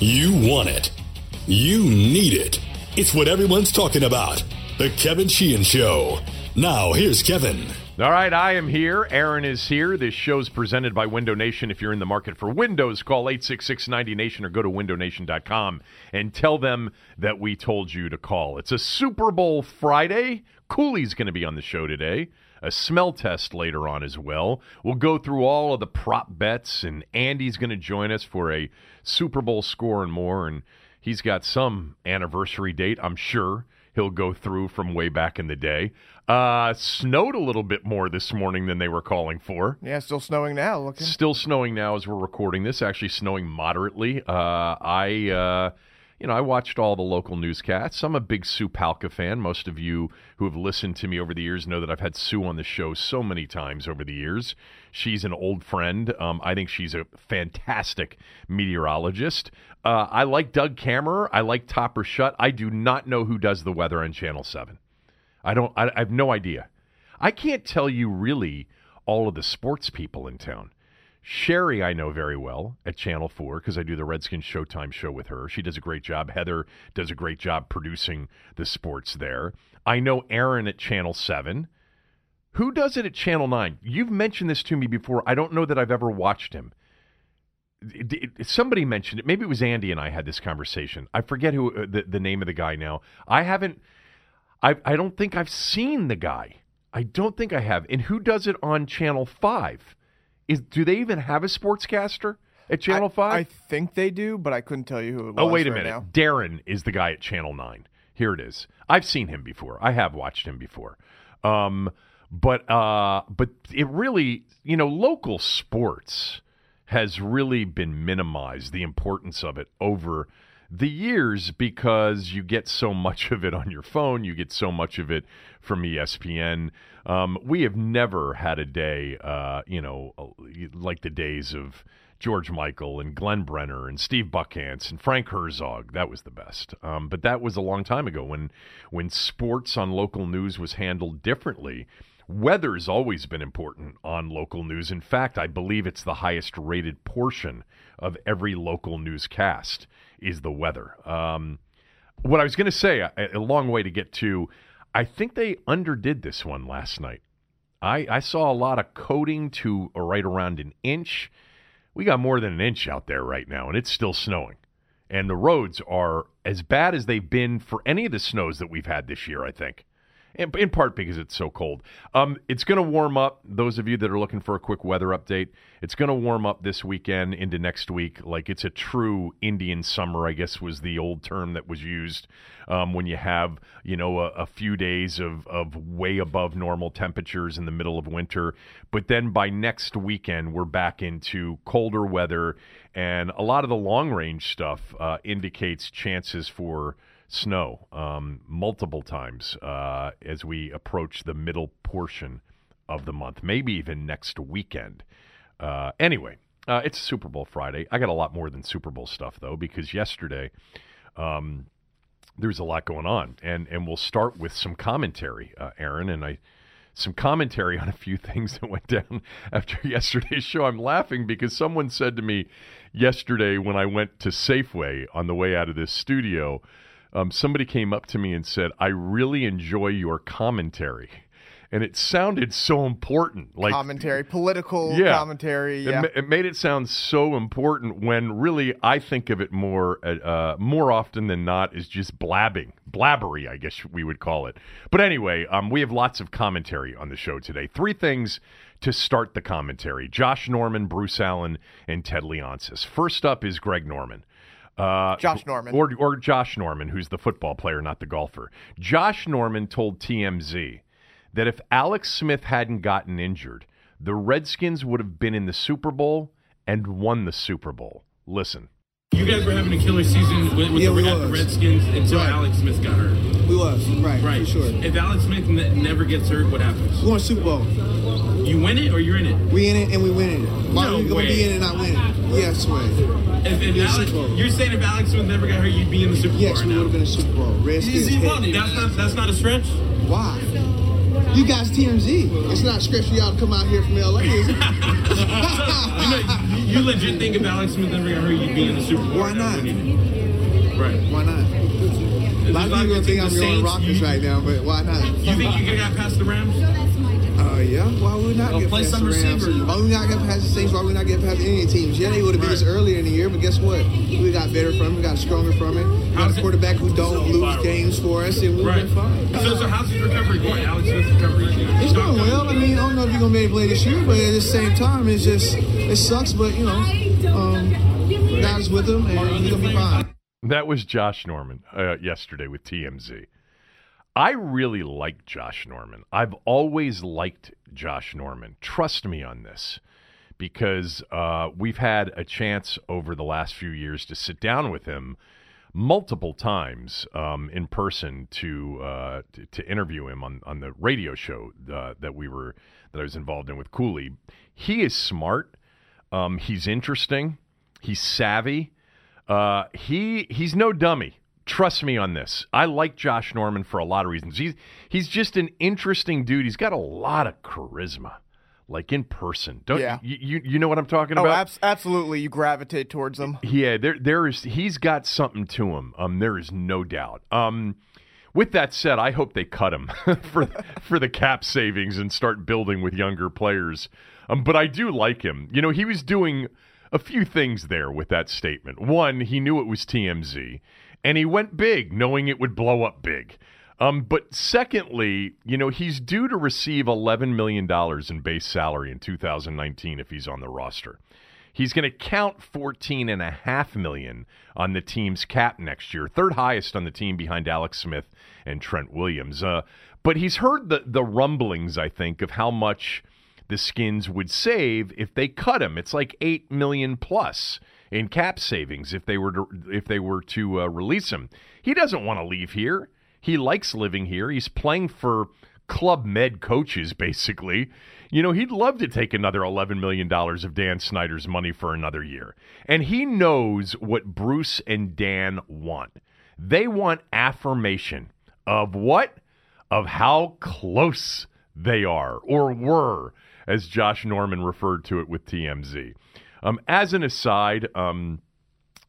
You want it. You need it. It's what everyone's talking about. The Kevin Sheehan Show. Now, here's Kevin. All right, I am here. Aaron is here. This show's presented by Window Nation. If you're in the market for windows, call 866 90Nation or go to windownation.com and tell them that we told you to call. It's a Super Bowl Friday. Cooley's going to be on the show today. A smell test later on as well. We'll go through all of the prop bets, and Andy's going to join us for a Super Bowl score and more. And he's got some anniversary date, I'm sure he'll go through from way back in the day. Uh, snowed a little bit more this morning than they were calling for. Yeah, still snowing now. Looking. Still snowing now as we're recording this. Actually, snowing moderately. Uh, I, uh, you know, I watched all the local newscasts. I'm a big Sue Palka fan. Most of you who have listened to me over the years know that I've had Sue on the show so many times over the years. She's an old friend. Um, I think she's a fantastic meteorologist. Uh, I like Doug Kammerer. I like Topper Shutt. I do not know who does the weather on Channel 7. I don't. I, I have no idea. I can't tell you really all of the sports people in town. Sherree, I know very well at Channel 4 because I do the Redskins Showtime show with her. She does a great job. Heather does a great job producing the sports there. I know Aaron at Channel 7. Who does it at Channel 9? You've mentioned this to me before. I don't know that I've ever watched him. D- d- Somebody mentioned it. Maybe it was Andy and I had this conversation. I forget who uh, the, the name of the guy now. I haven't. I I don't think I've seen the guy. I don't think I have. And who does it on Channel Five? Is do they even have a sportscaster at Channel I, Five? I think they do, but I couldn't tell you who it was. oh wait a right minute. now. Darren is the guy at Channel Nine. Here it is. I've seen him before. I have watched him before. Um, but uh, but it really, you know, local sports has really been minimized. The importance of it over the years because you get so much of it on your phone, you get so much of it from ESPN. Um, we have never had a day, uh, you know, like the days of George Michael and Glenn Brenner and Steve Buckhantz and Frank Herzog. That was the best. Um, but that was a long time ago when when sports on local news was handled differently. Weather's always been important on local news. In fact, I believe it's the highest rated portion of every local newscast is the weather. Um, what I was going to say, a, a long way to get to, I think they underdid this one last night. I, I saw a lot of coating to right around an inch. We got more than an inch out there right now, and it's still snowing. And the roads are as bad as they've been for any of the snows that we've had this year, I think. In, in part because it's so cold. Um, it's going to warm up. Those of you that are looking for a quick weather update, it's going to warm up this weekend into next week. Like it's a true Indian summer, I guess was the old term that was used um, when you have you know a, a few days of of way above normal temperatures in the middle of winter. But then by next weekend, we're back into colder weather, and a lot of the long range stuff uh, indicates chances for snow um, multiple times uh, as we approach the middle portion of the month, maybe even next weekend. Uh, anyway, uh, it's Super Bowl Friday. I got a lot more than Super Bowl stuff though, because yesterday um, was a lot going on, and and we'll start with some commentary, uh, Aaron, and I some commentary on a few things that went down after yesterday's show. I'm laughing because someone said to me yesterday when I went to Safeway on the way out of this studio, um, somebody came up to me and said, "I really enjoy your commentary." And it sounded so important, like commentary, political Yeah. commentary. it, Yeah. ma- it made it sound so important when really I think of it more uh, uh, more often than not is just blabbing, blabbery, I guess we would call it. But anyway, um, we have lots of commentary on the show today. Three things to start the commentary: Josh Norman, Bruce Allen, and Ted Leonsis. First up is Greg Norman. Uh, Josh Norman. or or Josh Norman, who's the football player, not the golfer. Josh Norman told TMZ that if Alex Smith hadn't gotten injured, the Redskins would have been in the Super Bowl and won the Super Bowl. Listen. You guys were having a killer season with, with Yeah, the we Red- was. Redskins until Right. Alex Smith got hurt. We was right, Right. for sure. If Alex Smith ne- never gets hurt, what happens? We won Super Bowl. You win it or you're in it? We in it and we winning it. Why No we gonna way. be in it and not winning? Yes, way. If, if Alex, you're saying if Alex Smith never got hurt, you'd be in the Super Bowl Yes, right we would have been a Super Bowl. Redskins. That's not that's not a stretch. Why? You guys TMZ. It's not script for y'all to come out here from LA, is it? You, know, you, legit think if Alex Smith never got hurt, you'd be in the Super Bowl? Why not? Right. Why not? A lot of people think I'm the going Rockets right now, but why not? You think you could get past the Rams? Uh, yeah. Why would we not Go get play past some the Rams? receiver. Why would we not get past the Saints? Why would we not get past any teams? Yeah, they would have beat us Right. earlier in the year, but guess what? We got better from it. We got stronger from it. We got a quarterback who don't lose games for us, and we've Right. been fine. So, so how's his recovery going? Alex Smith's recovery? It's going well. I mean, I don't know if you're gonna be able to play this year, but at the same time, it's just it sucks. But you know, um, God's with him, and he's gonna be fine. That was Josh Norman uh, yesterday with TMZ. I really like Josh Norman. I've always liked Josh Norman. Trust me on this because uh, we've had a chance over the last few years to sit down with him multiple times um, in person to, uh, to to interview him on on the radio show uh, that we were that I was involved in with Cooley. He is smart. Um, he's interesting. He's savvy. Uh, he he's no dummy. Trust me on this. I like Josh Norman for a lot of reasons. He's he's just an interesting dude. He's got a lot of charisma, like in person. Don't Yeah. you, you you know what I'm talking Oh, about? abs- absolutely. You gravitate towards them. Yeah, there there is he's got something to him. Um, there is no doubt. Um, with that said, I hope they cut him for for the cap savings and start building with younger players. Um, but I do like him. You know, he was doing a few things there with that statement. One, he knew it was TMZ, and he went big, knowing it would blow up big. Um, but secondly, you know, he's due to receive $11 million in base salary in 2019 if he's on the roster. He's going to count 14 and a half million on the team's cap next year, third highest on the team behind Alex Smith and Trent Williams. Uh, but he's heard the the rumblings, I think, of how much the Skins would save if they cut him. It's like 8 million plus in cap savings if they were to, if they were to uh, release him. He doesn't want to leave here. He likes living here. He's playing for Club Med coaches, basically. You know, he'd love to take another $11 million of Dan Snyder's money for another year. And he knows what Bruce and Dan want. They want affirmation of what? Of how close they are, or were, as Josh Norman referred to it with TMZ. Um, as an aside, um,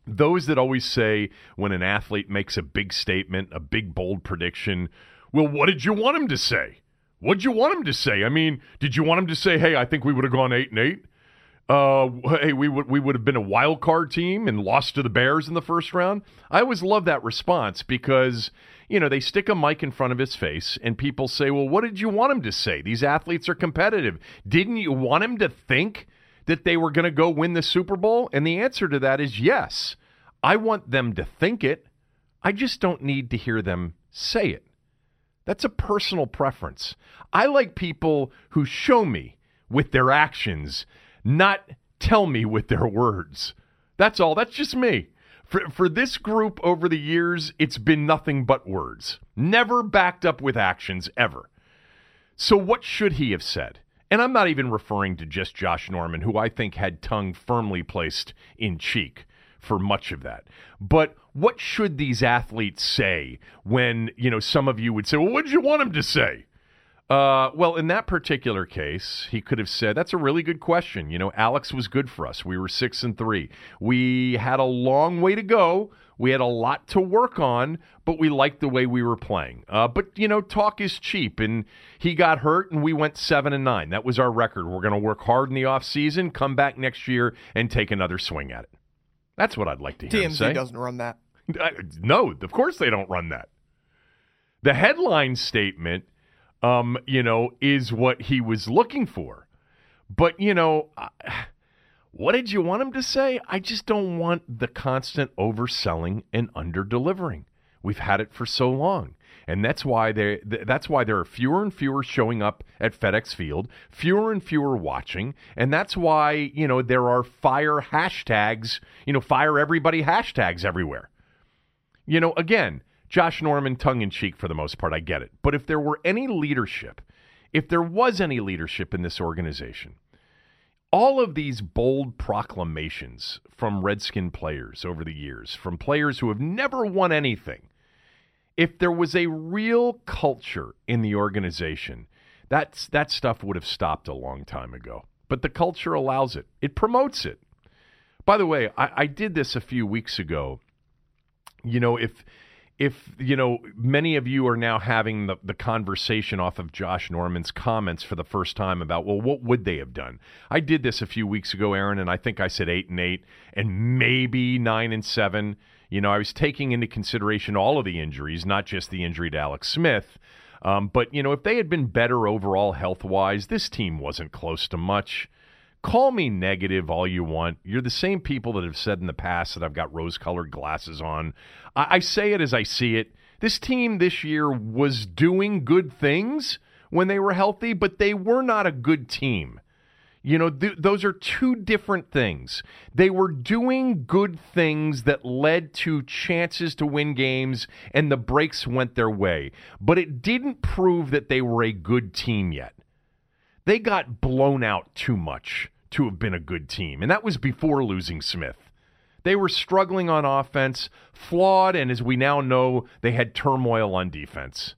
those that always say when an athlete makes a big statement, a big bold prediction, well, what did you want him to say? What did you want him to say? I mean, did you want him to say, "Hey, I think we would have gone eight and eight"? Uh, hey, we would we would have been a wild card team and lost to the Bears in the first round. I always love that response because you know they stick a mic in front of his face and people say, "Well, what did you want him to say? These athletes are competitive. Didn't you want him to think that they were going to go win the Super Bowl?" And the answer to that is yes. I want them to think it. I just don't need to hear them say it. That's a personal preference. I like people who show me with their actions, not tell me with their words. That's all. That's just me. For, for this group over the years, it's been nothing but words, never backed up with actions, ever. So, what should he have said? And I'm not even referring to just Josh Norman, who I think had tongue firmly placed in cheek for much of that. But what should these athletes say when, you know, some of you would say, well, what did you want him to say? Uh, well, in that particular case, he could have said, "That's a really good question." You know, Alex was good for us. We were six and three. We had a long way to go. We had a lot to work on, but we liked the way we were playing. Uh, but you know, talk is cheap, and he got hurt, and we went seven and nine. That was our record. We're going to work hard in the off season, come back next year, and take another swing at it. That's what I'd like to hear. TMZ doesn't run that. I- No, of course they don't run that. The headline statement, um, you know, is what he was looking for. But, you know, what did you want him to say? I just don't want the constant overselling and under-delivering. We've had it for so long. And that's why there th- that's why there are fewer and fewer showing up at FedEx Field, fewer and fewer watching, and that's why, you know, there are fire hashtags, you know, fire everybody hashtags everywhere. You know, again, Josh Norman, tongue in cheek for the most part, I get it. But if there were any leadership, if there was any leadership in this organization, all of these bold proclamations from Redskin players over the years, from players who have never won anything, if there was a real culture in the organization That's that stuff would have stopped a long time ago. But the culture allows it. It promotes it. By the way, I, I did this a few weeks ago. You know, if if you know many of you are now having the, the conversation off of josh norman's comments for the first time about well what would they have done? I did this a few weeks ago aaron and i think i said eight and eight and maybe nine and seven. You know i was taking into consideration all of the injuries not just the injury to alex smith. Um, but you know if they had been better overall health wise this team wasn't close to much Call me negative all you want. You're the same people that have said in the past that I've got rose colored glasses on. I-, I say it as I see it. This team this year was doing good things when they were healthy, but they were not a good team. You know, th- those are two different things. They were doing good things that led to chances to win games, and the breaks went their way. But it didn't prove that they were a good team yet. They got blown out too much to have been a good team, and that was before losing Smith. They were struggling on offense, flawed, and as we now know, they had turmoil on defense.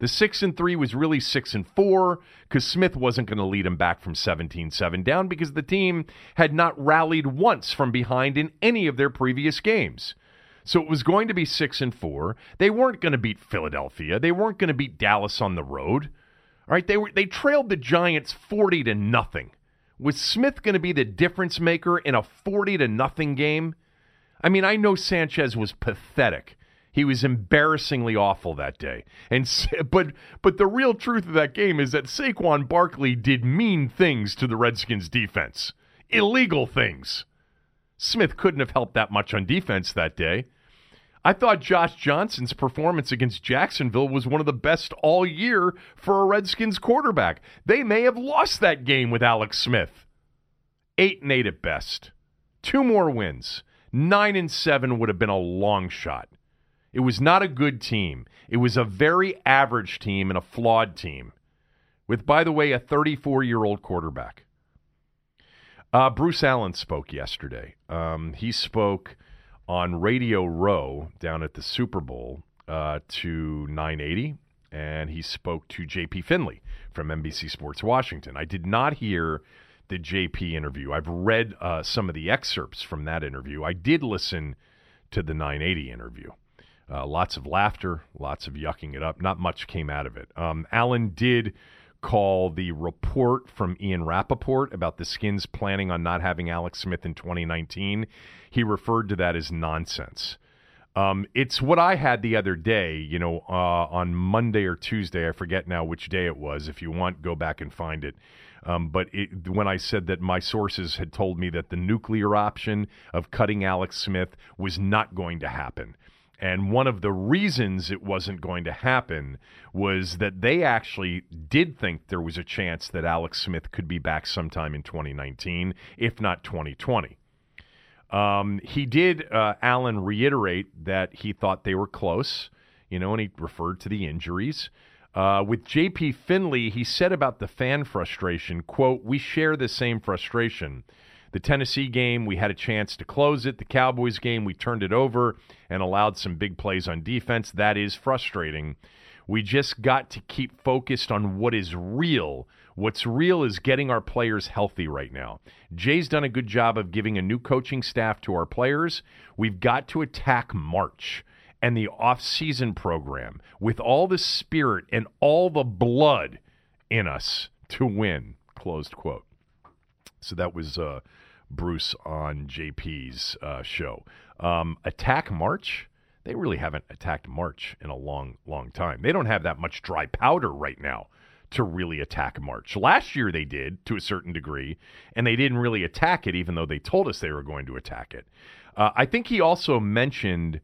The 6 and 3 was really 6 and 4 cuz Smith wasn't going to lead them back from 17-7 down because the team had not rallied once from behind in any of their previous games. So it was going to be 6 and 4. They weren't going to beat Philadelphia. They weren't going to beat Dallas on the road. All right, they were they trailed the Giants 40 to nothing. Was Smith going to be the difference maker in a 40 to nothing game? I mean, I know Sanchez was pathetic. He was embarrassingly awful that day. And but but the real truth of that game is that Saquon Barkley did mean things to the Redskins defense. Illegal things. Smith couldn't have helped that much on defense that day. I thought Josh Johnson's performance against Jacksonville was one of the best all year for a Redskins quarterback. They may have lost that game with Alex Smith. 8 and 8 at best. Two more wins. 9 and 7 would have been a long shot. It was not a good team. It was a very average team and a flawed team. With, by the way, a 34 year old quarterback. Uh, Bruce Allen spoke yesterday. Um, he spoke on Radio Row down at the Super Bowl uh, to 980, and he spoke to JP Finley from NBC Sports Washington. I did not hear the JP interview. I've read uh, some of the excerpts from that interview. I did listen to the 980 interview. Uh, lots of laughter, lots of yucking it up. Not much came out of it. Um, did call the report from Ian Rapoport about the Skins planning on not having Alex Smith in 2019. He referred to that as nonsense. Um, it's what I had the other day, you know, uh, on Monday or Tuesday. I forget now which day it was. If you want, go back and find it. Um, but it, when I said that my sources had told me that the nuclear option of cutting Alex Smith was not going to happen. And one of the reasons it wasn't going to happen was that they actually did think there was a chance that Alex Smith could be back sometime in 2019, if not 2020. Um, he did, uh, reiterate that he thought they were close, you know, and he referred to the injuries. Uh, with J.P. Finley, he said about the fan frustration, quote, we share the same frustration. The Tennessee game, we had a chance to close it. The Cowboys game, we turned it over and allowed some big plays on defense. That is frustrating. We just got to keep focused on what is real. What's real is getting our players healthy right now. Jay's done a good job of giving a new coaching staff to our players. We've got to attack March and the off-season program with all the spirit and all the blood in us to win. Closed quote. So that was uh, Bruce on JP's uh, show. Um, attack March? They really haven't attacked March in a long, long time. They don't have that much dry powder right now to really attack March. Last year they did to a certain degree, and they didn't really attack it, even though they told us they were going to attack it. Uh, I think he also mentioned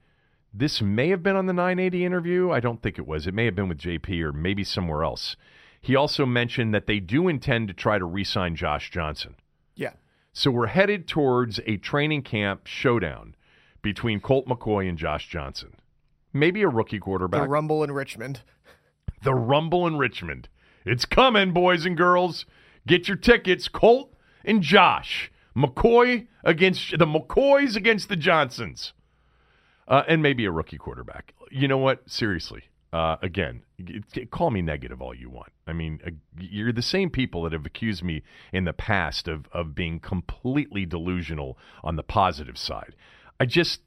this may have been on the 980 interview. I don't think it was. It may have been with JP or maybe somewhere else. He also mentioned that they do intend to try to re sign Josh Johnson. So we're headed towards a training camp showdown between Colt McCoy and Josh Johnson. Maybe a rookie quarterback. The Rumble in Richmond. The Rumble in Richmond. It's coming, boys and girls. Get your tickets. Colt and Josh. McCoy against the McCoys against the Johnsons. Uh, and maybe a rookie quarterback. You know what? Seriously. Uh, again, call me negative all you want. I mean, uh, you're the same people that have accused me in the past of of being completely delusional on the positive side. I just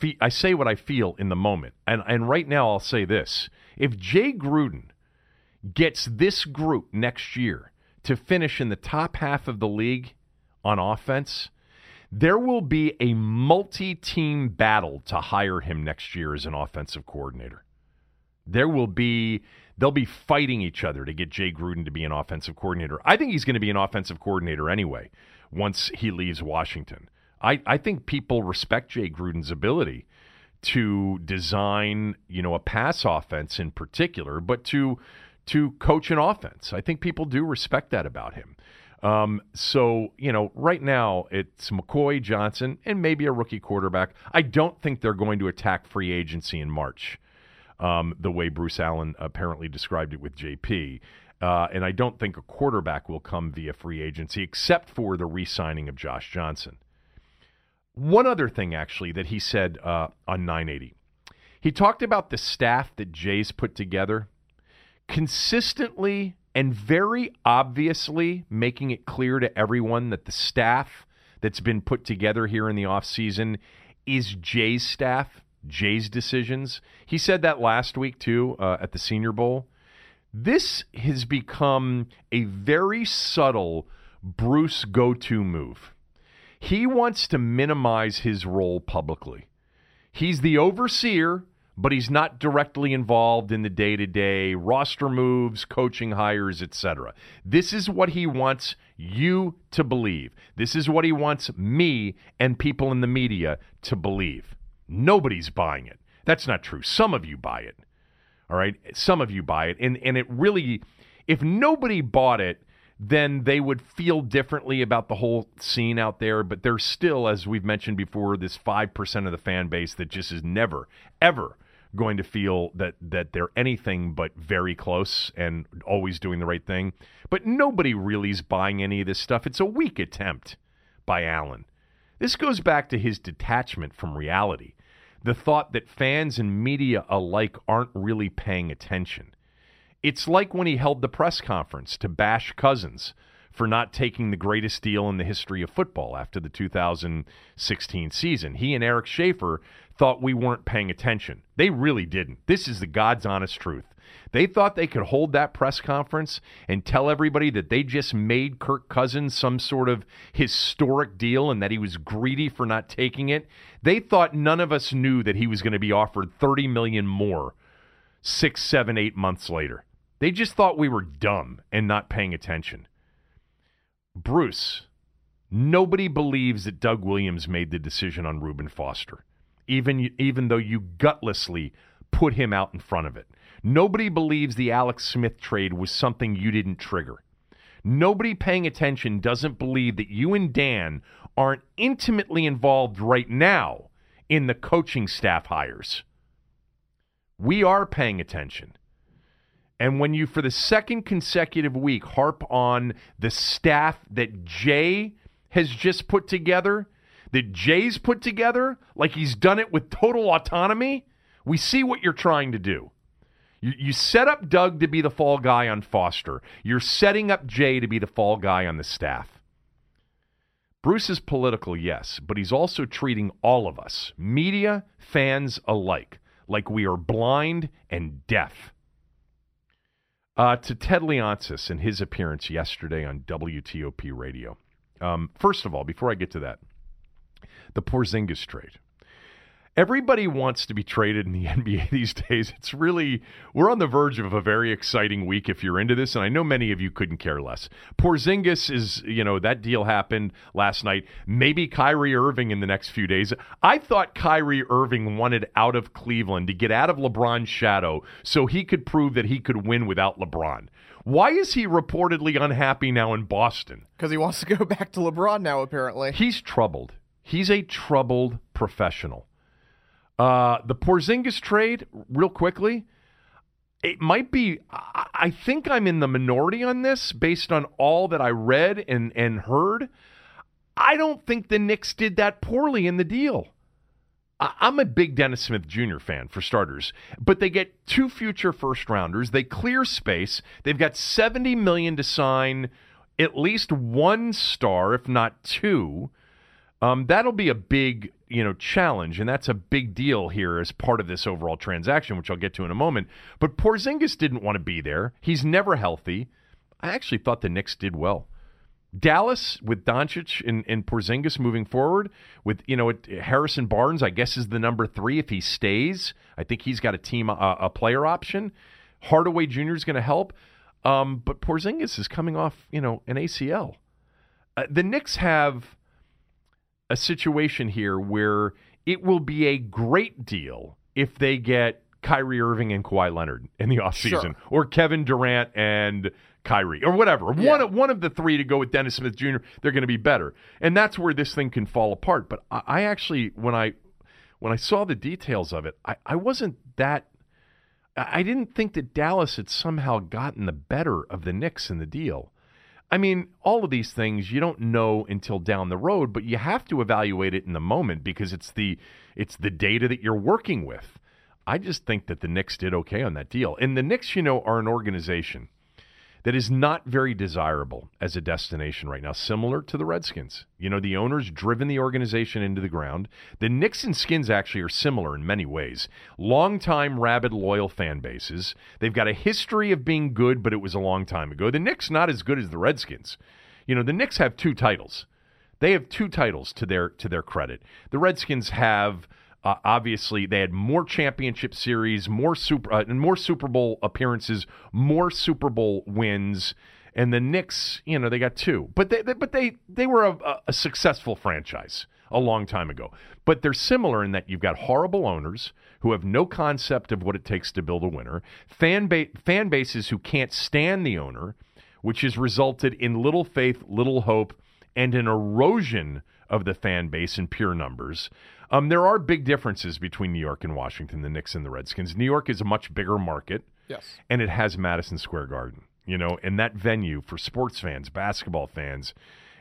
fe- I say what I feel in the moment, and and right now I'll say this: if Jay Gruden gets this group next year to finish in the top half of the league on offense, there will be a multi team battle to hire him next year as an offensive coordinator. There will be they'll be fighting each other to get Jay Gruden to be an offensive coordinator. I think he's going to be an offensive coordinator anyway once he leaves Washington. I, I think people respect Jay Gruden's ability to design, you know, a pass offense in particular, but to to coach an offense. I think people do respect that about him. Um, so, you know, right now it's McCoy, Johnson, and maybe a rookie quarterback. I don't think they're going to attack free agency in March um, the way Bruce Allen apparently described it with JP. Uh, and I don't think a quarterback will come via free agency except for the re signing of Josh Johnson. One other thing, actually, that he said uh, on 980. He talked about the staff that Jay's put together, consistently and very obviously making it clear to everyone that the staff that's been put together here in the offseason is Jay's staff, Jay's decisions. He said that last week, too, uh, at the Senior Bowl. This has become a very subtle Bruce go to move. He wants to minimize his role publicly. He's the overseer, but he's not directly involved in the day to day roster moves, coaching hires, etc. This is what he wants you to believe. This is what he wants me and people in the media to believe. Nobody's buying it. That's not true. Some of you buy it. All right? Some of you buy it. And and it really if nobody bought it, then they would feel differently about the whole scene out there. But there's still, as we've mentioned before, this 5% of the fan base that just is never, ever going to feel that, that they're anything but very close and always doing the right thing. But nobody really is buying any of this stuff. It's a weak attempt by Allen. This goes back to his detachment from reality. The thought that fans and media alike aren't really paying attention. It's like when he held the press conference to bash Cousins for not taking the greatest deal in the history of football after the 2016 season. He and Eric Schaffer thought we weren't paying attention. They really didn't. This is the God's honest truth. They thought they could hold that press conference and tell everybody that they just made Kirk Cousins some sort of historic deal and that he was greedy for not taking it. They thought none of us knew that he was going to be offered 30 million more six, seven, eight months later. They just thought we were dumb and not paying attention. Bruce, nobody believes that Doug Williams made the decision on Reuben Foster, even, even though you gutlessly put him out in front of it. Nobody believes the Alex Smith trade was something you didn't trigger. Nobody paying attention doesn't believe that you and Dan aren't intimately involved right now in the coaching staff hires. We are paying attention. And when you, for the second consecutive week, harp on the staff that Jay has just put together, that Jay's put together, like he's done it with total autonomy, we see what you're trying to do. You, you set up Doug to be the fall guy on Foster. You're setting up Jay to be the fall guy on the staff. Bruce is political, yes, but he's also treating all of us, media, fans alike, like we are blind and deaf. Uh, to Ted Leonsis and his appearance yesterday on WTOP radio. Um, first of all, before I get to that, the Porzingis trade. Everybody wants to be traded in the NBA these days. It's really, we're on the verge of a very exciting week if you're into this, and I know many of you couldn't care less. Porzingis is, you know, that deal happened last night. Maybe Kyrie Irving in the next few days. I thought Kyrie Irving wanted out of Cleveland to get out of LeBron's shadow so he could prove that he could win without LeBron. Why is he reportedly unhappy now in Boston? Because he wants to go back to LeBron now, apparently. He's troubled. He's a troubled professional. Uh, the Porzingis trade, real quickly, it might be. I, think I'm in the minority on this based on all that I read and, and heard. I don't think the Knicks did that poorly in the deal. I'm a big Dennis Smith Jr. fan for starters, but they get two future first rounders. They clear space. They've got 70 million to sign at least one star, if not two. Um, that'll be a big, you know, challenge, and that's a big deal here as part of this overall transaction, which I'll get to in a moment. But Porzingis didn't want to be there. He's never healthy. I actually thought the Knicks did well. Dallas with Doncic and, and Porzingis moving forward with you know Harrison Barnes I guess is the number three if he stays I think he's got a team a player option Hardaway Jr. is going to help um, but Porzingis is coming off you know an ACL uh, the Knicks have a situation here where it will be a great deal if they get Kyrie Irving and Kawhi Leonard in the offseason Sure. or Kevin Durant and Kyrie or whatever. One of one of the three to go with Dennis Smith Jr. They're going to be better, and that's where this thing can fall apart. But I, I actually, when I when I saw the details of it, I, I wasn't that. I didn't think that Dallas had somehow gotten the better of the Knicks in the deal. I mean, all of these things you don't know until down the road, but you have to evaluate it in the moment because it's the it's the data that you're working with. I just think that the Knicks did okay on that deal. And the Knicks, you know, are an organization that is not very desirable as a destination right now, similar to the Redskins. You know, the owners driven the organization into the ground. The Knicks and Skins actually are similar in many ways. Longtime rabid loyal fan bases. They've got a history of being good, but it was a long time ago. The Knicks not as good as the Redskins. You know, the Knicks have two titles. They have two titles to their to their credit. The Redskins have uh, obviously they had more championship series, more super uh, and more Super Bowl appearances, more Super Bowl wins, and the Knicks, you know, they got two. But they, they but they they were a, a successful franchise a long time ago. But they're similar in that you've got horrible owners who have no concept of what it takes to build a winner, fan ba- fan bases who can't stand the owner, which has resulted in little faith, little hope, and an erosion of the fan base in pure numbers. Um, there are big differences between New York and Washington, the Knicks and the Redskins. New York is a much bigger market, Yes. and it has Madison Square Garden. You know, and that venue for sports fans, basketball fans,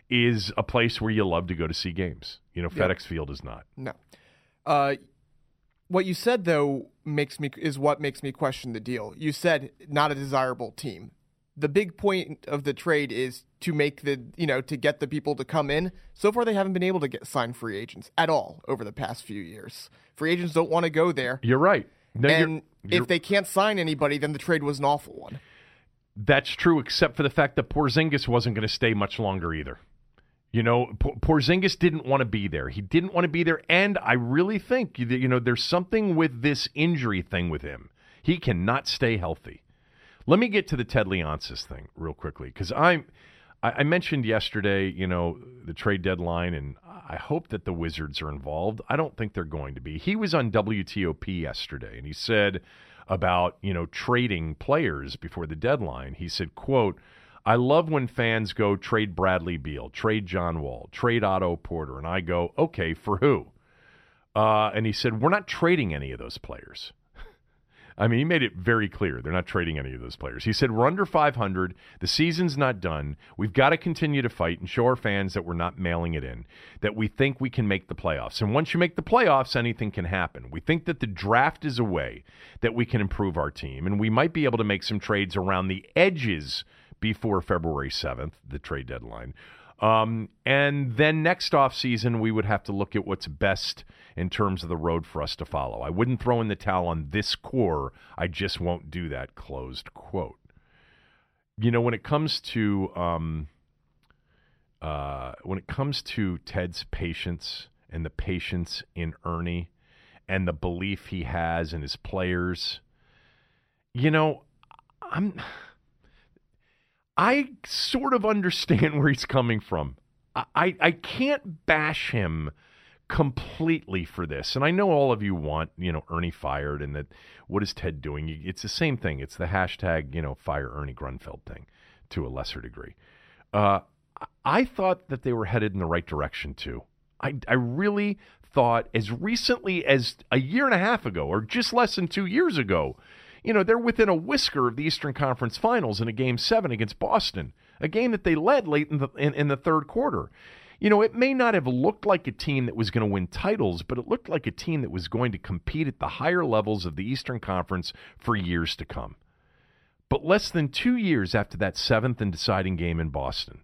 is a place where you love to go to see games. You know, Yeah. FedEx Field is not. No. Uh, what you said though makes me is what makes me question the deal. You said not a desirable team. The big point of the trade is to make the you know to get the people to come in. So far, they haven't been able to get sign free agents at all over the past few years. Free agents don't want to go there, You're right. No, you're- and you're- if they can't sign anybody, then the trade was an awful one. That's true, except for the fact that Porzingis wasn't going to stay much longer either. You know, Porzingis didn't want to be there. He didn't want to be there, and I really think you know there's something with this injury thing with him. He cannot stay healthy. Let me get to the Ted Leonsis thing real quickly because I'm. I mentioned yesterday, you know, the trade deadline, and I hope that the Wizards are involved. I don't think they're going to be. He was on WTOP yesterday, and he said about you know trading players before the deadline. He said, "quote I love when fans go trade Bradley Beal, trade John Wall, trade Otto Porter, and I go, okay, for who?" Uh, and he said, "We're not trading any of those players." I mean, he made it very clear they're not trading any of those players. He said, We're under 500. The season's not done. We've got to continue to fight and show our fans that we're not mailing it in, that we think we can make the playoffs. And once you make the playoffs, anything can happen. We think that the draft is a way that we can improve our team, and we might be able to make some trades around the edges before February 7th, the trade deadline. Um, and then next offseason, we would have to look at what's best in terms of the road for us to follow. I wouldn't throw in the towel on this core. I just won't do that. Closed quote. You know, when it comes to um, uh, when it comes to Ted's patience and the patience in Ernie and the belief he has in his players, you know, I'm. I sort of understand where he's coming from. I, I, can't bash him completely for this. And I know all of you want, you know, Ernie fired and that what is Ted doing? It's the same thing. It's the hashtag, you know, fire Ernie Grunfeld thing to a lesser degree. Uh, I- I thought that they were headed in the right direction too. I, I really thought as recently as a year and a half ago or just less than two years ago, you know, they're within a whisker of the Eastern Conference Finals in a game seven against Boston, a game that they led late in the in, in the third quarter. you know, it may not have looked like a team that was going to win titles, but it looked like a team that was going to compete at the higher levels of the Eastern Conference for years to come. But less than two years after that seventh and deciding game in Boston,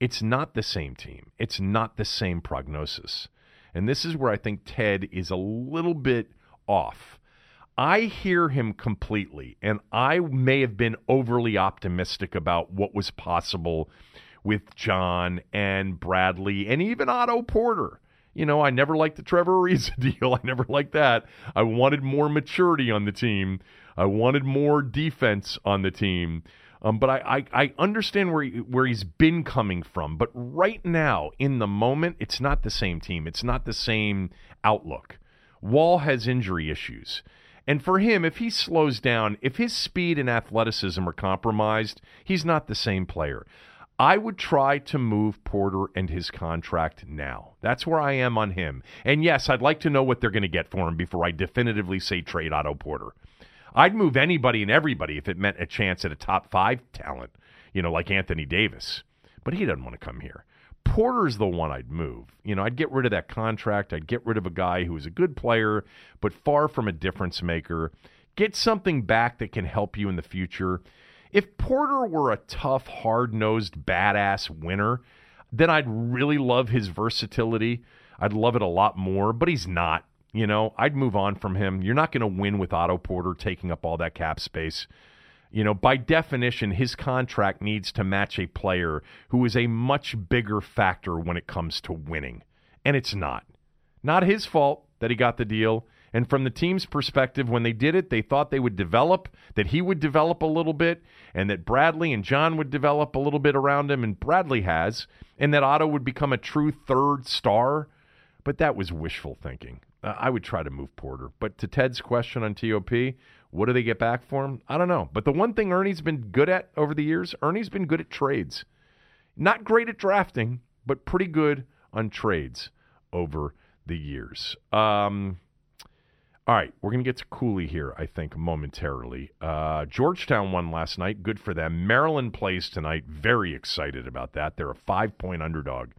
it's not the same team. It's not the same prognosis. And this is where I think Ted is a little bit off. I hear him completely, and I may have been overly optimistic about what was possible with John and Bradley and even Otto Porter. You know, I never liked the Trevor Ariza deal. I never liked that. I wanted more maturity on the team. I wanted more defense on the team. Um, but I, I, I, understand where he, where he's been coming from. But right now, in the moment, it's not the same team. It's not the same outlook. Wall has injury issues. And for him, if he slows down, if his speed and athleticism are compromised, he's not the same player. I would try to move Porter and his contract now. That's where I am on him. And yes, I'd like to know what they're going to get for him before I definitively say trade Otto Porter. I'd move anybody and everybody if it meant a chance at a top five talent, you know, like Anthony Davis. But he doesn't want to come here. Porter's the one I'd move. You know, I'd get rid of that contract. I'd get rid of a guy who is a good player, but far from a difference maker. Get something back that can help you in the future. If Porter were a tough, hard nosed, badass winner, then I'd really love his versatility. I'd love it a lot more, but he's not. You know, I'd move on from him. You're not going to win with Otto Porter taking up all that cap space. You know, by definition, his contract needs to match a player who is a much bigger factor when it comes to winning. And it's not. Not his fault that he got the deal. And from the team's perspective, when they did it, they thought they would develop, that he would develop a little bit, and that Bradley and John would develop a little bit around him, and Bradley has, and that Otto would become a true third star. But that was wishful thinking. Uh, I would try to move Porter. But to Ted's question on TOP, what do they get back for him? I don't know. But the one thing Ernie's been good at over the years, Ernie's been good at trades. Not great at drafting, but pretty good on trades over the years. Um, all right, we're going to get to Cooley here, I think, momentarily. Uh, Georgetown won last night. Good for them. Maryland plays tonight. Very excited about that. They're a five point underdog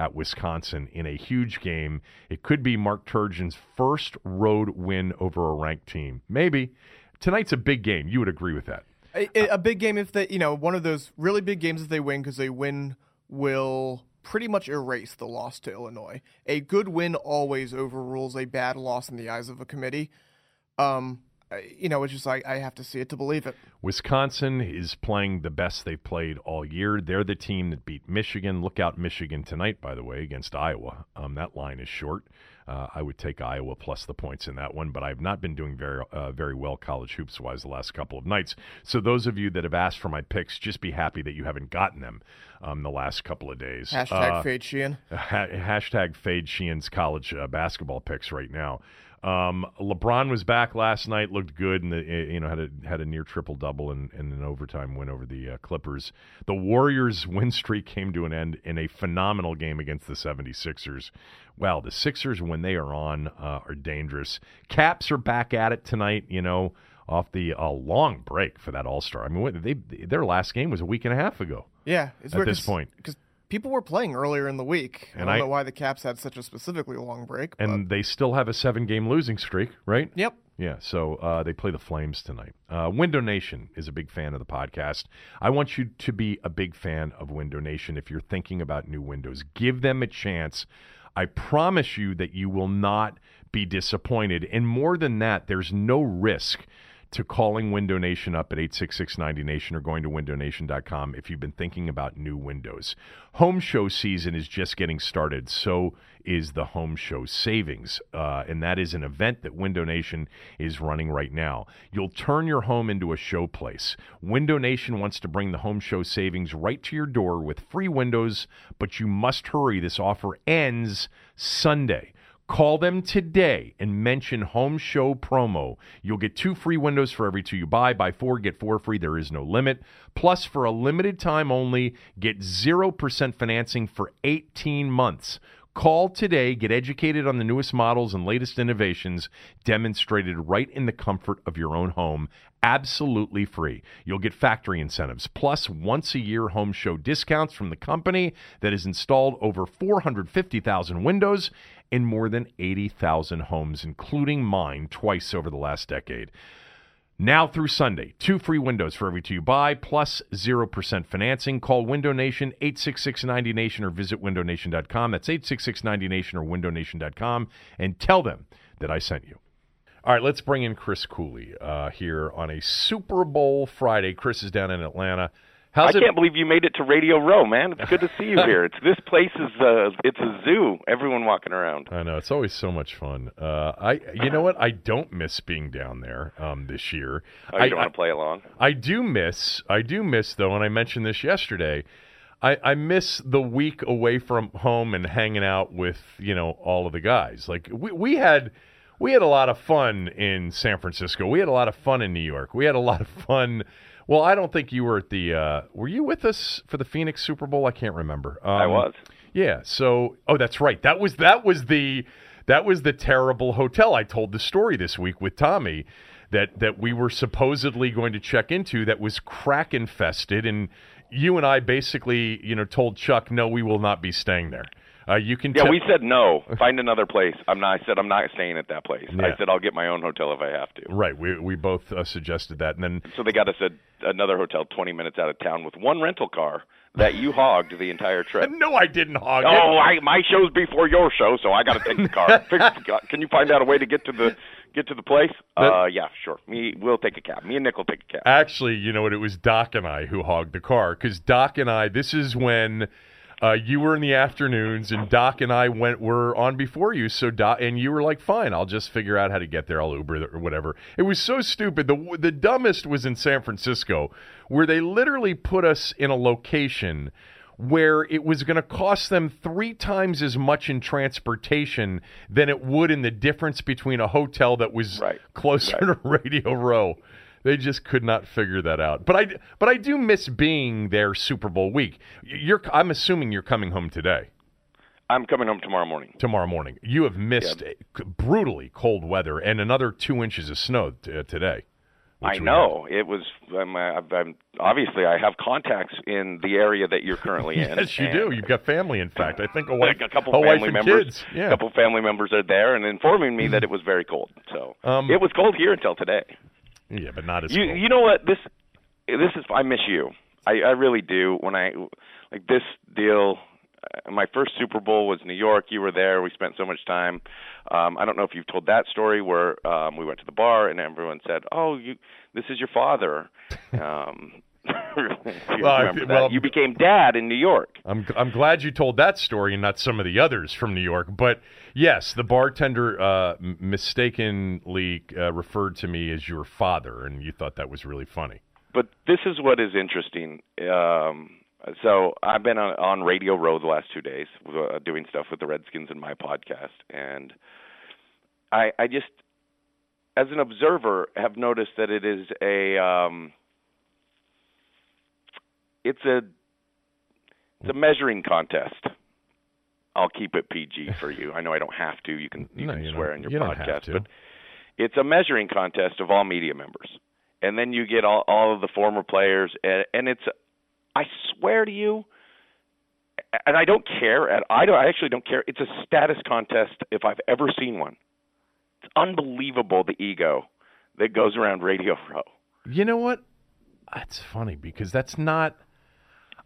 at Wisconsin in a huge game. It could be Mark Turgeon's first road win over a ranked team. Maybe. Tonight's a big game. You would agree with that. A, a big game if they, you know, one of those really big games if they win because they win will pretty much erase the loss to Illinois. A good win always overrules a bad loss in the eyes of a committee. Um, you know, it's just like I have to see it to believe it. Wisconsin is playing the best they've played all year. They're the team that beat Michigan. Look out, Michigan tonight, by the way, against Iowa. Um, that line is short. Uh, I would take Iowa plus the points in that one, but I've not been doing very uh, very well college hoops wise the last couple of nights. So those of you that have asked for my picks, just be happy that you haven't gotten them um, the last couple of days. Hashtag uh, fade Sheehan. Ha- hashtag fade Sheehan's college uh, basketball picks right now. Um, LeBron was back last night, looked good, and you know had a had a near triple double and, and an overtime win over the uh, Clippers. The Warriors' win streak came to an end in a phenomenal game against the 76ers. Well, the Sixers when they are on uh, are dangerous. Caps are back at it tonight. You know, off the uh, long break for that All Star. I mean, they their last game was a week and a half ago. Yeah, at this point because people were playing earlier in the week. And I don't I, know why the Caps had such a specifically long break. And they still have a seven game losing streak, right? Yep. Yeah, so uh, they play the Flames tonight. Uh, Window Nation is a big fan of the podcast. I want you to be a big fan of Window Nation if you're thinking about new windows. Give them a chance. I promise you that you will not be disappointed. And more than that, there's no risk to calling Window Nation up at 866-90Nation or going to windownation.com if you've been thinking about new windows. Home show season is just getting started, so is the home show savings. Uh, and that is an event that Window Nation is running right now. You'll turn your home into a showplace. Window Nation wants to bring the home show savings right to your door with free windows, but you must hurry. This offer ends Sunday. Call them today and mention Home Show promo. You'll get two free windows for every two you buy. Buy four, get four free. There is no limit. Plus, for a limited time only, get 0% financing for 18 months. Call today, get educated on the newest models and latest innovations demonstrated right in the comfort of your own home, absolutely free. You'll get factory incentives, plus once a year home show discounts from the company that has installed over 450,000 windows in more than 80,000 homes, including mine twice over the last decade. Now through Sunday, two free windows for every two you buy, plus 0% financing. Call Window Nation, 866-90Nation, or visit windownation.com. That's 866-90Nation or windownation.com, and tell them that I sent you. All right, let's bring in Chris Cooley uh, here on a Super Bowl Friday. Chris is down in Atlanta. How's I it? can't believe you made it to Radio Row, man. It's good to see you here. It's this place is uh, it's a zoo. Everyone walking around. I know it's always so much fun. Uh, I, you know what? I don't miss being down there um, this year. Oh, you I, don't want to play along? I do miss. I do miss though, and I mentioned this yesterday. I, I miss the week away from home and hanging out with you know all of the guys. Like we we had we had a lot of fun in San Francisco. We had a lot of fun in New York. We had a lot of fun. Well, I don't think you were at the. Uh, were you with us for the Phoenix Super Bowl? I can't remember. Um, I was. Yeah. So, oh, that's right. That was that was the that was the terrible hotel. I told the story this week with Tommy that that we were supposedly going to check into that was crack infested, and you and I basically, you know, told Chuck, no, we will not be staying there. Uh, you can. Yeah, tell- we said no. Find another place. I'm not. I said I'm not staying at that place. Yeah. I said I'll get my own hotel if I have to. Right. We we both uh, suggested that, and then So they got us a, another hotel 20 minutes out of town with one rental car that you hogged the entire trip. no, I didn't hog Oh, it. I, my show's before your show, so I got to take the car. Can you find out a way to get to the get to the place? Uh, yeah, sure. Me, we'll take a cab. Me and Nick will take a cab. Actually, you know what? It was Doc and I who hogged the car because Doc and I. This is when uh, you were in the afternoons, and Doc and I went were on before you. So Doc and you were like, "Fine, I'll just figure out how to get there. I'll Uber or whatever." It was so stupid. the The dumbest was in San Francisco, where they literally put us in a location where it was going to cost them three times as much in transportation than it would in the difference between a hotel that was Right. closer to Radio Row. They just could not figure that out. But I, but I do miss being there Super Bowl week. You're, I'm assuming you're coming home today, I'm coming home tomorrow morning. tomorrow morning. You have missed uh, brutally cold weather and another two inches of snow t- uh, today. I know it was. I'm, I'm, I'm obviously I have contacts in the area that you're currently in. Yes, you do. You've got family. In fact, I think a wife, like a couple a family and members, kids. Yeah. a couple family members are there and informing me that it was very cold. So Um, it was cold here until today. Yeah, but not as You cold. you know what this this is I miss you. I I really do. When I like this deal, uh, my first Super Bowl was New York. You were there. We spent so much time. Um, I don't know if you've told that story where um, we went to the bar and everyone said, "Oh, you this is your father." Um, you Well, well- you became dad in New York. I'm I'm glad you told that story and not some of the others from New York. But yes, the bartender uh, mistakenly uh, referred to me as your father, and you thought that was really funny. but this is what is interesting. Um, so I've been on, on Radio Row the last two days, uh, doing stuff with the Redskins in my podcast, and I, I just, as an observer, have noticed that it is a, um, it's a, it's a measuring contest. I'll keep it PG for you. I know I don't have to. You can you No, can you swear in your you podcast, but it's a measuring contest of all media members and then you get all all of the former players and, and it's I swear to you and I don't care and I don't I actually don't care it's a status contest if I've ever seen one it's unbelievable the ego that goes around Radio Row You know what? That's funny because that's not.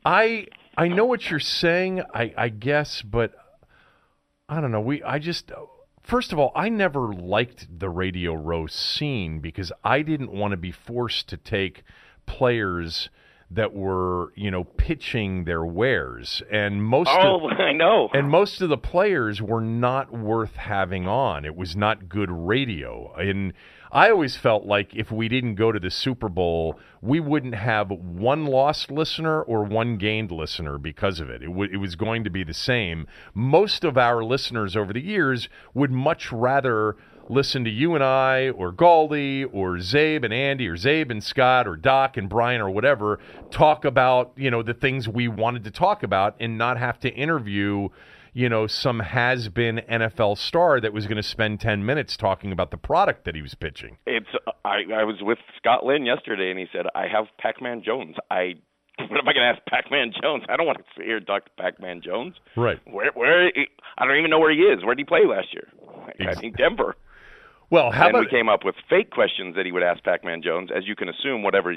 I I know what you're saying. I I guess, but I don't know. We I just first of all, I never liked the Radio Row scene because I didn't want to be forced to take players that were you know pitching their wares and most of, oh I know and most of the players were not worth having on. It was not good radio. And I always felt like if we didn't go to the Super Bowl, we wouldn't have one lost listener or one gained listener because of it. It, w- it was going to be the same. Most of our listeners over the years would much rather listen to you and I or Galdi or Zabe and Andy or Zabe and Scott or Doc and Brian or whatever talk about, you know, the things we wanted to talk about and not have to interview, you know, some has been NFL star that was going to spend 10 minutes talking about the product that he was pitching. It's I I was with Scott Lynn yesterday, and he said I have Pac-Man Jones. I what am I going to ask Pac-Man Jones? I don't want to sit here and talk to Pac-Man Jones. Right. Where where I don't even know where he is. Where did he play last year? I think Denver. Well, how and about we came up with fake questions that he would ask Pac-Man Jones, as you can assume, whatever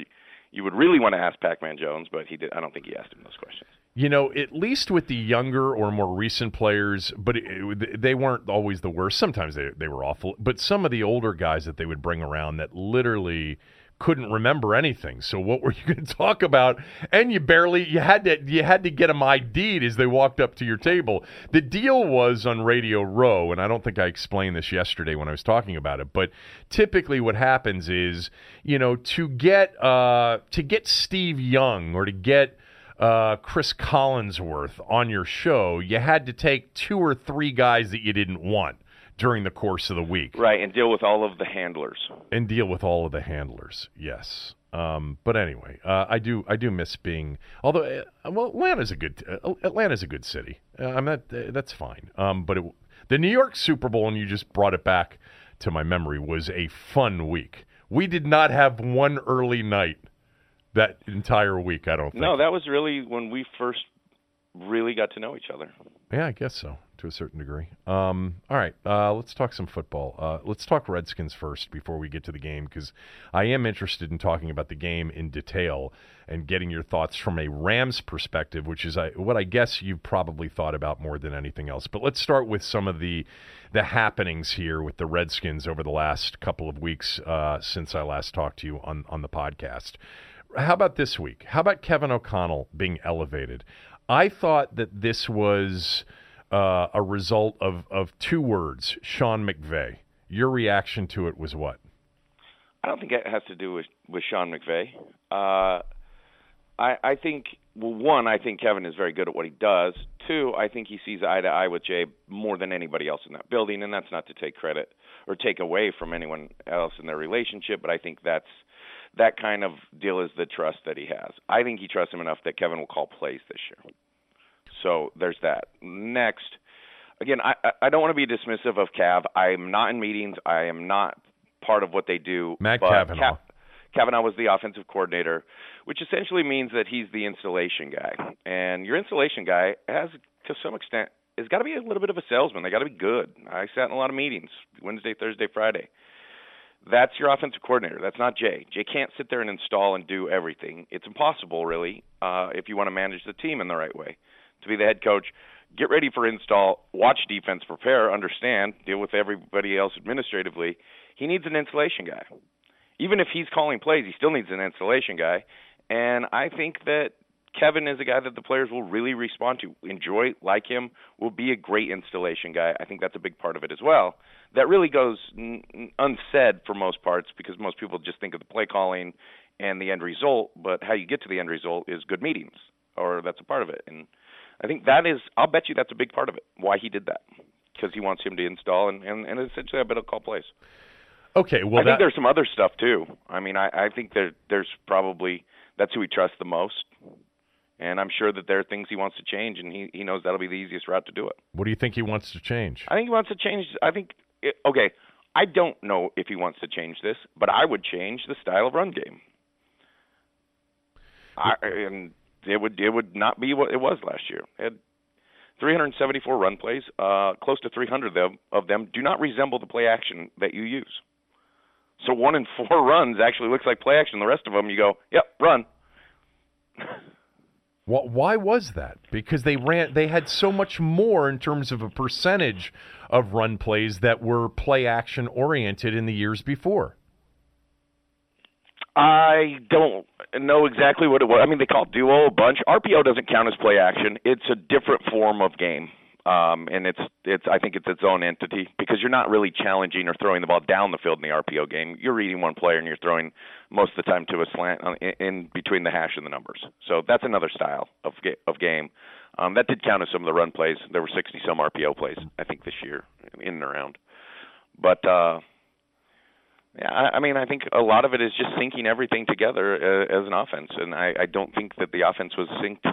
you would really want to ask Pac-Man Jones, but he did. I don't think he asked him those questions. You know, at least with the younger or more recent players, but it, they weren't always the worst. Sometimes they they were awful, but some of the older guys that they would bring around that literally couldn't remember anything. So what were you going to talk about? And you barely you had to you had to get them ID'd as they walked up to your table. The deal was on Radio Row, and I don't think I explained this yesterday when I was talking about it. But typically, what happens is you know to get uh, to get Steve Young or to get uh, Cris Collinsworth on your show, you had to take two or three guys that you didn't want during the course of the week. Right, and deal with all of the handlers. And deal with all of the handlers. Yes. Um, but anyway, uh, I do I do miss being. Although, uh, well, Atlanta's a good uh, Atlanta's a good city. Uh, I'm not. Uh, that's fine. Um, but it, the New York Super Bowl, and you just brought it back to my memory, was a fun week. We did not have one early night that entire week. I don't think. No, that was really when we first really got to know each other. Yeah, I guess so to a certain degree. Um, all right, uh, let's talk some football. Uh, let's talk Redskins first before we get to the game because I am interested in talking about the game in detail and getting your thoughts from a Rams perspective, which is I, what I guess you've probably thought about more than anything else. But let's start with some of the the happenings here with the Redskins over the last couple of weeks uh, since I last talked to you on on the podcast. How about this week? How about Kevin O'Connell being elevated? I thought that this was uh, a result of, of two words, Sean McVay. Your reaction to it was what? I don't think it has to do with, with Sean McVay. Uh, I, I think, well, one, I think Kevin is very good at what he does. Two, I think he sees eye to eye with Jay more than anybody else in that building, and that's not to take credit or take away from anyone else in their relationship, but I think that's that kind of deal is the trust that he has. I think he trusts him enough that Kevin will call plays this year. So there's that. Next, again, I I don't want to be dismissive of Cav. I'm not in meetings. I am not part of what they do. Matt but Cavanaugh. Cav- Cavanaugh was the offensive coordinator, which essentially means that he's the installation guy. And your installation guy has, to some extent, has got to be a little bit of a salesman. They got to be good. I sat in a lot of meetings Wednesday, Thursday, Friday. That's your offensive coordinator. That's not Jay. Jay can't sit there and install and do everything. It's impossible, really, uh, if you want to manage the team in the right way to be the head coach. Get ready for install, watch defense, prepare, understand, deal with everybody else administratively. He needs an installation guy. Even if he's calling plays, he still needs an installation guy. And I think that Kevin is a guy that the players will really respond to, enjoy, like him, will be a great installation guy. I think that's a big part of it as well. That really goes n- unsaid for most parts because most people just think of the play calling and the end result, but how you get to the end result is good meetings, or that's a part of it. And I think that is, I'll bet you that's a big part of it, why he did that. Because he wants him to install and, and, and essentially I bet he'll call plays. Okay, well, I that, think there's some other stuff too. I mean, I, I think there there's probably that's who he trusts the most, and I'm sure that there are things he wants to change, and he he knows that'll be the easiest route to do it. what do you think he wants to change? I think he wants to change. I think it, okay. I don't know if he wants to change this, but I would change the style of run game. I, and it would it would not be what it was last year. It had 374 run plays. Uh, close to 300 of them, of them do not resemble the play action that you use. So one in four runs actually looks like play action. The rest of them, you go, yep, run. Wh- Why was that? Because they ran, they had so much more in terms of a percentage of run plays that were play action oriented in the years before. I don't know exactly what it was. I mean, they call it duo a bunch. RPO doesn't count as play action. It's a different form of game, um, and it's it's. I think it's its own entity because you're not really challenging or throwing the ball down the field in the RPO game. You're reading one player and you're throwing most of the time to a slant on- in, in between the hash and the numbers. So that's another style of of game. Um, that did count as some of the run plays. There were 60 some RPO plays, I think, this year in and around. But uh, yeah, I, I mean, I think a lot of it is just syncing everything together uh, as an offense, and I, I don't think that the offense was synced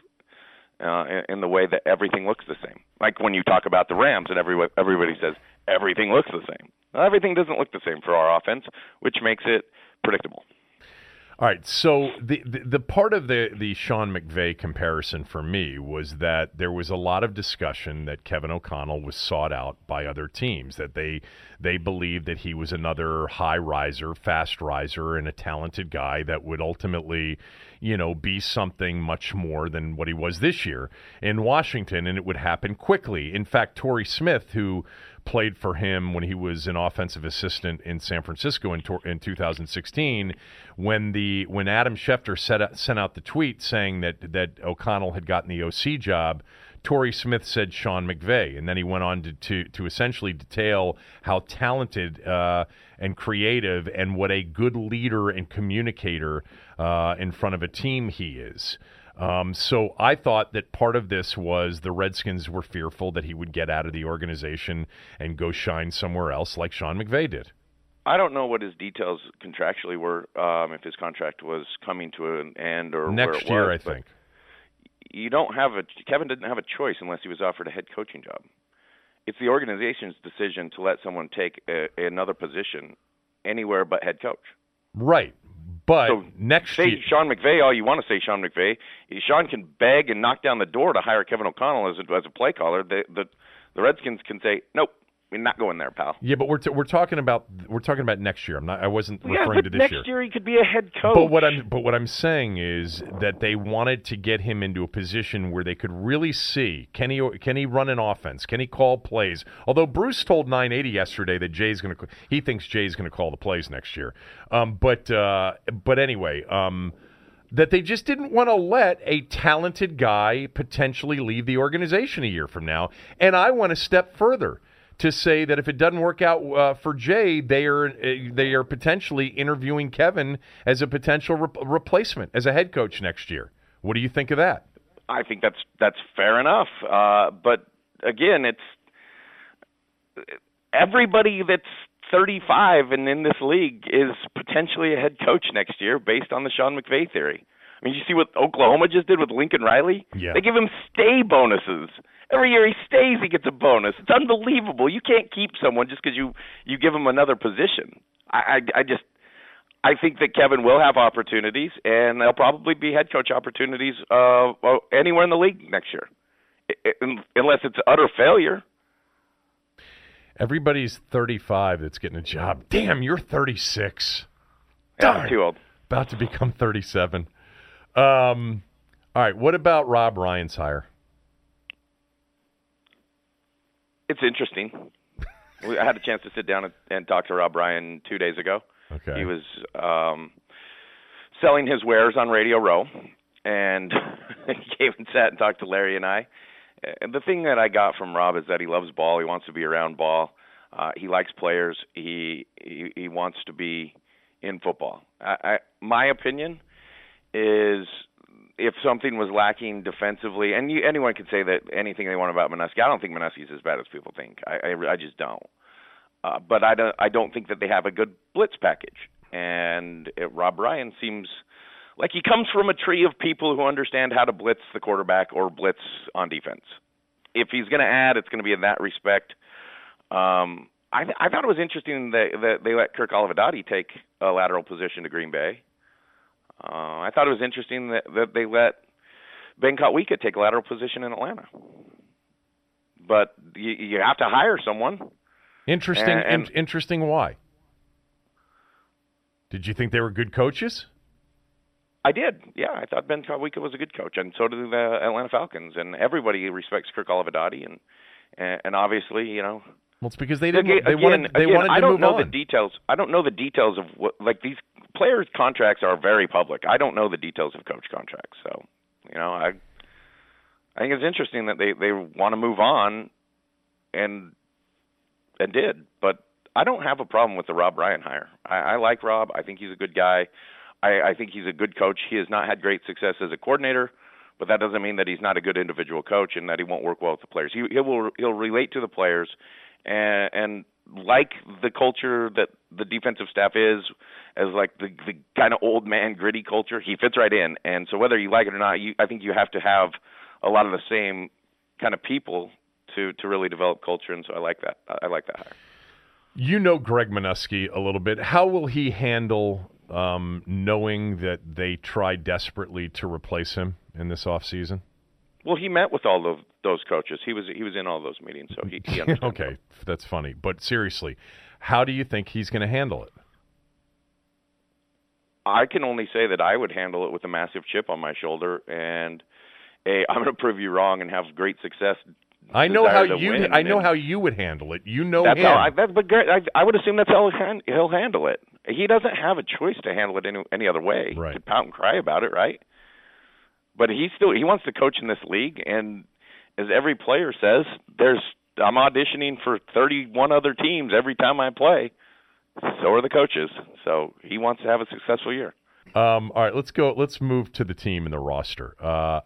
uh, in, the way that everything looks the same. Like when you talk about the Rams, and every, everybody says everything looks the same. Well, everything doesn't look the same for our offense, which makes it predictable. All right, so the, the, the part of the the Sean McVay comparison for me was that there was a lot of discussion that Kevin O'Connell was sought out by other teams that they they believed that he was another high riser, fast riser, and a talented guy that would ultimately, you know, be something much more than what he was this year in Washington, and it would happen quickly. In fact, Torrey Smith, who played for him when he was an offensive assistant in San Francisco in, in 2016. When the when Adam Schefter set, sent out the tweet saying that that O'Connell had gotten the OC job, Torrey Smith said Sean McVay, and then he went on to to, to essentially detail how talented uh, and creative and what a good leader and communicator uh, in front of a team he is. Um, so I thought that part of this was the Redskins were fearful that he would get out of the organization and go shine somewhere else, like Sean McVay did. I don't know what his details contractually were, um, if his contract was coming to an end or next year. Was, I think you don't have a Kevin didn't have a choice unless he was offered a head coaching job. It's the organization's decision to let someone take a, another position anywhere but head coach. Right, but so next say year, Sean McVay, all you want to say Sean McVay. Sean can beg and knock down the door to hire Kevin O'Connell as a, as a play caller. The, the the Redskins can say nope. We're not going there, pal. Yeah, but we're t- we're talking about we're talking about next year. I'm not. I wasn't yeah, referring to this next year. year he could be a head coach. But what I'm but what I'm saying is that they wanted to get him into a position where they could really see can he can he run an offense? Can he call plays? Although Bruce told 980 yesterday that Jay's going to he thinks Jay's going to call the plays next year. Um, but uh, but anyway. Um, that they just didn't want to let a talented guy potentially leave the organization a year from now. And I went a step further to say that if it doesn't work out uh, for Jay, they are uh, they are potentially interviewing Kevin as a potential re- replacement as a head coach next year. What do you think of that? I think that's that's fair enough. Uh, but again, it's everybody that's 35 and in this league is potentially a head coach next year based on the Sean McVay theory. I mean, you see what Oklahoma just did with Lincoln Riley? Yeah. They give him stay bonuses. Every year he stays, he gets a bonus. It's unbelievable. You can't keep someone just because you you give him another position. I, I I just I think that Kevin will have opportunities, and there'll probably be head coach opportunities uh, anywhere in the league next year, unless it's utter failure. Everybody's 35 that's getting a job. Damn, you're 36. Yeah, too old. About to become 37. Um, all right, what about Rob Ryan's hire? It's interesting. I had a chance to sit down and, talk to Rob Ryan two days ago. Okay. He was um, selling his wares on Radio Row, and he came and sat and talked to Larry and I. And the thing that I got from Rob is that he loves ball. He wants to be around ball. Uh, he likes players. He, he he wants to be in football. I, I, my opinion is if something was lacking defensively, and you, anyone could say that anything they want about Manusky. I don't think Manusky's as bad as people think. I I, I just don't. Uh, but I don't I don't think that they have a good blitz package. And it, Rob Ryan seems like he comes from a tree of people who understand how to blitz the quarterback or blitz on defense. If he's going to add, it's going to be in that respect. Um, I, I thought it was interesting that, that they let Kirk Olivadotti take a lateral position to Green Bay. Uh, I thought it was interesting that, that they let Ben Kotwica take a lateral position in Atlanta. But you, you have to hire someone. Interesting. And- and- in- interesting. Why? Did you think they were good coaches? I did. Yeah, I thought Ben Kotwica was a good coach, and so do the Atlanta Falcons. And everybody respects Kirk Olivadotti, and and, and obviously, you know, Well, it's because they didn't. Again, they wanted. They again, wanted to I don't move know on. the details. I don't know the details of what like these players' contracts are very public. I don't know the details of coach contracts. So, you know, I I think it's interesting that they they want to move on, and and did. But I don't have a problem with the Rob Ryan hire. I, I like Rob. I think he's a good guy. I, I think he's a good coach. He has not had great success as a coordinator, but that doesn't mean that he's not a good individual coach and that he won't work well with the players. He, he will he'll relate to the players, and, and like the culture that the defensive staff is, as like the the kind of old man gritty culture, he fits right in. And so whether you like it or not, you I think you have to have a lot of the same kind of people to to really develop culture, and so I like that. I like that hire. You know Greg Manusky a little bit. How will he handle um, knowing that they try desperately to replace him in this offseason? Well, he met with all of those coaches. He was he was in all those meetings, so he, he understands. okay, that's funny. But seriously, how do you think he's going to handle it? I can only say that I would handle it with a massive chip on my shoulder, and a I'm going to prove you wrong and have great success. I know how you. win, I know how you would handle it. You know That's him. how I. That's but I, I would assume that's how he'll handle it. He doesn't have a choice to handle it any any other way. Right. To pout and cry about it, right? But he still he wants to coach in this league, and as every player says, there's I'm auditioning for 31 other teams every time I play. So are the coaches. So he wants to have a successful year. Um, all right, let's go. Let's move to the team and the roster. Uh,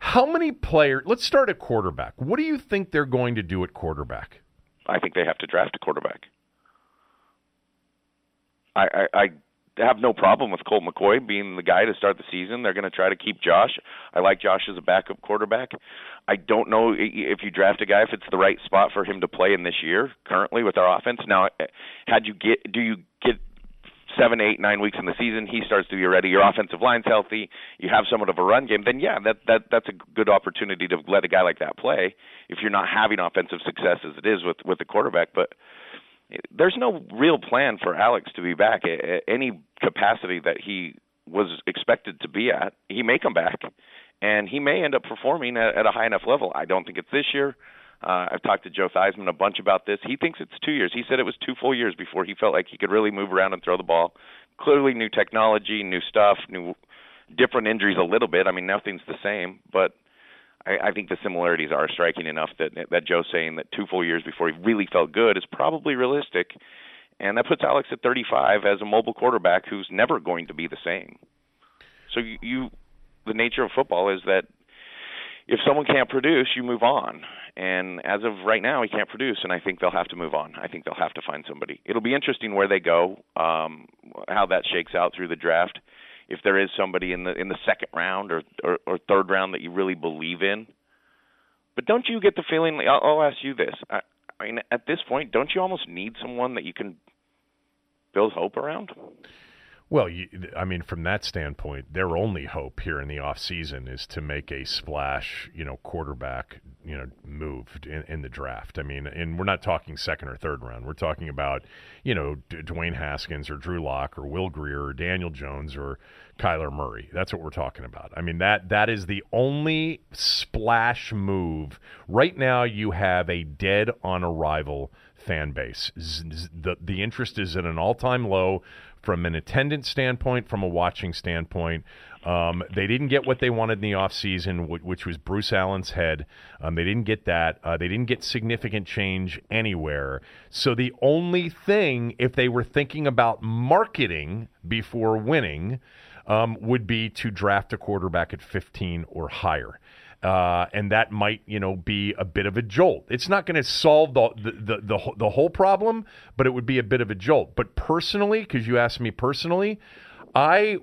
how many players? Let's start at quarterback. What do you think they're going to do at quarterback? I think they have to draft a quarterback. I, I, I have no problem with Colt McCoy being the guy to start the season. They're going to try to keep Josh. I like Josh as a backup quarterback. I don't know if you draft a guy if it's the right spot for him to play in this year currently with our offense. Now, eh, had you get do you get seven, eight, nine weeks in the season, he starts to be ready. Your offensive line's healthy. You have somewhat of a run game. Then yeah, that that that's a good opportunity to let a guy like that play. If you're not having offensive success as it is with with the quarterback, but there's no real plan for Alex to be back at, any capacity that he was expected to be at. He may come back, and he may end up performing at, at a high enough level. I don't think it's this year. Uh, I've talked to Joe Theismann a bunch about this. He thinks it's two years. He said it was two full years before he felt like he could really move around and throw the ball. Clearly, new technology, new stuff, new different injuries a little bit. I mean, nothing's the same, but I, I think the similarities are striking enough that that Joe's saying that two full years before he really felt good is probably realistic, and that puts Alex at 35 as a mobile quarterback who's never going to be the same. So you, you the nature of football is that if someone can't produce, you move on. And as of right now, he can't produce, and I think they'll have to move on. I think they'll have to find somebody. It'll be interesting where they go, um, how that shakes out through the draft. If there is somebody in the in the second round or, or or third round that you really believe in, but don't you get the feeling? I'll, I'll ask you this. I, I mean, at this point, don't you almost need someone that you can build hope around? Well, you, I mean, from that standpoint, their only hope here in the off season is to make a splash, you know, quarterback, you know, move in, in the draft. I mean, and we're not talking second or third round. We're talking about, you know, D- Dwayne Haskins or Drew Lock or Will Grier or Daniel Jones or Kyler Murray. That's what we're talking about. I mean, that that is the only splash move right now. You have a dead on arrival fan base. Z- z- The the interest is at an all time low from an attendance standpoint, from a watching standpoint. Um, they didn't get what they wanted in the offseason, wh- which was Bruce Allen's head. Um, they didn't get that. Uh, they didn't get significant change anywhere. So the only thing, if they were thinking about marketing before winning, um, would be to draft a quarterback at 15 or higher. Uh, and that might, you know, be a bit of a jolt. It's not going to solve the, the the the the whole problem, but it would be a bit of a jolt. But personally, because you asked me personally, I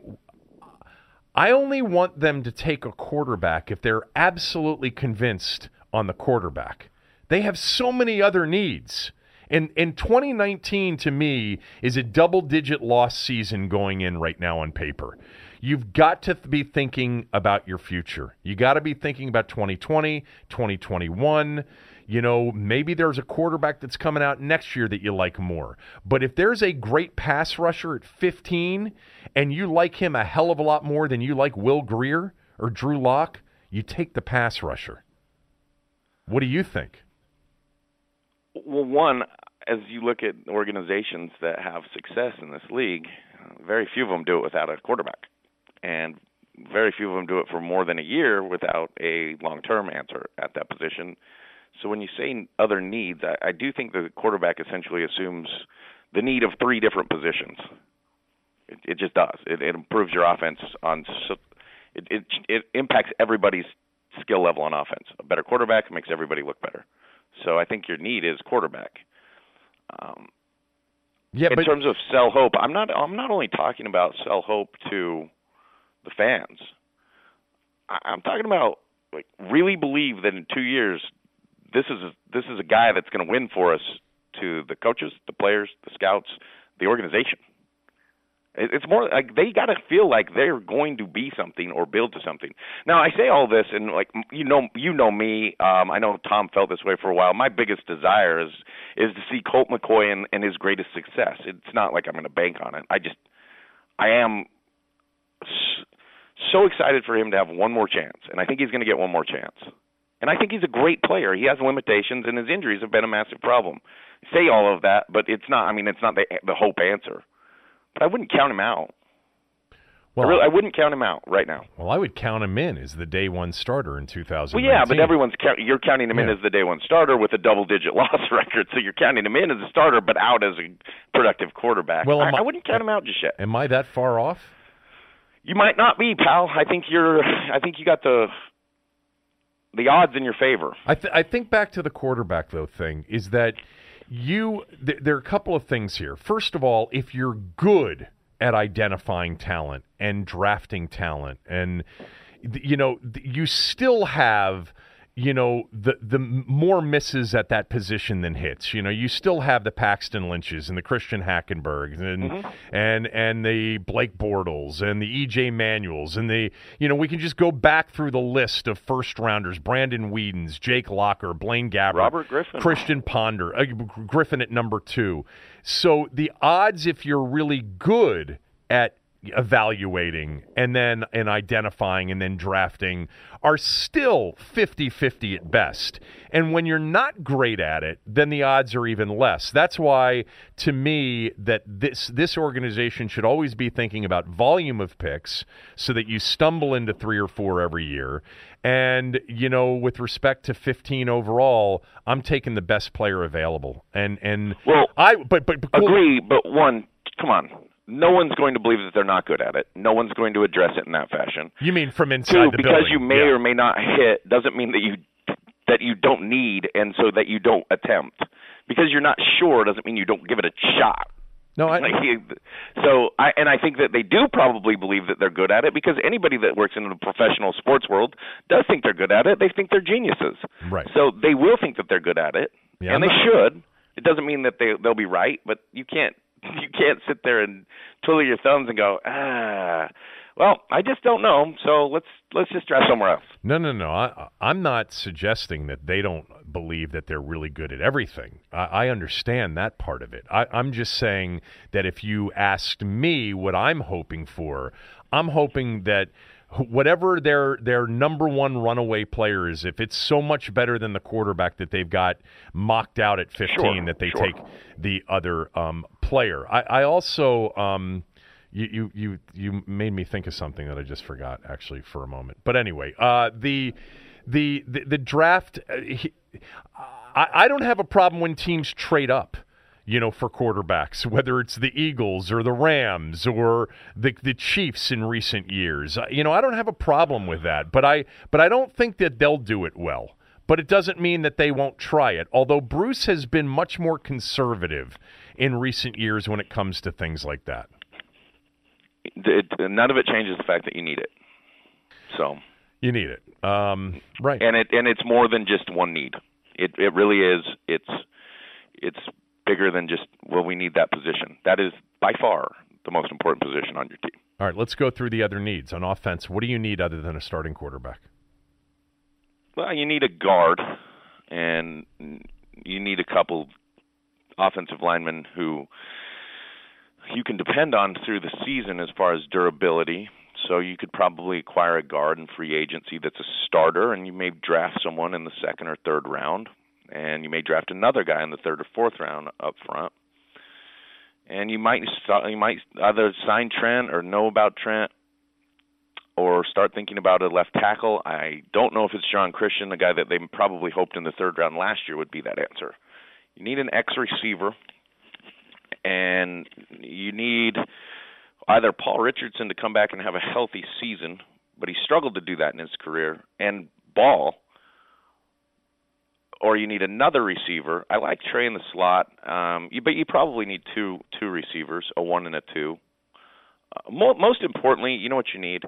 I only want them to take a quarterback if they're absolutely convinced on the quarterback. They have so many other needs. And in 2019 to me is a double digit loss season going in right now on paper. You've got to be thinking about your future. You got to be thinking about 2020, 2021. You know, maybe there's a quarterback that's coming out next year that you like more. But if there's a great pass rusher at 15 and you like him a hell of a lot more than you like Will Grier or Drew Lock, you take the pass rusher. What do you think? Well, one, as you look at organizations that have success in this league, very few of them do it without a quarterback, and very few of them do it for more than a year without a long-term answer at that position. So when you say other needs, I, I do think the quarterback essentially assumes the need of three different positions. It, it just does. It, it improves your offense on. So, it, it it impacts everybody's skill level on offense. A better quarterback makes everybody look better. So I think your need is quarterback. Um, Yeah, in but terms of sell hope, I'm not. I'm not only talking about sell hope to the fans. I, I'm talking about like really believe that in two years this is a, this is a guy that's going to win for us to the coaches, the players, the scouts, the organization. It's more like they got to feel like they're going to be something or build to something. Now, I say all this, and like you know, you know me. Um, I know Tom felt this way for a while. My biggest desire is is to see Colt McCoy and, and his greatest success. It's not like I'm going to bank on it. I just, I am so excited for him to have one more chance, and I think he's going to get one more chance. And I think he's a great player. He has limitations, and his injuries have been a massive problem. Say all of that, but it's not. I mean, it's not the the hope answer. But I wouldn't count him out. Well, I, really, I wouldn't count him out right now. Well, I would count him in as the day one starter in 2000. Well, yeah, but everyone's count, you're counting him yeah. in as the day one starter with a double digit loss record, so you're counting him in as a starter, but out as a productive quarterback. Well, I, I, I wouldn't count him out just yet. Am I that far off? You might not be, pal. I think you're. I think you got the the odds in your favor. I, th- I think back to the quarterback though thing is that you th- there are a couple of things here. First of all, if you're good at identifying talent and drafting talent and you know you still have you know the the more misses at that position than hits. You know, you still have the Paxton Lynches and the Christian Hackenbergs and mm-hmm. and and the Blake Bortles and the EJ Manuels and the you know we can just go back through the list of first rounders: Brandon Weedens, Jake Locker, Blaine Gabbert, Robert Griffin, Christian Ponder, uh, Griffin at number two. So the odds, if you're really good at evaluating and then and identifying and then drafting are still 50-50 at best. And when you're not great at it, then the odds are even less. That's why to me that this this organization should always be thinking about volume of picks so that you stumble into 3 or 4 every year. And you know, with respect to 15 overall, I'm taking the best player available. And and well, I but but, but cool. agree, but one come on no one's going to believe that they're not good at it. No one's going to address it in that fashion. You mean from inside Two, the because building? you may yeah. or may not hit doesn't mean that you that you don't need and so that you don't attempt. Because you're not sure doesn't mean you don't give it a shot. No, I, like, so I and I think that they do probably believe that they're good at it because anybody that works in the professional sports world does think they're good at it. They think they're geniuses. Right. So they will think that they're good at it, yeah, and I'm they not... should. It doesn't mean that they they'll be right, but you can't you can't sit there and twiddle your thumbs and go, ah, well, I just don't know. So let's let's just try somewhere else. No, no, no. I, I'm not suggesting that they don't believe that they're really good at everything. I, I understand that part of it. I, I'm just saying that if you asked me what I'm hoping for, I'm hoping that whatever their their number one runaway player is, if it's so much better than the quarterback that they've got mocked out at 15, sure, that they sure. take the other um, player. I, I also. Um, you, you you you made me think of something that I just forgot actually for a moment. But anyway, uh, the, the the the draft. Uh, he, I, I don't have a problem when teams trade up you know, for quarterbacks, whether it's the Eagles or the Rams or the the Chiefs in recent years. You know, I don't have a problem with that, but I but I don't think that they'll do it well. But it doesn't mean that they won't try it. Although Bruce has been much more conservative in recent years when it comes to things like that. It, none of it changes the fact that you need it. So you need it, um, right? And it and it's more than just one need. It it really is. It's it's bigger than just well we need that position. That is by far the most important position on your team. All right, let's go through the other needs on offense. What do you need other than a starting quarterback? Well, you need a guard, and you need a couple offensive linemen who you can depend on through the season as far as durability. So you could probably acquire a guard in free agency that's a starter, and you may draft someone in the second or third round and you may draft another guy in the third or fourth round up front. And you might you might either sign Trent or know about Trent, or start thinking about a left tackle. I don't know if it's Geron Christian, the guy that they probably hoped in the third round last year would be that answer. You need an X receiver, and you need either Paul Richardson to come back and have a healthy season, but he struggled to do that in his career, and Ball or you need another receiver. I like Trey in the slot, um, you, but you probably need two two receivers, a one and a two. Uh, mo- most importantly, you know what you need.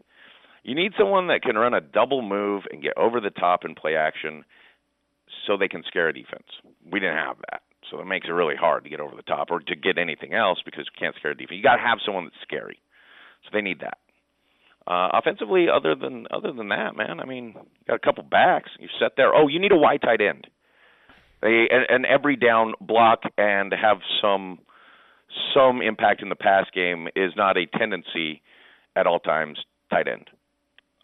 You need someone that can run a double move and get over the top and play action so they can scare a defense. We didn't have that. So it makes it really hard to get over the top or to get anything else because you can't scare a defense. You got to have someone that's scary. So they need that. Uh, offensively, other than other than that, man, I mean, you got a couple backs. You set there. Oh, you need a wide tight end. An, an every down block and have some some impact in the pass game is not a tendency at all times. Tight end.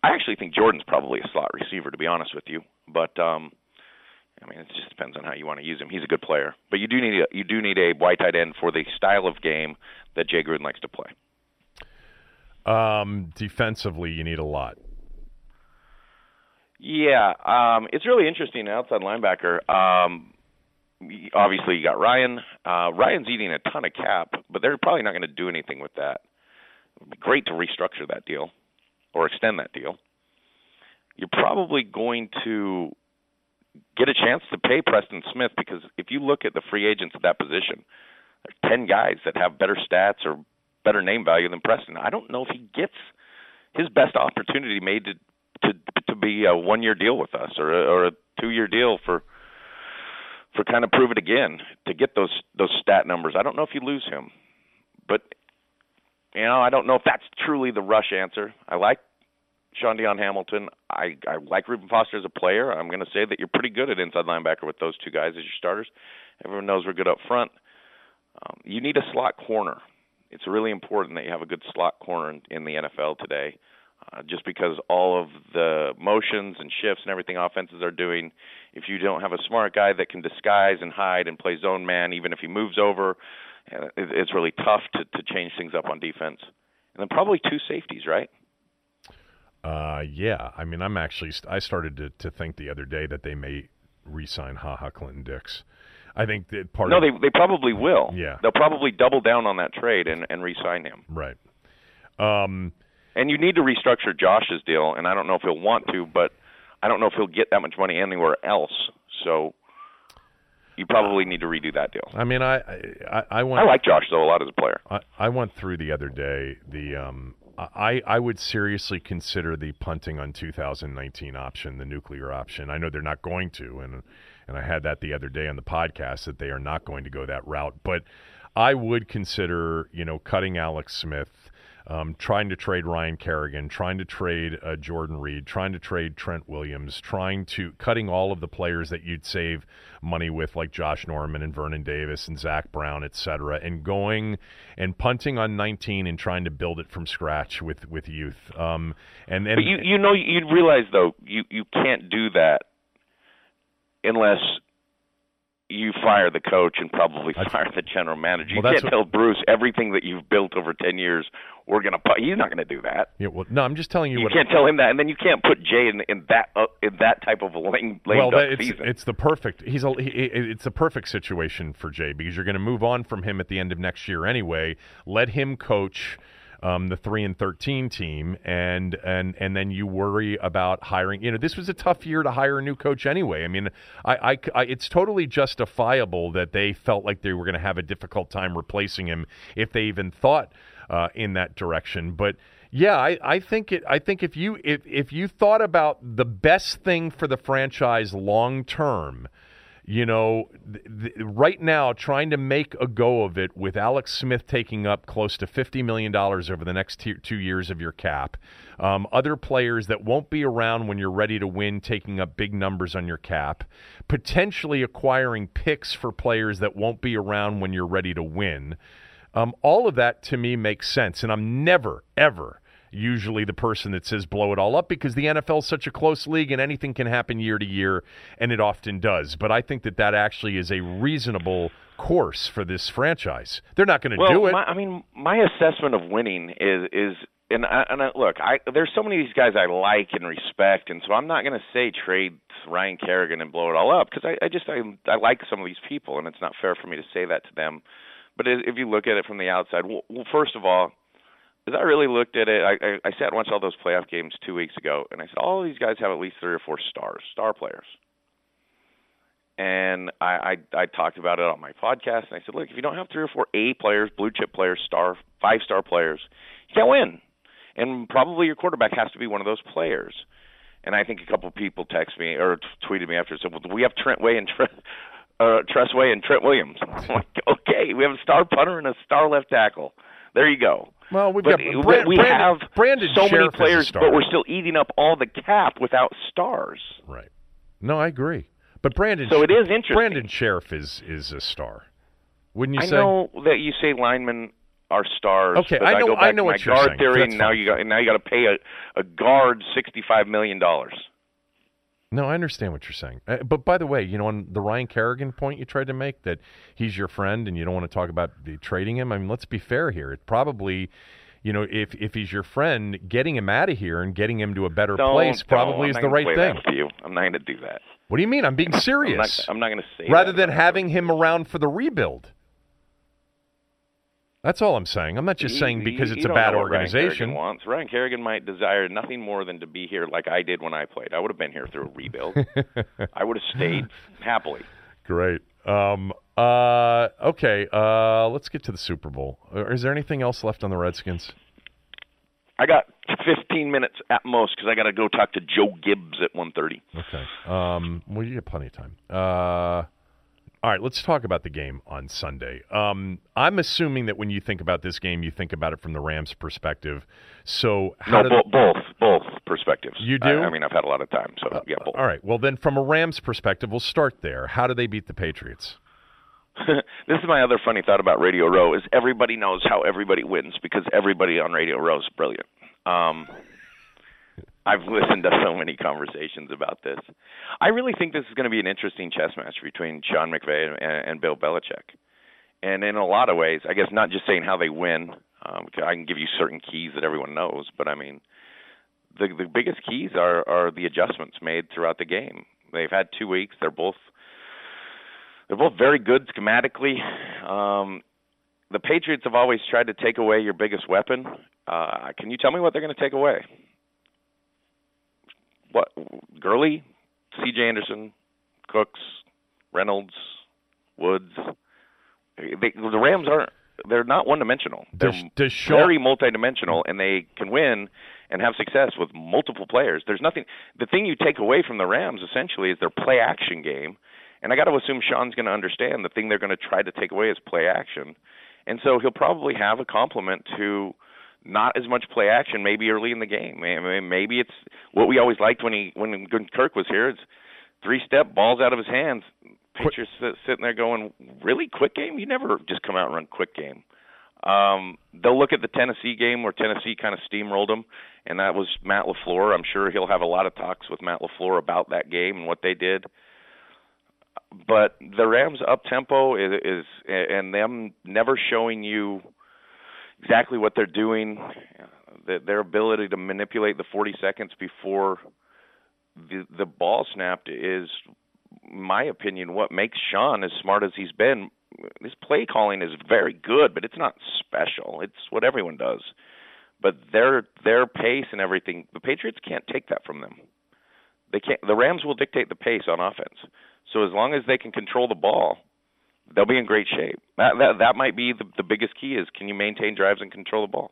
I actually think Jordan's probably a slot receiver, to be honest with you. But um, I mean, it just depends on how you want to use him. He's a good player, but you do need a, you do need a wide tight end for the style of game that Jay Gruden likes to play. Um, defensively, you need a lot. Yeah, um, it's really interesting. Outside linebacker. Um, obviously, you got Ryan. Uh, Ryan's eating a ton of cap, but they're probably not going to do anything with that. It'd be great to restructure that deal or extend that deal. You're probably going to get a chance to pay Preston Smith because if you look at the free agents at that position, there's ten guys that have better stats or better name value than Preston. I don't know if he gets his best opportunity made to to to be a one year deal with us or a, or a two year deal for for kind of prove it again to get those those stat numbers. I don't know if you lose him, but you know I don't know if that's truly the rush answer. I like Shaun Dion Hamilton. I, I like Reuben Foster as a player. I'm going to say that you're pretty good at inside linebacker with those two guys as your starters. Everyone knows we're good up front. Um, you need a slot corner. It's really important that you have a good slot corner in, in the NFL today. Uh, just because all of the motions and shifts and everything offenses are doing, if you don't have a smart guy that can disguise and hide and play zone man, even if he moves over, uh, it, it's really tough to, to change things up on defense. And then probably two safeties, right? Uh, yeah. I mean, I'm actually I started to to think the other day that they may re-sign Ha Ha Clinton Dix. I think that part. No, of, they they probably will. Yeah. they'll probably double down on that trade and and re-sign him. right. Um, And you need to restructure Josh's deal, and I don't know if he'll want to, but I don't know if he'll get that much money anywhere else. So you probably need to redo that deal. I mean, I I, I went. I like Josh though a lot as a player. I, I went through the other day the um I I would seriously consider the punting on 2019 option, the nuclear option. I know they're not going to, and and I had that the other day on the podcast that they are not going to go that route. But I would consider, you know, cutting Alex Smith, um, trying to trade Ryan Kerrigan, trying to trade uh, Jordan Reed, trying to trade Trent Williams, trying to cutting all of the players that you'd save money with, like Josh Norman and Vernon Davis and Zach Brown, et cetera, and going and punting on 19 and trying to build it from scratch with with youth. Um, and and But you you know you realize though you you can't do that unless you fire the coach and probably fire the general manager. You Well, can't tell Bruce everything that you've built over ten years. We're gonna. Pu-. He's not gonna do that. yeah, well, no, I'm just telling you, You what can't tell him that, and then you can't put Jay in, in that uh, in that type of a lame, lame well, that- it's season. it's the perfect. He's a he, it's a perfect situation for Jay because you're going to move on from him at the end of next year anyway. Let him coach um, the three and thirteen team, and and and then you worry about hiring. You know, this was a tough year to hire a new coach anyway. I mean, I, I, I it's totally justifiable that they felt like they were going to have a difficult time replacing him if they even thought uh, in that direction, but. Yeah, I, I think it. I think if you if if you thought about the best thing for the franchise long term, you know, th- th- right now trying to make a go of it with Alex Smith taking up close to fifty million dollars over the next two, two years of your cap, um, other players that won't be around when you're ready to win taking up big numbers on your cap, potentially acquiring picks for players that won't be around when you're ready to win. Um, all of that to me makes sense, and I'm never ever usually the person that says blow it all up because the NFL is such a close league and anything can happen year to year, and it often does. But I think that that actually is a reasonable course for this franchise. They're not going to well, do it. My, I mean, my assessment of winning is is and I, and I, look, I there's so many of these guys I like and respect, and so I'm not going to say trade Ryan Kerrigan and blow it all up because I, I just I I like some of these people, and it's not fair for me to say that to them. But if you look at it from the outside, well, well first of all, as I really looked at it, I, I, I sat and watched all those playoff games two weeks ago, and I said all these guys have at least three or four stars, star players. And I, I I talked about it on my podcast, and I said, look, if you don't have three or four A players, blue chip players, star five star players, you can't win. and probably your quarterback has to be one of those players. And I think a couple of people text me or t- tweeted me after and said, "Well, we have Trent Way and Trent." Uh, Tress Way and Trent Williams. I'm like, okay, we have a star punter and a star left tackle. There you go. Well, we've But got Brand- we Brandon- have Brandon so Scherff many players, but we're still eating up all the cap without stars. right. No, I agree. But Brandon, So it is interesting. Brandon Scherff is is a star. Wouldn't you I say? I know that you say linemen are stars. Okay, I know- go I know what my you're guard saying. theory, That's now fine. you got now you got to pay a, a guard sixty five million dollars. No, I understand what you're saying. Uh, but by the way, you know, on the Ryan Kerrigan point you tried to make that he's your friend and you don't want to talk about the, trading him. I mean, let's be fair here. It probably, you know, if if he's your friend, getting him out of here and getting him to a better Don't, place probably is the right thing. For you, I'm not going to do that. What do you mean? I'm being not, serious. I'm not going to say Rather than having him around for the rebuild. That's all I'm saying. I'm not just You- saying because it's a bad Ryan organization. Kerrigan wants. Ryan Kerrigan might desire nothing more than to be here like I did when I played. I would have been here through a rebuild. I would have stayed happily. Great. Um, uh, okay. Uh, let's get to the Super Bowl. Uh, Is there anything else left on the Redskins? I got 15 minutes at most because I got to go talk to Joe Gibbs at 1:30. Okay. Um, well, you get plenty of time. Uh, all right, let's talk about the game on Sunday. Um, I'm assuming that when you think about this game, you think about it from the Rams' perspective. So, how No, did bo- both both perspectives. You do? Uh, I, I mean, I've had a lot of time, so yeah, both. all right. Well, then, from a Rams' perspective, we'll start there. How do they beat the Patriots? this is my other funny thought about Radio Row is everybody knows how everybody wins because everybody on Radio Row is brilliant. Um, I've listened to so many conversations about this. I really think this is going to be an interesting chess match between Sean McVay and, and Bill Belichick. And in a lot of ways, I guess not just saying how they win. Um, I can give you certain keys that everyone knows, but I mean, the the biggest keys are are the adjustments made throughout the game. They've had two weeks. They're both they're both very good schematically. Um, the Patriots have always tried to take away your biggest weapon. Uh, can you tell me what they're going to take away? What Gurley, C.J. Anderson, Cooks, Reynolds, Woods. They, the Rams aren't. They're not one-dimensional. They're Does- does Sean- very multi-dimensional, and they can win and have success with multiple players. There's nothing. The thing you take away from the Rams essentially is their play-action game, and I got to assume Sean's going to understand the thing they're going to try to take away is play action, and so he'll probably have a complement to not as much play action maybe early in the game. Maybe it's what we always liked when he when Kirk was here. It's three step balls out of his hands. Pitcher's sit, sitting there going, really quick game? You never just come out and run quick game. Um, they'll look at the Tennessee game where Tennessee kind of steamrolled them, and that was Matt LaFleur. I'm sure he'll have a lot of talks with Matt LaFleur about that game and what they did. But the Rams up tempo is, is and them never showing you exactly what they're doing, the, their ability to manipulate the 40 seconds before the the ball snapped is, my opinion, what makes Sean as smart as he's been. His play calling is very good, but it's not special. It's what everyone does. But their their pace and everything, the Patriots can't take that from them. They can't. The Rams will dictate the pace on offense. So as long as they can control the ball, they'll be in great shape. That that that might be the the biggest key is can you maintain drives and control the ball.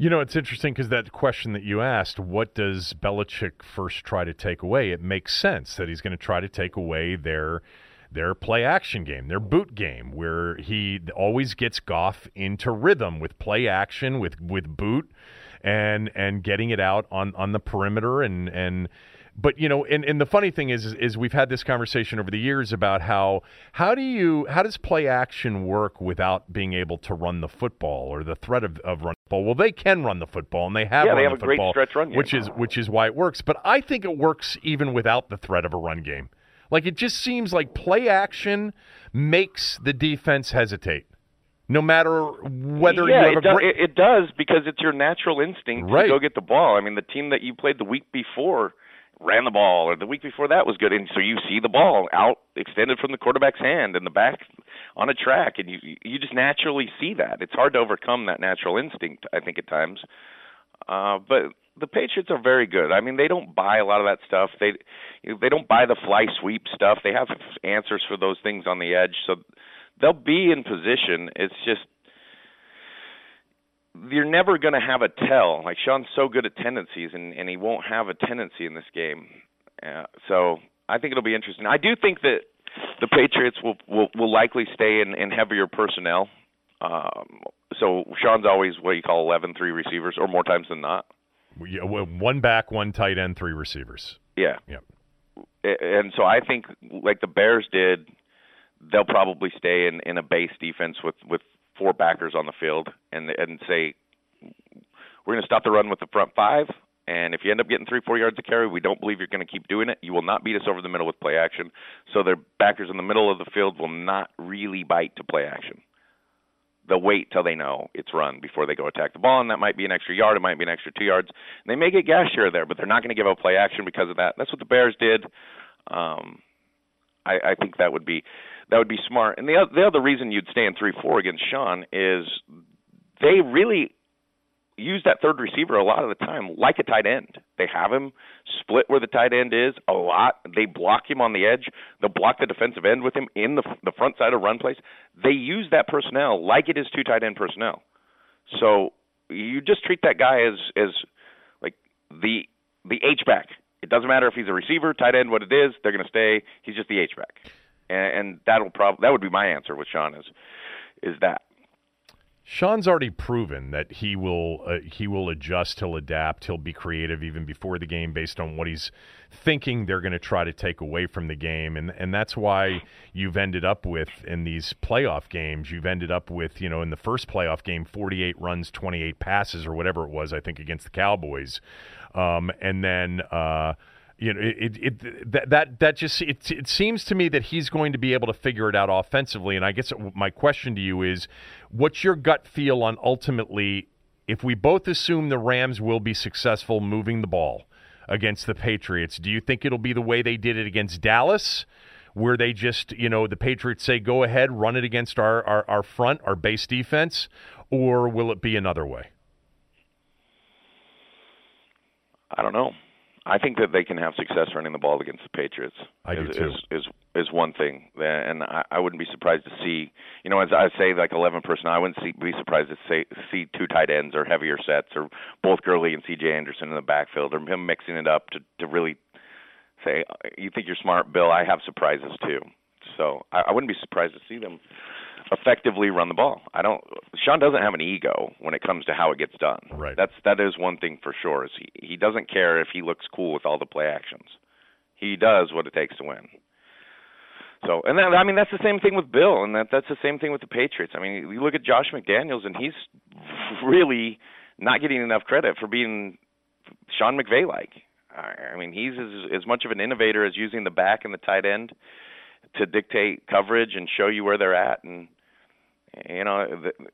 You know, it's interesting because that question that you asked, what does Belichick first try to take away? It makes sense that he's going to try to take away their their play action game, their boot game, where he always gets Goff into rhythm with play action, with with boot, and and getting it out on on the perimeter and and but you know and, and the funny thing is, is is we've had this conversation over the years about how how do you how does play action work without being able to run the football or the threat of, of run football well they can run the football and they have Yeah, run they have the a great stretch run game. which is which is why it works but i think it works even without the threat of a run game like it just seems like play action makes the defense hesitate no matter whether yeah, you have it, a does, great it, it does because it's your natural instinct Right. to go get the ball. I mean, the team that you played the week before ran the ball, or the week before that was good, and so you see the ball out extended from the quarterback's hand and the back on a track, and you you just naturally see that. It's hard to overcome that natural instinct, I think, at times. Uh, but the Patriots are very good. I mean, they don't buy a lot of that stuff. They they don't buy the fly sweep stuff. They have answers for those things on the edge, so they'll be in position. It's just you're never going to have a tell. Like Sean's so good at tendencies, and and he won't have a tendency in this game. Uh, so I think it'll be interesting. I do think that the Patriots will will, will likely stay in, in heavier personnel. Um, so Sean's always what you call 11 three receivers, or more times than not. Yeah, well, one back, one tight end, three receivers. Yeah. Yep. And so I think, like the Bears did, they'll probably stay in, in a base defense with with four backers on the field, and and say we're going to stop the run with the front five. And if you end up getting three, four yards of carry, we don't believe you're going to keep doing it. You will not beat us over the middle with play action. So their backers in the middle of the field will not really bite to play action they'll wait till they know it's run before they go attack the ball, and that might be an extra yard, it might be an extra two yards. And they may get gas here or there, but they're not going to give up play action because of that. That's what the Bears did. Um, I, I think that would be that would be smart. And the the other reason you'd stay in three four against Sean is they really use that third receiver a lot of the time like a tight end. They have him split where the tight end is a lot. They block him on the edge. They'll block the defensive end with him in the the front side of run plays. They use that personnel like it is two tight end personnel. So you just treat that guy as as like the the H back. It doesn't matter if he's a receiver, tight end, what it is. They're going to stay. He's just the H back, and, and that'll probably that would be my answer with Sean is is that. Sean's already proven that he will uh, he will adjust, he'll adapt, he'll be creative even before the game based on what he's thinking they're going to try to take away from the game, and and that's why you've ended up with in these playoff games, you've ended up with you know in the first playoff game, 48 runs, 28 passes, or whatever it was, I think against the Cowboys, um, and then. Uh, you know, it, it, that that that just it, it seems to me that he's going to be able to figure it out offensively. And I guess my question to you is, what's your gut feel on ultimately if we both assume the Rams will be successful moving the ball against the Patriots? Do you think it'll be the way they did it against Dallas? Where they just, you know, the Patriots say, go ahead, run it against our, our, our front, our base defense, or will it be another way? I don't know. I think that they can have success running the ball against the Patriots. I is, do too. Is, is is one thing, and I, I wouldn't be surprised to see. You know, as I say, like eleven personnel, I wouldn't see, be surprised to say, see two tight ends or heavier sets, or both Gurley and C.J. Anderson in the backfield, or him mixing it up to to really say, "You think you're smart, Bill? I have surprises too." So I, I wouldn't be surprised to see them effectively run the ball. I don't. Sean doesn't have an ego when it comes to how it gets done. Right. That's that is one thing for sure. Is he he doesn't care if he looks cool with all the play actions. He does what it takes to win. So, and then I mean that's the same thing with Bill, and that that's the same thing with the Patriots. I mean, you look at Josh McDaniels, and he's really not getting enough credit for being Sean McVay like. I mean, he's as, as much of an innovator as using the back and the tight end to dictate coverage and show you where they're at, and you know,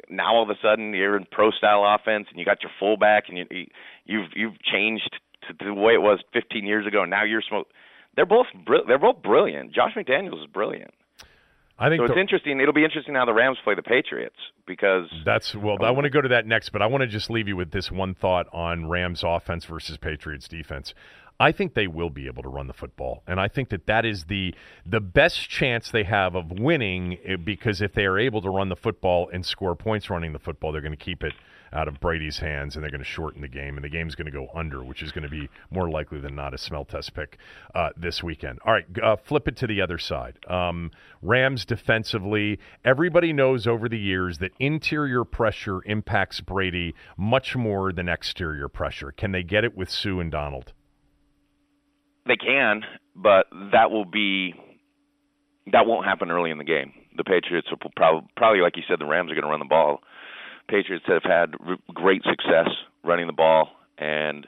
now all of a sudden you're in pro style offense and you got your fullback and you, you've you've changed to the way it was 15 years ago. Now you're smoke. They're both they're both brilliant. Josh McDaniels is brilliant. I think so. It's the, interesting. It'll be interesting how the Rams play the Patriots because that's well. I want to go to that next, but I want to just leave you with this one thought on Rams offense versus Patriots defense. I think they will be able to run the football, and I think that that is the the best chance they have of winning. eh, Because if they are able to run the football and score points running the football, they're going to keep it out of Brady's hands, and they're going to shorten the game, and the game's going to go under, which is going to be more likely than not a smell test pick uh, this weekend. All right, uh, flip it to the other side. Um, Rams defensively, everybody knows over the years that interior pressure impacts Brady much more than exterior pressure. Can they get it with Suh and Donald? They can, but that will be that won't happen early in the game. The Patriots will probably, probably like you said, the Rams are going to run the ball. Patriots have had r- great success running the ball, and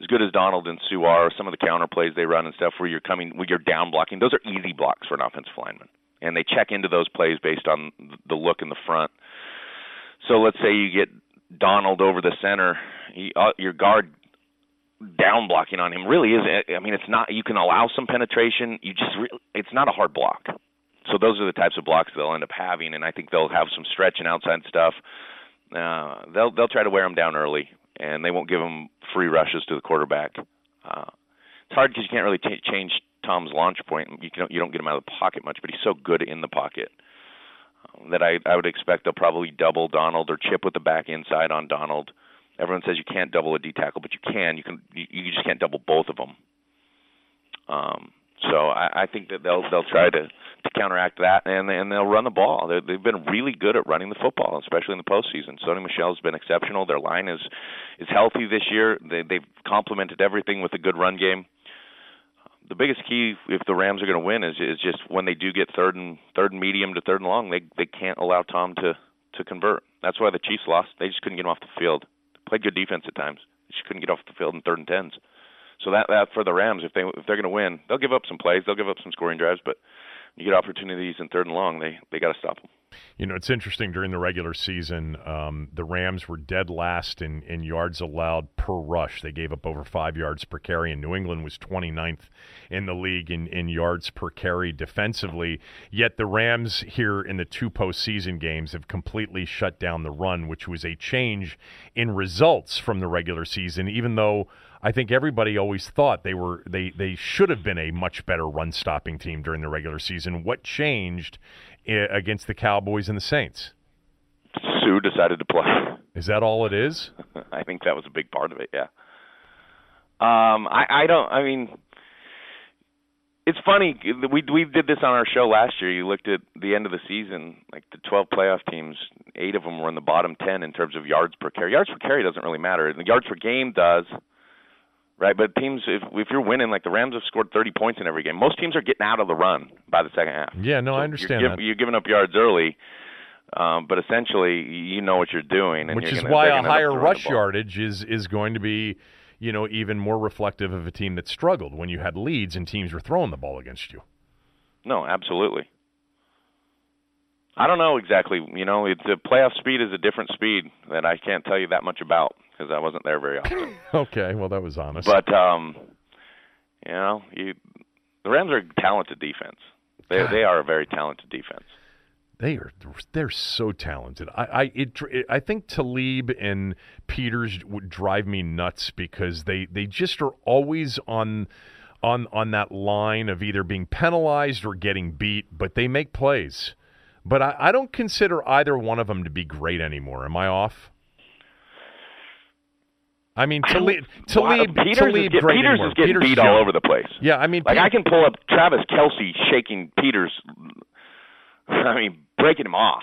as good as Donald and Suh are, some of the counter plays they run and stuff where you're coming, where you're down blocking, those are easy blocks for an offensive lineman, and they check into those plays based on the look in the front. So let's say you get Donald over the center, he, uh, your guard down blocking on him really is. I mean, it's not. You can allow some penetration. You just. Re- it's not a hard block. So those are the types of blocks they'll end up having, and I think they'll have some stretch and outside stuff. Uh, they'll they'll try to wear him down early, and they won't give him free rushes to the quarterback. Uh, it's hard because you can't really t- change Tom's launch point. You can you don't get him out of the pocket much, but he's so good in the pocket. that I I would expect they'll probably double Donald or chip with the back inside on Donald. Everyone says you can't double a D tackle, but you can. You can. You, just can't double both of them. Um, so I, I think that they'll they'll try to to counteract that, and and they'll run the ball. They're, they've been really good at running the football, especially in the postseason. Sony Michel's been exceptional. Their line is is healthy this year. They, they've complemented everything with a good run game. The biggest key, if the Rams are going to win, is is just when they do get third and third and medium to third and long, they they can't allow Tom to to convert. That's why the Chiefs lost. They just couldn't get him off the field. Played good defense at times. Just couldn't get off the field in third and tens. So that that for the Rams, if they if they're going to win, they'll give up some plays, they'll give up some scoring drives, but you get opportunities in third and long, they they got to stop them. You know, it's interesting during the regular season, um, the Rams were dead last in, in yards allowed per rush. They gave up over five yards per carry, and New England was 29th in the league in, in yards per carry defensively. Yet the Rams here in the two postseason games have completely shut down the run, which was a change in results from the regular season, even though I think everybody always thought they were they they should have been a much better run stopping team during the regular season. What changed against the Cowboys and the Saints? Suh decided to play. Is that all it is? I think that was a big part of it. Yeah. Um, I I don't. I mean, it's funny. We we did this on our show last year. You looked at the end of the season, like the 12 playoff teams. Eight of them were in the bottom 10 in terms of yards per carry. Yards per carry doesn't really matter. The yards per game does right? But teams, if if you're winning, like the Rams have scored 30 points in every game. Most teams are getting out of the run by the second half. Yeah, no, So I understand you're, that. You're giving up yards early, um, but essentially you know what you're doing, and Which you're is gonna, why a gonna end up higher rush yardage is is going to be, you know, even more reflective of a team that struggled when you had leads and teams were throwing the ball against you. No, absolutely. I don't know exactly. You know, it's the playoff speed is a different speed that I can't tell you that much about because I wasn't there very often. Okay, well that was honest. but um, you know, you the Rams are a talented defense. They they are a very talented defense. They are they're so talented. I I it, it I think Talib and Peters would drive me nuts because they they just are always on on on that line of either being penalized or getting beat, but they make plays. But I, I don't consider either one of them to be great anymore. Am I off? I mean, Talib, Talib, Peters Talib is, get, Peters is getting Peters beat all over the place. Yeah, I mean, Like I can pull up Travis Kelce shaking Peters. I mean, breaking him off,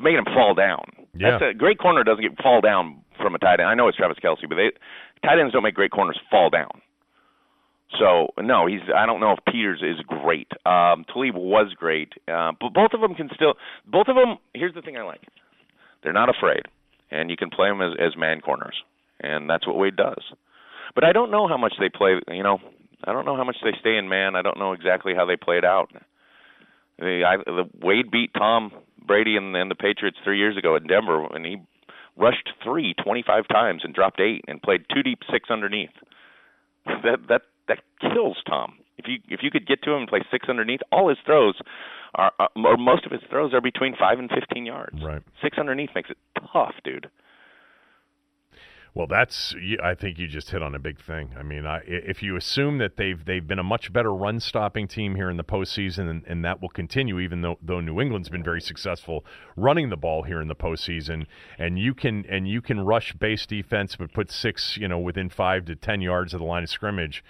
making him fall down. Yeah. That's a great corner doesn't get fall down from a tight end. I know it's Travis Kelce, but they tight ends don't make great corners fall down. So no, he's. I don't know if Peters is great. Um, Talib was great, uh, but both of them can still. Both of them. Here's the thing I like. They're not afraid, and you can play them as, as man corners, and that's what Wade does. But I don't know how much they play. You know, I don't know how much they stay in man. I don't know exactly how they play it out. The, I, the Wade beat Tom Brady and, and the Patriots three years ago in Denver, and he rushed three 25 times and dropped eight, and played two deep, six underneath. That that that kills Tom. If you if you could get to him and play six underneath, all his throws are, or most of his throws are between five and 15 yards. Right. Six underneath makes it tough, dude. Well, that's. I think you just hit on a big thing. I mean, I, if you assume that they've they've been a much better run stopping team here in the postseason, and, and that will continue, even though though New England's been very successful running the ball here in the postseason, and you can and you can rush base defense, but put six, you know, within five to ten yards of the line of scrimmage.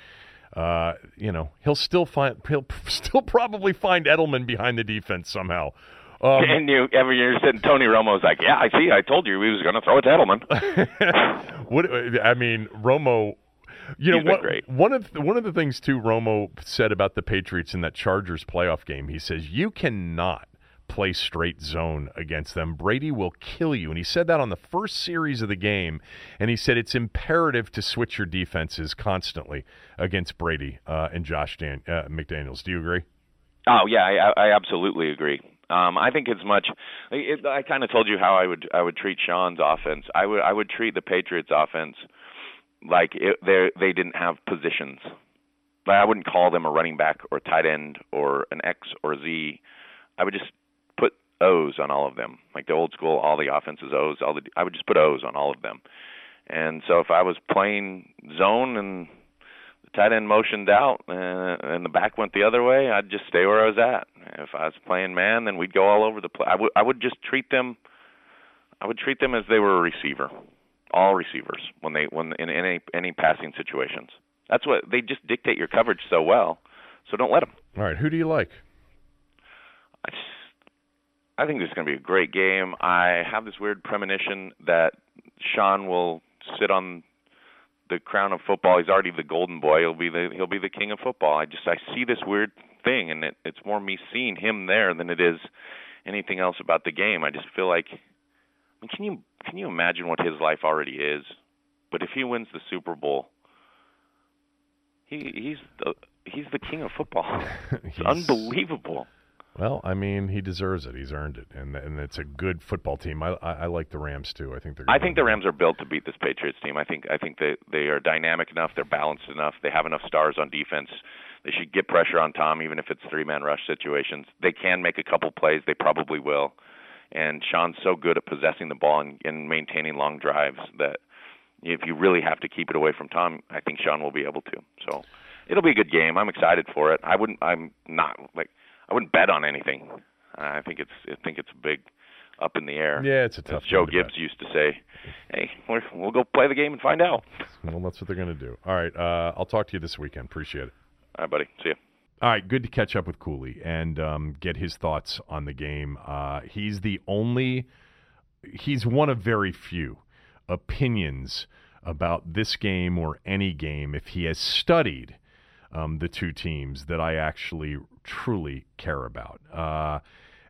Uh, you know, he'll still find he'll still probably find Edelman behind the defense somehow. Um, and you every year sitting Tony Romo's like, yeah, I see. I told you he was going to throw it to Edelman. what I mean, Romo. You know what? great. One of the, one of the things too Romo said about the Patriots in that Chargers playoff game. He says you cannot play straight zone against them. Brady will kill you. And he said that on the first series of the game. And he said it's imperative to switch your defenses constantly against Brady uh, and Josh Dan- uh, McDaniels. Do you agree? Oh yeah, I, I absolutely agree. Um, I think as much. It, I kind of told you how I would I would treat Sean's offense. I would I would treat the Patriots offense like they they didn't have positions. Like I wouldn't call them a running back or tight end or an X or Z. I would just put O's on all of them, like the old school. All the offenses O's. All the I would just put O's on all of them. And so if I was playing zone and tight end motioned out uh, and the back went the other way, I'd just stay where I was at. If I was playing man, then we'd go all over the place. I would I would just treat them I would treat them as they were a receiver. All receivers when they when in any any passing situations. That's what they just dictate your coverage so well. So don't let them. All right, who do you like? I, just, I think this is going to be a great game. I have this weird premonition that Sean will sit on the crown of football. He's already the golden boy. He'll be the he'll be the king of football. I just I see this weird thing, and it, it's more me seeing him there than it is anything else about the game. I just feel like, I mean, can you can you imagine what his life already is? But if he wins the Super Bowl, he he's the he's the king of football. it's He's- unbelievable. Well, I mean, he deserves it. He's earned it, and and it's a good football team. I I, I like the Rams too. I think they're. I think the. Rams are built to beat this Patriots team. I think I think that they are dynamic enough, they're balanced enough, they have enough stars on defense. They should get pressure on Tom, even if it's three man rush situations. They can make a couple plays. They probably will. And Sean's so good at possessing the ball and, and maintaining long drives that if you really have to keep it away from Tom, I think Sean will be able to. So it'll be a good game. I'm excited for it. I wouldn't. I'm not like I wouldn't bet on anything. I think it's. I think it's big up in the air. Yeah, it's a As tough. Joe one to bet. Gibbs used to say, "Hey, we're, we'll go play the game and find out." Well, that's what they're going to do. All right, uh, I'll talk to you this weekend. Appreciate it. All right, buddy. See you. All right, good to catch up with Cooley and um, get his thoughts on the game. Uh, he's the only, he's one of very few opinions about this game or any game if he has studied um, the two teams that I actually truly care about. Uh,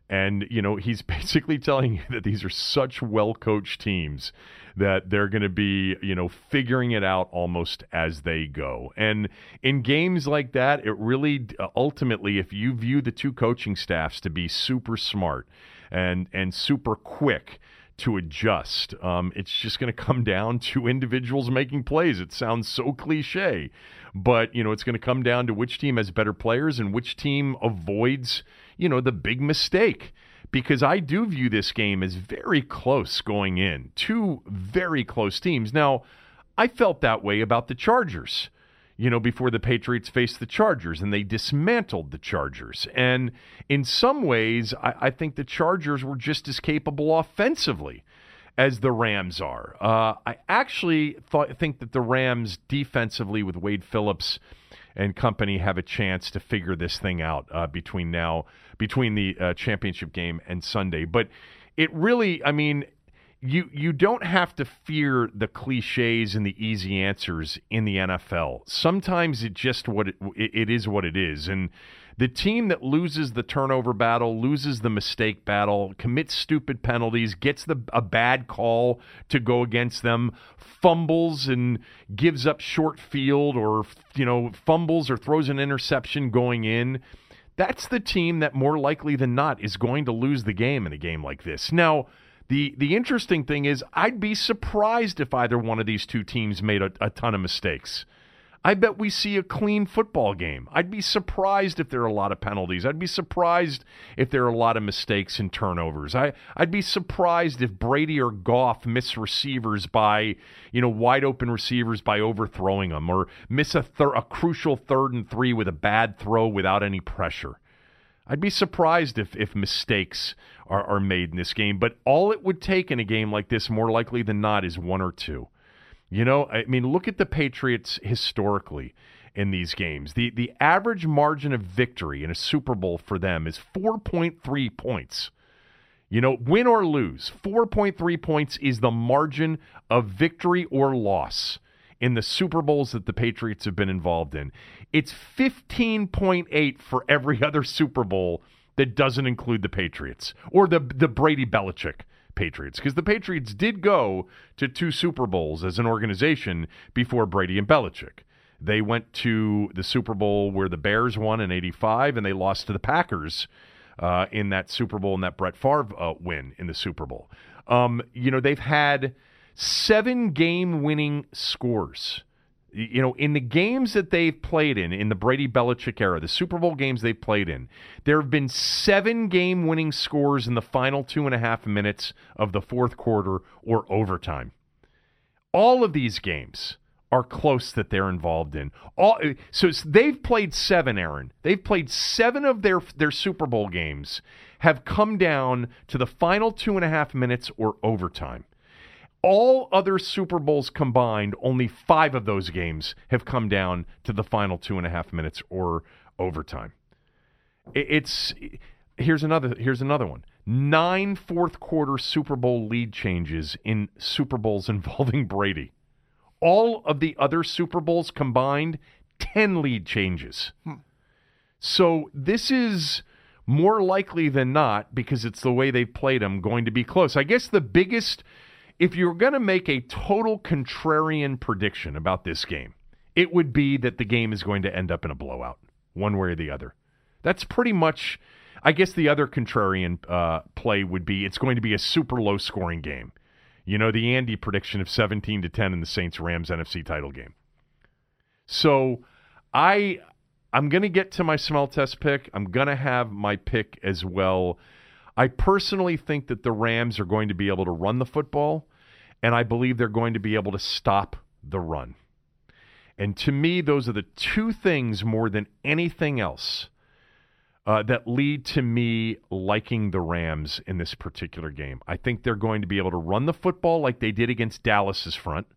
and, you know, he's basically telling you that these are such well coached teams that they're going to be, you know, figuring it out almost as they go. And in games like that, it really uh, ultimately, if you view the two coaching staffs to be super smart and, and super quick, to adjust. Um, it's just going to come down to individuals making plays. It sounds so cliche, but you know it's going to come down to which team has better players and which team avoids you know the big mistake. Because I do view this game as very close going in. Two very close teams. Now, I felt that way about the Chargers you know, before the Patriots faced the Chargers, and they dismantled the Chargers. And in some ways, I, I think the Chargers were just as capable offensively as the Rams are. Uh, I actually think that the Rams defensively with Wade Phillips and company have a chance to figure this thing out uh, between now, between the uh, championship game and Sunday. But it really, I mean, you you don't have to fear the cliches and the easy answers in the NFL. Sometimes it just what it, it is what it is, and the team that loses the turnover battle, loses the mistake battle, commits stupid penalties, gets the a bad call to go against them, fumbles and gives up short field, or you know fumbles or throws an interception going in. That's the team that more likely than not is going to lose the game in a game like this. Now. The the interesting thing is, I'd be surprised if either one of these two teams made a, a ton of mistakes. I bet we see a clean football game. I'd be surprised if there are a lot of penalties. I'd be surprised if there are a lot of mistakes and turnovers. I, I'd be surprised if Brady or Goff miss receivers by, you know, wide open receivers by overthrowing them or miss a, thir- a crucial third and three with a bad throw without any pressure. I'd be surprised if, if mistakes are, are made in this game, but all it would take in a game like this, more likely than not, is one or two. You know, I mean, look at the Patriots historically in these games. The the average margin of victory in a Super Bowl for them is 4.3 points. You know, win or lose, 4.3 points is the margin of victory or loss in the Super Bowls that the Patriots have been involved in. It's 15.8 for every other Super Bowl that doesn't include the Patriots or the the Brady Belichick Patriots because the Patriots did go to two Super Bowls as an organization before Brady and Belichick. They went to the Super Bowl where the Bears won in 85 and they lost to the Packers uh, in that Super Bowl and that Brett Favre uh, win in the Super Bowl. Um, you know, they've had seven game winning scores. You know, in the games that they've played in, in the Brady Belichick era, the Super Bowl games they've played in, there have been seven game winning scores in the final two and a half minutes of the fourth quarter or overtime. All of these games, are close that they're involved in. All so they've played seven, Aaron. They've played seven of their their Super Bowl games have come down to the final two and a half minutes or overtime. All other Super Bowls combined, only five of those games have come down to the final two and a half minutes or overtime. It's here's another here's another one. Nine fourth quarter Super Bowl lead changes in Super Bowls involving Brady. All of the other Super Bowls combined, 10 lead changes. Hmm. So this is more likely than not, because it's the way they've played them, going to be close. I guess the biggest, if you're going to make a total contrarian prediction about this game, it would be that the game is going to end up in a blowout, one way or the other. That's pretty much, I guess the other contrarian uh, play would be it's going to be a super low scoring game. You know, the Andy prediction of 17 to 10 in the Saints Rams NFC title game. So I I'm going to get to my smell test pick. I'm going to have my pick as well. I personally think that the Rams are going to be able to run the football, and I believe they're going to be able to stop the run. And to me, those are the two things more than anything else uh, that lead to me liking the Rams in this particular game. I think they're going to be able to run the football like they did against Dallas's front.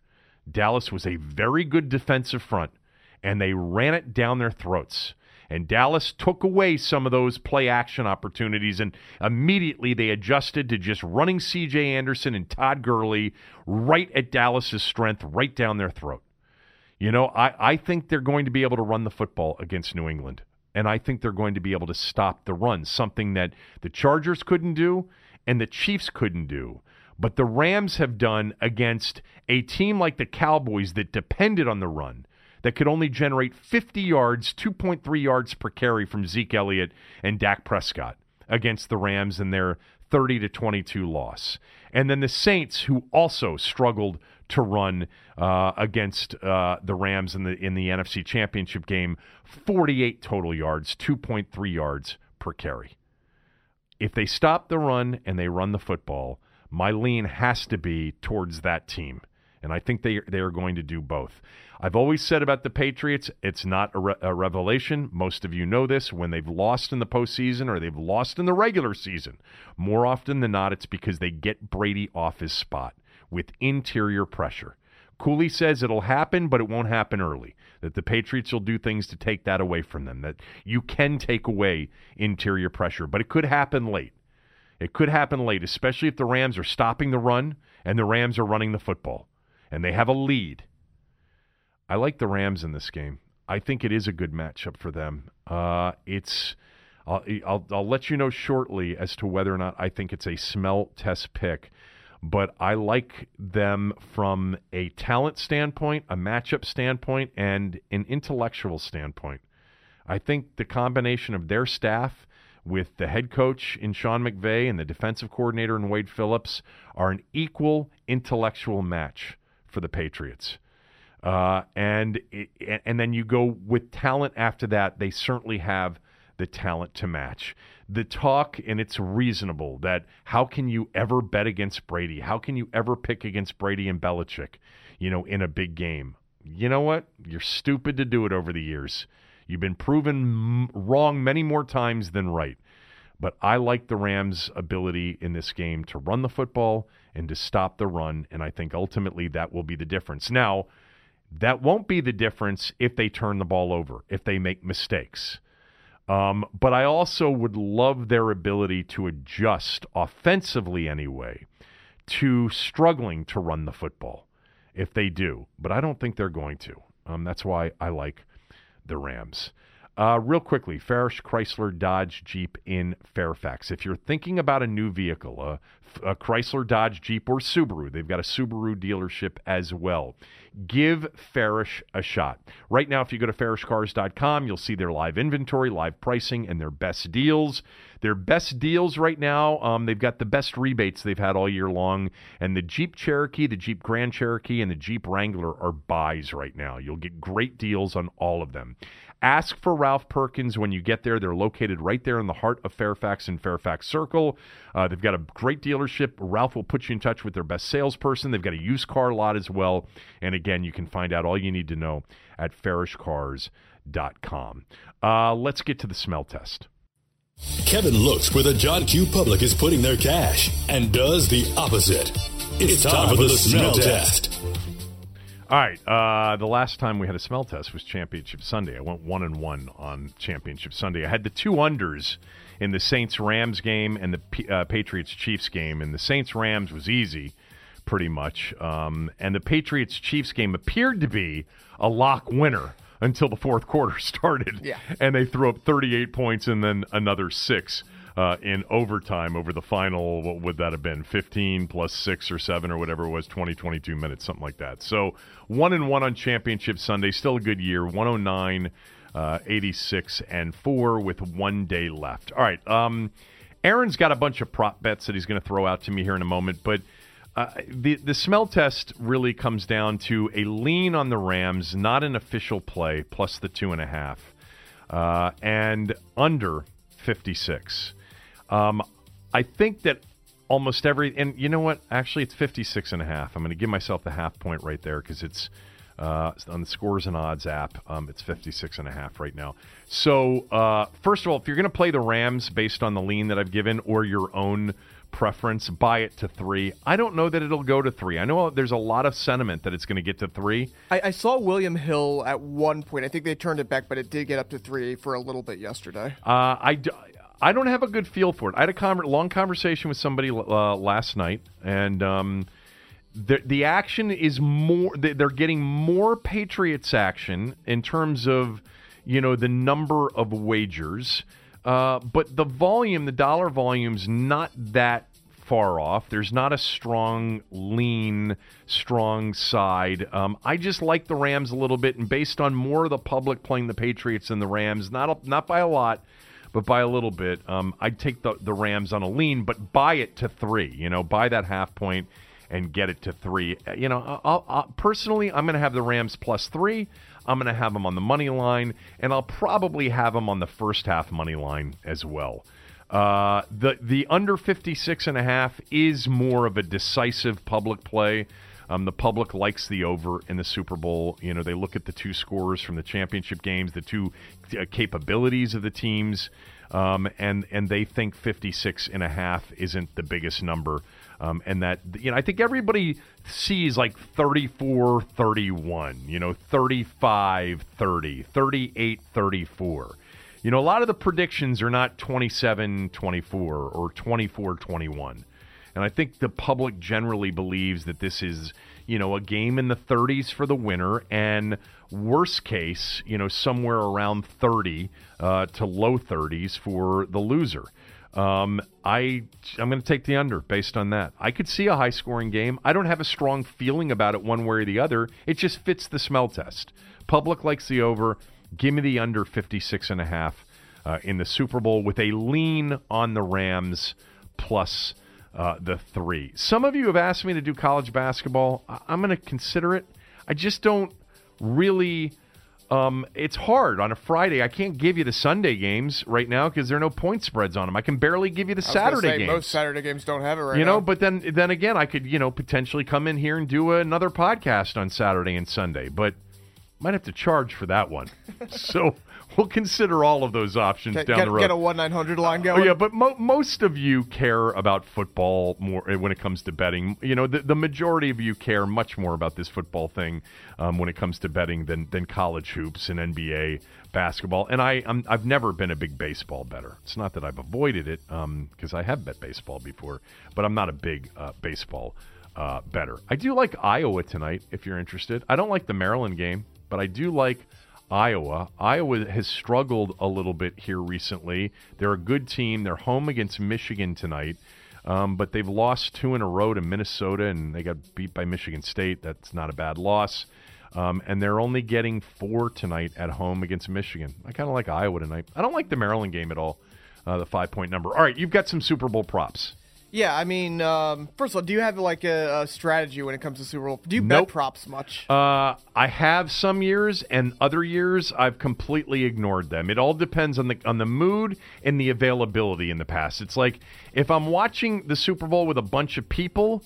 Dallas was a very good defensive front, and they ran it down their throats. And Dallas took away some of those play action opportunities, and immediately they adjusted to just running C.J. Anderson and Todd Gurley right at Dallas's strength, right down their throat. You know, I, I think they're going to be able to run the football against New England and I think they're going to be able to stop the run, something that the Chargers couldn't do and the Chiefs couldn't do. But the Rams have done against a team like the Cowboys that depended on the run, that could only generate 50 yards, 2.3 yards per carry from Zeke Elliott and Dak Prescott against the Rams in their 30 to 22 loss. And then the Saints, who also struggled to run uh, against uh, the Rams in the in the NFC Championship game, 48 total yards, 2.3 yards per carry. If they stop the run and they run the football, my lean has to be towards that team. And I think they they are going to do both. I've always said about the Patriots, it's not a, re- a, revelation. Most of you know this. When they've lost in the postseason or they've lost in the regular season, more often than not, it's because they get Brady off his spot with interior pressure. Cooley says it'll happen, but it won't happen early. That the Patriots will do things to take that away from them. That you can take away interior pressure, but it could happen late. It could happen late, especially if the Rams are stopping the run and the Rams are running the football and they have a lead. I like the Rams in this game. I think it is a good matchup for them. Uh, it's I'll, I'll, I'll let you know shortly as to whether or not I think it's a smell test pick but I like them from a talent standpoint, a matchup standpoint, and an intellectual standpoint. I think the combination of their staff with the head coach in Sean McVay and the defensive coordinator in Wade Phillips are an equal intellectual match for the Patriots. Uh, and and then you go with talent after that. They certainly have the talent to match. The talk, and it's reasonable, that how can you ever bet against Brady? How can you ever pick against Brady and Belichick, you know, in a big game? You know what? You're stupid to do it over the years. You've been proven wrong many more times than right. But I like the Rams' ability in this game to run the football and to stop the run, and I think ultimately that will be the difference. Now, that won't be the difference if they turn the ball over, if they make mistakes. Um, but I also would love their ability to adjust offensively anyway to struggling to run the football if they do. But I don't think they're going to. Um, that's why I like the Rams. Uh, real quickly, Farrish Chrysler Dodge Jeep in Fairfax. If you're thinking about a new vehicle, a, a Chrysler Dodge Jeep or Subaru, they've got a Subaru dealership as well. Give Farrish a shot. Right now, if you go to farrishcars.com, you'll see their live inventory, live pricing, and their best deals. Their best deals right now, um, they've got the best rebates they've had all year long. And the Jeep Cherokee, the Jeep Grand Cherokee, and the Jeep Wrangler are buys right now. You'll get great deals on all of them. Ask for Ralph Perkins when you get there. They're located right there in the heart of Fairfax and Fairfax Circle. Uh, they've got a great dealership. Ralph will put you in touch with their best salesperson. They've got a used car lot as well. And again, you can find out all you need to know at farrishcars.com. Uh, let's get to the smell test. Kevin looks where the John Q. public is putting their cash and does the opposite. It's, time, for the smell test. All right. Uh, the last time we had a smell test was Championship Sunday. I went one and one on Championship Sunday. I had the two unders in the Saints Rams game and the P- uh, Patriots Chiefs game. And the Saints Rams was easy, pretty much. Um, and the Patriots Chiefs game appeared to be a lock winner until the fourth quarter started. Yeah. And they threw up 38 points and then another six uh, in overtime over the final, what would that have been? 15 plus six or seven or whatever it was, 20, 22 minutes, something like that. So one and one on Championship Sunday, still a good year, 109, uh, 86, and four with one day left. All right. Um, Aaron's got a bunch of prop bets that he's going to throw out to me here in a moment, but. Uh, the the smell test really comes down to a lean on the Rams, not an official play, plus the two and a half, uh, and under fifty six. Um, I think that almost every and you know what? Actually, it's 56 and a half. I'm going to give myself the half point right there because it's uh, on the scores and odds app. Um, it's 56 and a half right now. So uh, first of all, if you're going to play the Rams based on the lean that I've given or your own preference, buy it to three. I don't know that it'll go to three. I know there's a lot of sentiment that it's going to get to three. I, I saw William Hill at one point. I think they turned it back, but it did get up to three for a little bit yesterday. Uh, I, I don't have a good feel for it. I had a long conversation with somebody uh, last night, and um, the the action is more. They're getting more Patriots action in terms of you know the number of wagers, uh, but the volume, the dollar volume's not that far off. There's not a strong, lean, strong side. Um, I just like the Rams a little bit, and based on more of the public playing the Patriots and the Rams, not a, not by a lot but by a little bit. Um, I'd take the, the Rams on a lean, but buy it to three. You know, buy that half point and get it to three. Uh, you know, I'll, I'll, personally, I'm going to have the Rams plus three. I'm going to have them on the money line, and I'll probably have them on the first half money line as well. Uh, the the under 56 and a half is more of a decisive public play. Um, the public likes the over in the Super Bowl. You know, they look at the two scores from the championship games, the two uh, capabilities of the teams, um, and and they think 56 and a half isn't the biggest number. Um, and that you know, I think everybody sees like 34 31, you know, 35 30, 38 34. You know, a lot of the predictions are not 27 24 or 24 21. And I think the public generally believes that this is, you know, a game in the 30s for the winner, and worst case, you know, somewhere around 30 uh, to low 30s for the loser. Um, I I'm going to take the under based on that. I could see a high scoring game. I don't have a strong feeling about it one way or the other. It just fits the smell test. Public likes the over. Give me the under 56 and a half uh, in the Super Bowl with a lean on the Rams plus uh, the three. Some of you have asked me to do college basketball. I- I'm going to consider it. I just don't really. Um, it's hard on a Friday. I can't give you the Sunday games right now because there are no point spreads on them. I can barely give you the Saturday say, games. Most Saturday games don't have it right you know, now. but then then again, I could you know potentially come in here and do another podcast on Saturday and Sunday, but might have to charge for that one. so we'll consider all of those options get, down get, the road. get a one nine hundred line Oh yeah, but mo- most of you care about football more uh, when it comes to betting. You know, the, the majority of you care much more about this football thing um, when it comes to betting than than college hoops and NBA basketball. And I I'm, I've never been a big baseball bettor. It's not that I've avoided it because I have bet baseball before, but I'm not a big uh, baseball uh, bettor. I do like Iowa tonight if you're interested. I don't like the Maryland game, but I do like Iowa. Iowa has struggled a little bit here recently. They're a good team. They're home against Michigan tonight, um, but they've lost two in a row to Minnesota, and they got beat by Michigan State. That's not a bad loss. Um, and they're only getting four tonight at home against Michigan. I kind of like Iowa tonight. I don't like the Maryland game at all, uh, the five point number. All right, you've got some Super Bowl props. Yeah, I mean, um, first of all, do you have like a, a strategy when it comes to Super Bowl? Do you Nope. bet props much? Uh, I have some years, and other years I've completely ignored them. It all depends on the on the mood and the availability in the past. It's like if I'm watching the Super Bowl with a bunch of people,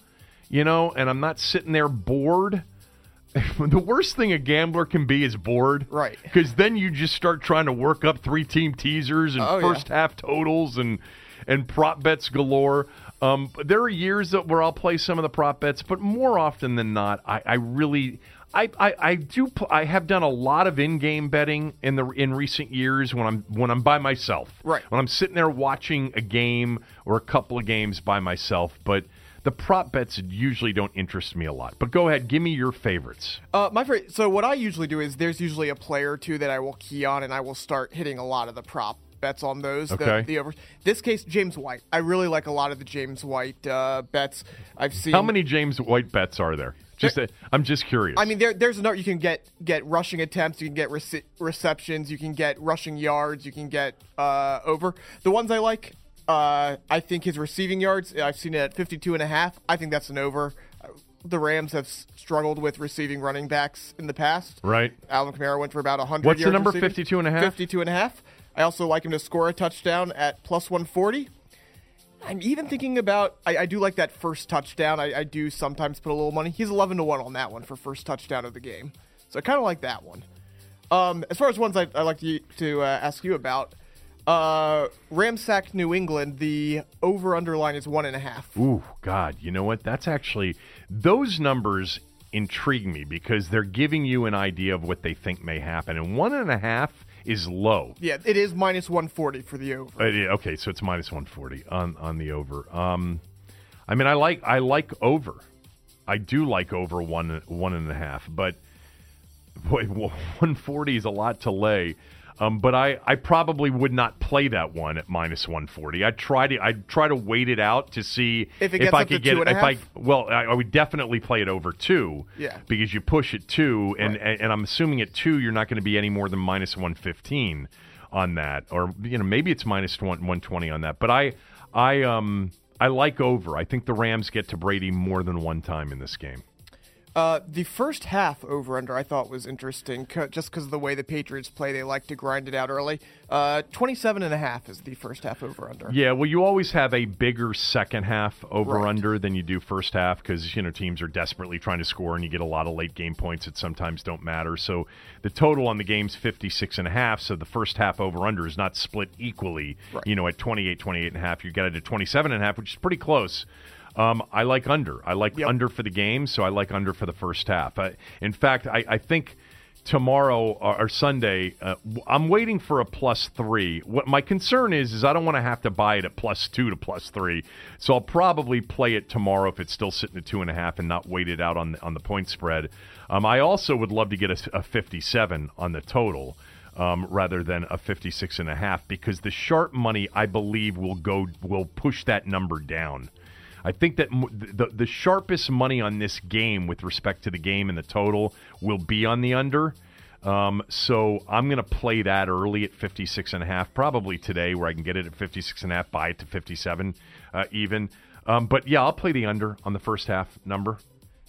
you know, and I'm not sitting there bored. the worst thing a gambler can be is bored, Right. Because then you just start trying to work up three team teasers and Oh, yeah. first half totals and and prop bets galore. Um, there are years that where I'll play some of the prop bets, but more often than not, I, I really. I, I, I do pl- I have done a lot of in-game betting in the in recent years when I'm when I'm by myself. Right. When I'm sitting there watching a game or a couple of games by myself, but the prop bets usually don't interest me a lot. But go ahead, give me your favorites. Uh, my favorite. So what I usually do is there's usually a player or two that I will key on, and I will start hitting a lot of the prop bets on those. Okay. The, the over. This case, James White. I really like a lot of the James White uh, bets. I've seen. How many James White bets are there? Just i I'm just curious. I mean, there, there's another. You can get get rushing attempts. You can get rece- receptions. You can get rushing yards. You can get uh, over. The ones I like, uh, I think his receiving yards. I've seen it at 52 and a half. I think that's an over. The Rams have struggled with receiving running backs in the past. right. Alvin Kamara went for about 100 What's the number, receiving. 52 and a half? 52 and a half. I also like him to score a touchdown at plus 140. I'm even thinking about. I, I do like that first touchdown. I, I do sometimes put a little money. He's 11 to one on that one for first touchdown of the game. So I kind of like that one. Um, as far as ones I, I like to to uh, ask you about, uh, Ramsack New England. The over underline is one and a half. Ooh, God, you know what? That's actually those numbers intrigue me because they're giving you an idea of what they think may happen, and one and a half is low. Yeah, it is minus 140 for the over. Uh, yeah, okay, so it's minus one forty on on the over. Um, I mean, I like I like over. I do like over one one and a half, but boy, one forty is a lot to lay. Um, but I, I probably would not play that one at minus one forty. I try to I try to wait it out to see If it gets I could get a if I well I, I would definitely play it over two. Yeah. because you push it two, and Right. and, and I'm assuming at two you're not going to be any more than minus one fifteen on that, or you know maybe it's minus one one twenty on that. But I I um I like over. I think the Rams get to Brady more than one time in this game. Uh, the first half over under I thought was interesting c- just because of the way the Patriots play. They like to grind it out early. Uh, 27 and a half is the first half over under. Yeah, well, you always have a bigger second half over Right. under than you do first half because you know teams are desperately trying to score and you get a lot of late game points that sometimes don't matter. So the total on the game's 56 and a half, so the first half over under is not split equally. Right. You know, at 28 28 and a half, you get it to 27 and a half, which is pretty close. Um, I like under. I like Yep. under for the game, so I like under for the first half. I, in fact, I, I think tomorrow or, or Sunday, uh, I'm waiting for a plus three. What my concern is, is I don't want to have to buy it at plus two to plus three. So I'll probably play it tomorrow if it's still sitting at two and a half and not wait it out on the, on the point spread. Um, I also would love to get a, a 57 on the total. Um, rather than a 56 and a half because the sharp money I believe will go will push that number down. I think that the the sharpest money on this game with respect to the game and the total will be on the under. Um, so I'm going to play that early at 56 and a half, probably today, where I can get it at 56 and a half, buy it to 57 uh, even. Um, but yeah, I'll play the under on the first half number.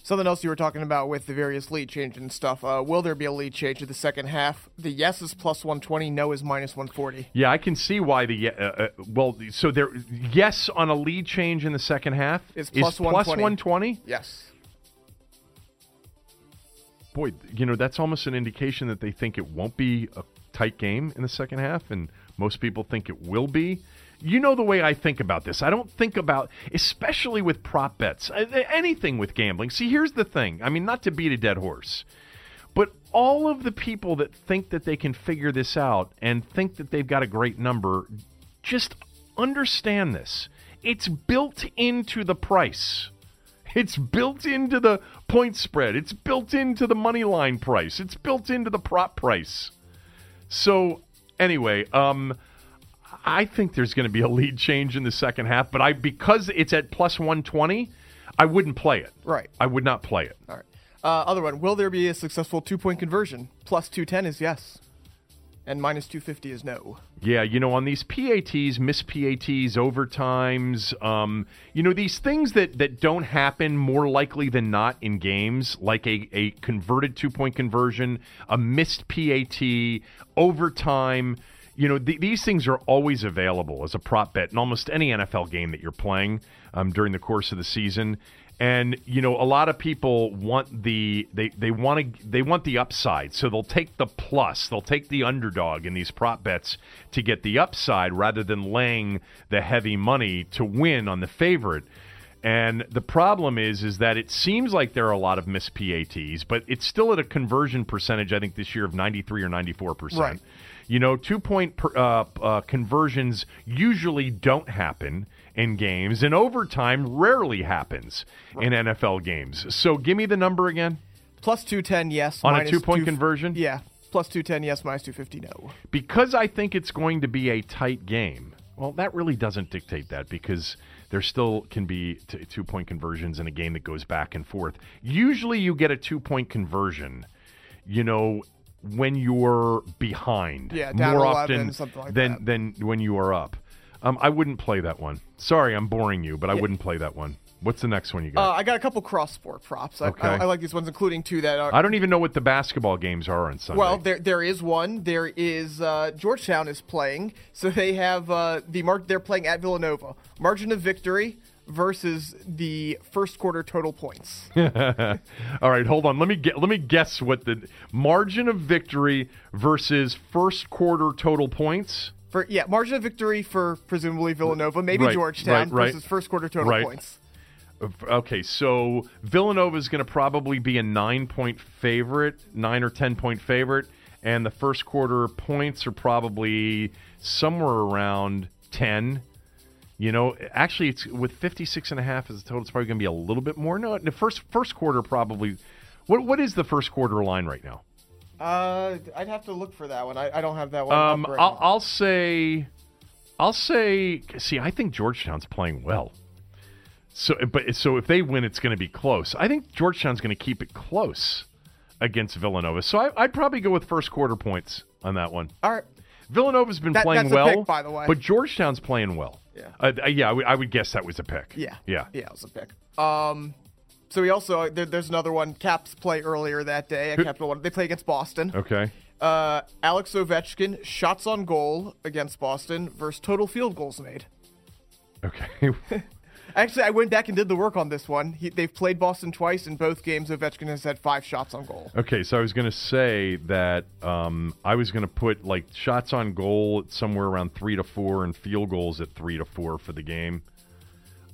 Something else you were talking about with the various lead change and stuff. Uh, will there be a lead change in the second half? The yes is plus 120, no is minus 140. Yeah, I can see why the uh, uh, well. So there, yes, on a lead change in the second half is plus plus 120. 120. Yes. boy, you know, that's almost an indication that they think it won't be a tight game in the second half, and most people think it will be. You know the way I think about this. I don't think about, especially with prop bets, uh, anything with gambling. See, here's the thing. I mean, not to beat a dead horse, but all of the people that think that they can figure this out and think that they've got a great number, just understand this. It's built into the price. It's built into the point spread. It's built into the money line price. It's built into the prop price. So anyway, um, I think there's going to be a lead change in the second half, but I because it's at plus 120, I wouldn't play it. Right. I would not play it. All right. Uh, other one. Will there be a successful two point conversion? Plus 210 is yes. and minus 250 is no. Yeah, you know, on these PATs, miss PATs, overtimes, um, you know, these things that, that don't happen more likely than not in games, like a, a converted two point conversion, a missed PAT, overtime. You know, th- these things are always available as a prop bet in almost any NFL game that you're playing um, during the course of the season. And you know, a lot of people want the they they want to they want the upside, so they'll take the plus, they'll take the underdog in these prop bets to get the upside rather than laying the heavy money to win on the favorite. And the problem is, is that it seems like there are a lot of missed PATs, but it's still at a conversion percentage. I think this year of ninety three or ninety four percent. You know, two point per, uh, uh, conversions usually don't happen in games, and overtime rarely happens in NFL games. So give me the number again Plus 210, yes. on a two point two- conversion. Yeah. Plus 210, yes. Minus 250, no. Because I think it's going to be a tight game. Well, that really doesn't dictate that because there still can be t- two point conversions in a game that goes back and forth. Usually you get a two point conversion, you know, when you're behind. Yeah, down more 11, often something like than, that. than when you are up. Um, I wouldn't play that one. Sorry, I'm boring you, but I wouldn't play that one. What's the next one you Uh, got? I got a couple cross sport props. I, Okay. I, I like these ones, including two that are. I don't even know what the basketball games are on Sunday. Well, there there is one. There is uh, Georgetown is playing, so they have uh, the mark. They're playing at Villanova. Margin of victory versus the first quarter total points. All right, hold on. Let me get. Let me guess what the margin of victory versus first quarter total points. For yeah, margin of victory for presumably Villanova, maybe Right, Georgetown right, right. versus first quarter total points. Okay, so Villanova is going to probably be a nine point favorite, nine or ten point favorite, and the first quarter points are probably somewhere around ten. You know, actually, it's with 56 and a half as a total. It's probably going to be a little bit more. No, the first first quarter probably. What what is the first quarter line right now? Uh, I'd have to look for that one. I, I don't have that one. Um, right I'll. I'll say, I'll say. See, I think Georgetown's playing well. So, but so if they win, it's going to be close. I think Georgetown's going to keep it close against Villanova. So I, I'd probably go with first quarter points on that one. All right. Villanova's been That- playing well, pick, by the way. but Georgetown's playing well. Yeah. uh, uh, yeah. I would- would guess that was a pick. Yeah. yeah, Yeah, it was a pick. Um, so we also there, there's another one. Caps play earlier that day at Capital One. They play against Boston. Okay. Uh, Alex Ovechkin shots on goal against Boston versus total field goals made. Okay. Actually, I went back and did the work on this one. He, they've played Boston twice. In both games, Ovechkin has had five shots on goal. Okay, so I was going to say that um, I was going to put like shots on goal at somewhere around three to four and field goals at three to four for the game.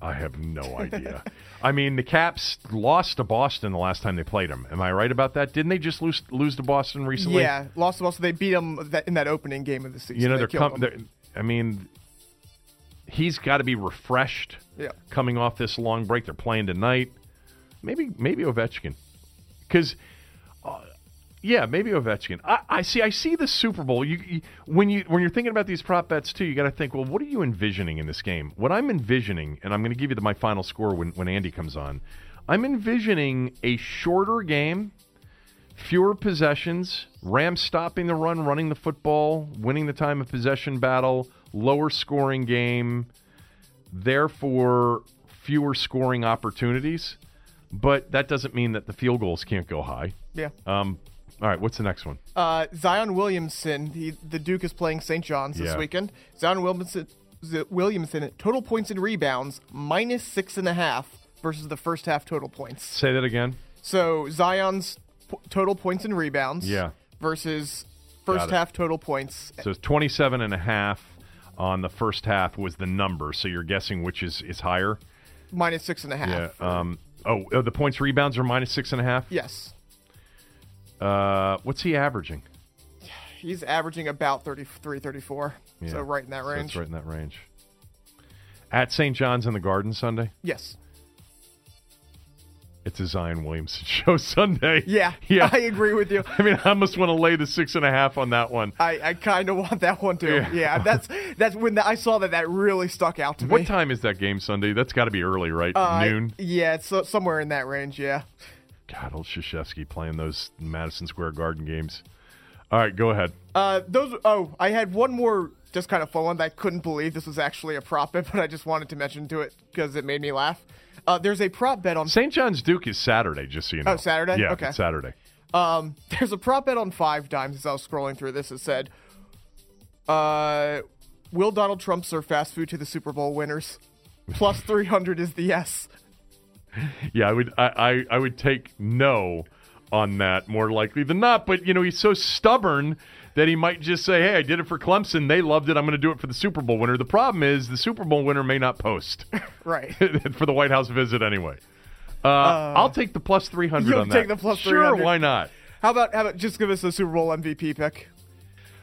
I have no idea. I mean, the Caps lost to Boston the last time they played them. Am I right about that? Didn't they just lose lose to Boston recently? Yeah, lost to Boston. They beat them in that opening game of the season. You know, They they're, killed com- they're I mean, he's got to be refreshed. Yeah. Coming off this long break, they're playing tonight. Maybe maybe Ovechkin, because. Uh, yeah, maybe Ovechkin. I, I see. I see the Super Bowl. You, you when you when you're thinking about these prop bets too, you got to think. Well, what are you envisioning in this game? What I'm envisioning, and I'm going to give you the, my final score when when Andy comes on. I'm envisioning a shorter game, fewer possessions, Rams stopping the run, running the football, winning the time of possession battle, lower scoring game, therefore fewer scoring opportunities. But that doesn't mean that the field goals can't go high. yeah. Um, all right, what's the next one? Uh, Zion Williamson, he, the Duke is playing St. John's this Yeah. weekend. Zion Williamson, Z- Williamson, total points and rebounds minus six and a half versus the first half total points. Say that again. So Zion's p- total points and rebounds, Yeah. versus first half total points. So it's 27 and a half on the first half was the number. So you're guessing which is, is higher? minus six and a half. Yeah. Um, oh, oh, the points rebounds are minus six and a half? yes, Uh, what's he averaging? he's averaging about 33, 34. Yeah. So right in that So range. That's right in that range. At St. John's in the Garden Sunday? Yes. It's a Zion Williamson show Sunday. Yeah. Yeah. I agree with you. I mean, I almost want to lay the six and a half on that one. I, I kind of want that one too. Yeah. Yeah, that's that's when the, I saw that that really stuck out to me. What time is that game Sunday? That's got to be early, right? Uh, Noon. Yeah, it's so, somewhere in that range. Yeah. God, old Krzyzewski playing those Madison Square Garden games. All right, go ahead. Uh, those. Oh, I had one more just kind of fun one that I couldn't believe this was actually a prop bet, but I just wanted to mention to it because it made me laugh. Uh, there's a prop bet on. St. John's Duke is Saturday, just so you know. Oh, Saturday? Yeah, Okay. Saturday. Um, there's a prop bet on 5Dimes as I was scrolling through this. It said, uh, "Will Donald Trump serve fast food to the Super Bowl winners?" Plus 300 is the yes. Yeah, I would I, I, I would take no on that more likely than not. But you know, he's so stubborn that he might just say, Hey, I did it for Clemson, they loved it, I'm gonna do it for the Super Bowl winner. The problem is the Super Bowl winner may not post Right. for the White House visit anyway. Uh, I'll take the plus three hundred you'll on that. take the plus Sure, 300. why not? How about how about just give us a Super Bowl MVP pick?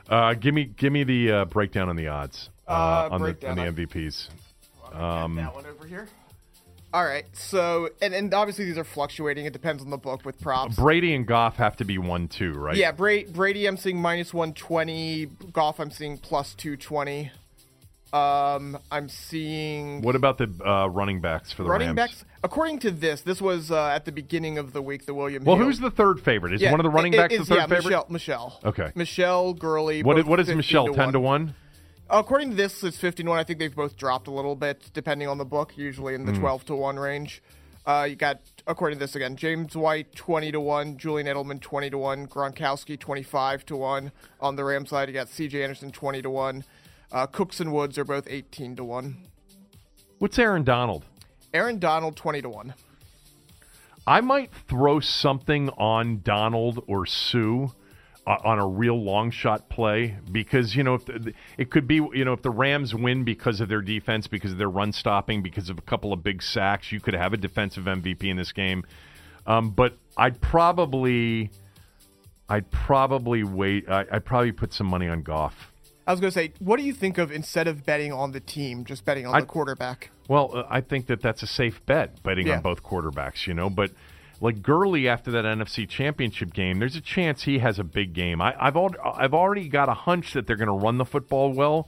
Uh, give me give me the uh, breakdown on the odds uh, Uh, on the breakdown on- the MVPs. Um, that one over here. All right. So and and obviously these are fluctuating. It depends on the book with props. Brady and Goff have to be one two, right? Yeah, Bra- Brady, I'm seeing minus 120. Goff, I'm seeing plus 220. Um, I'm seeing What about the uh, running backs for the running Rams? backs. According to this, this was uh, at the beginning of the week. The William. Well, Hill. who's the third favorite? Is Yeah, one of the running it- backs the third yeah, favorite? Michel. Michel. Okay. Michel Gurley. What is, what is Michel? to Ten to one. According to this, it's 15 to 1. I think they've both dropped a little bit, depending on the book, usually in the Hmm. 12 to 1 range. Uh, you got, according to this again, James White 20 to 1, Julian Edelman 20 to 1, Gronkowski 25 to 1. On the Ram side, you got CJ Anderson 20 to 1. Uh, Cooks and Woods are both 18 to 1. What's Aaron Donald? Aaron Donald 20 to 1. I might throw something on Donald or Suh on a real long shot play because you know if the, it could be you know if the Rams win because of their defense, because of their run stopping, because of a couple of big sacks, you could have a defensive MVP in this game. Um, but I'd probably, I'd probably wait. I, I'd probably put some money on Goff. I was going to say, what do you think of instead of betting on the team, just betting on I- the quarterback? Well, uh, I think that that's a safe bet, betting Yeah. on both quarterbacks, you know. But like Gurley after that NFC Championship game, there's a chance he has a big game. I, I've al- I've already got a hunch that they're going to run the football well,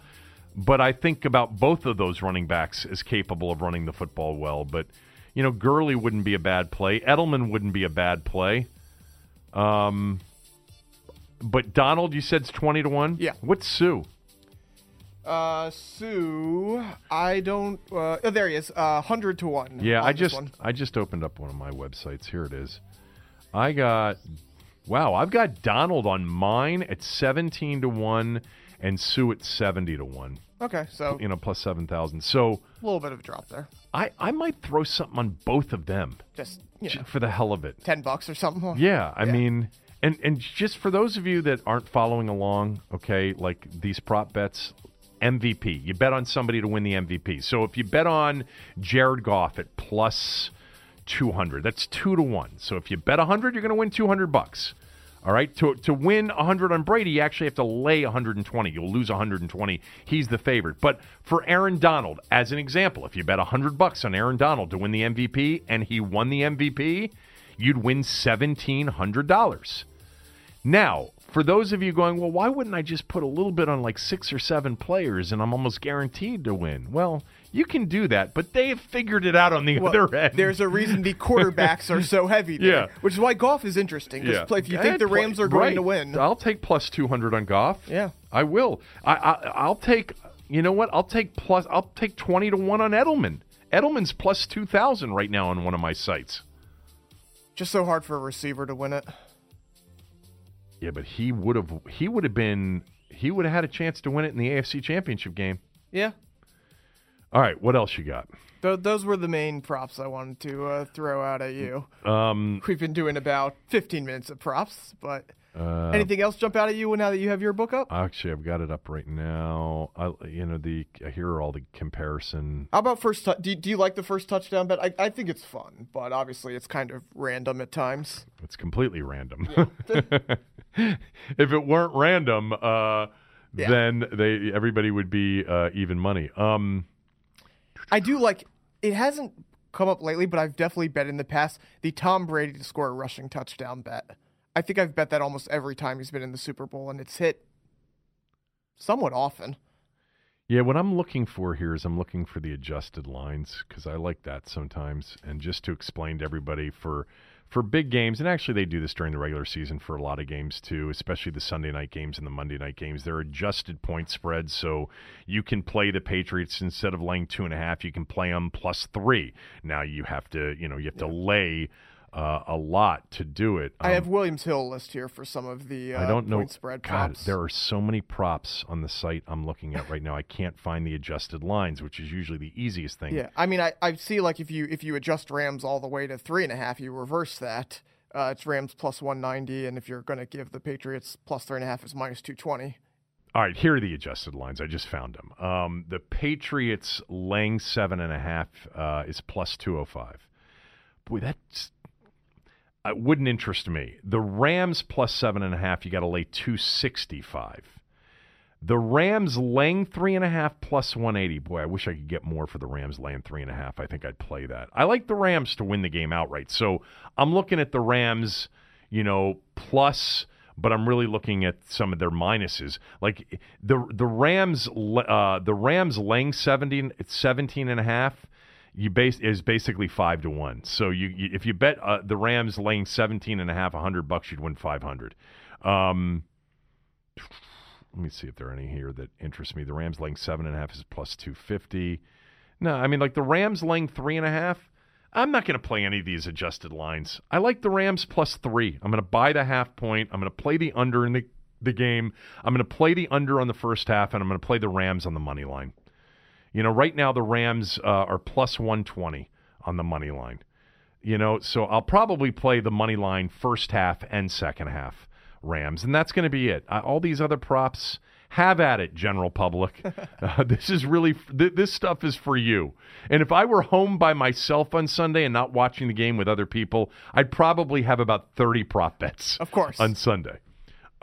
but I think about both of those running backs as capable of running the football well. But you know, Gurley wouldn't be a bad play. Edelman wouldn't be a bad play. Um, but Donald, you said it's twenty to one. Yeah. What's Suh? Uh, Suh, I don't. Uh, oh, there he is. Uh, hundred to one. Yeah, on I just one. I just opened up one of my websites. Here it is. I got wow, I've got Donald on mine at 17 to 1 and Suh at 70 to 1. Okay, so You know, plus 7,000. So, a little bit of a drop there. I I might throw something on both of them Just you know, for the hell of it. ten bucks or something. Yeah, I Yeah. mean, and and just for those of you that aren't following along, okay, like these prop bets, MVP, you bet on somebody to win the MVP. So if you bet on Jared Goff at plus two hundred, that's two to one. So if you bet hundred, you're going to win two hundred bucks. All right, to to win 100 on Brady, you actually have to lay 120. You'll lose 120. He's the favorite. But for Aaron Donald, as an example, if you bet 100 bucks on Aaron Donald to win the MVP and he won the MVP, you'd win $1,700. Now, for those of you going, well, why wouldn't I just put a little bit on like six or seven players and I'm almost guaranteed to win? Well, you can do that, but they have figured it out on the Well, other end. there's a reason the quarterbacks are so heavy. There, Yeah. which is why Goff is interesting. Because if you think the play- Rams are going right. to win, I'll take plus two hundred on Goff. Yeah. I will. I, I I'll take. You know what? I'll take plus. I'll take twenty to one on Edelman. Edelman's plus two thousand right now on one of my sites. just so hard for a receiver to win it. Yeah, but he would have. He would have been. He would have had a chance to win it in the AFC Championship game. Yeah, All right. What else you got? Th- those were the main props I wanted to uh, throw out at you. Um. We've been doing about 15 minutes of props, but Uh, anything else jump out at you now that you have your book up? Actually, I've got it up right now. I, you know, the here are all the comparison. How about first? do, do you like the first touchdown bet? I, I think it's fun, but obviously it's kind of random at times. It's completely random. if it weren't random, uh, Yeah. then they everybody would be uh, even money. Um, I do like. It hasn't come up lately, but I've definitely bet in the past the Tom Brady to score a rushing touchdown bet. I think I've bet that almost every time he's been in the Super Bowl, and it's hit somewhat often. yeah, what I'm looking for here is I'm looking for the adjusted lines because I like that sometimes. And just to explain to everybody, for for big games, and actually they do this during the regular season for a lot of games too, especially the Sunday night games and the Monday night games. They're adjusted point spreads, so you can play the Patriots instead of laying two and a half, you can play them plus three. Now you have to, you know, you have to lay uh, a lot to do it. I Um, have Williams Hill list here for some of the uh, I don't know. point spread God, props. there are so many props on the site I'm looking at right now. I can't find the adjusted lines, which is usually the easiest thing. Yeah, I mean, I, I see like if you if you adjust Rams all the way to three and a half, you reverse that. Uh, it's Rams plus one ninety, and if you're going to give the Patriots plus three and a half, it's minus two twenty. All right, here are the adjusted lines. I just found them. Um, the Patriots laying seven and a half uh, is plus two hundred five. Boy, that's uh, wouldn't interest me. The Rams plus seven and a half, you got to lay two sixty five. The Rams laying three and a half plus 180. Boy, I wish I could get more for the Rams laying three and a half. I think I'd play that. I like the Rams to win the game outright. So I'm looking at the Rams, you know, plus, but I'm really looking at some of their minuses. Like the the Rams, uh, the Rams laying 17, 17 and a half. You base is basically five to one. So you, you if you bet uh, the Rams laying 17 and a half, 100 bucks, you'd win 500. Um, let me see if there are any here that interest me. The Rams laying seven and a half is plus two fifty. No, I mean like the Rams laying three and a half. I'm not going to play any of these adjusted lines. I like the Rams plus three. I'm going to buy the half point. I'm going to play the under in the the game. I'm going to play the under on the first half, and I'm going to play the Rams on the money line. You know, right now the Rams uh, are plus 120 on the money line. You know, so I'll probably play the money line first half and second half Rams, and that's going to be it. Uh, all these other props, have at it, general public. uh, this is really th- this stuff is for you. And if I were home by myself on Sunday and not watching the game with other people, I'd probably have about 30 prop bets. Of course. on Sunday.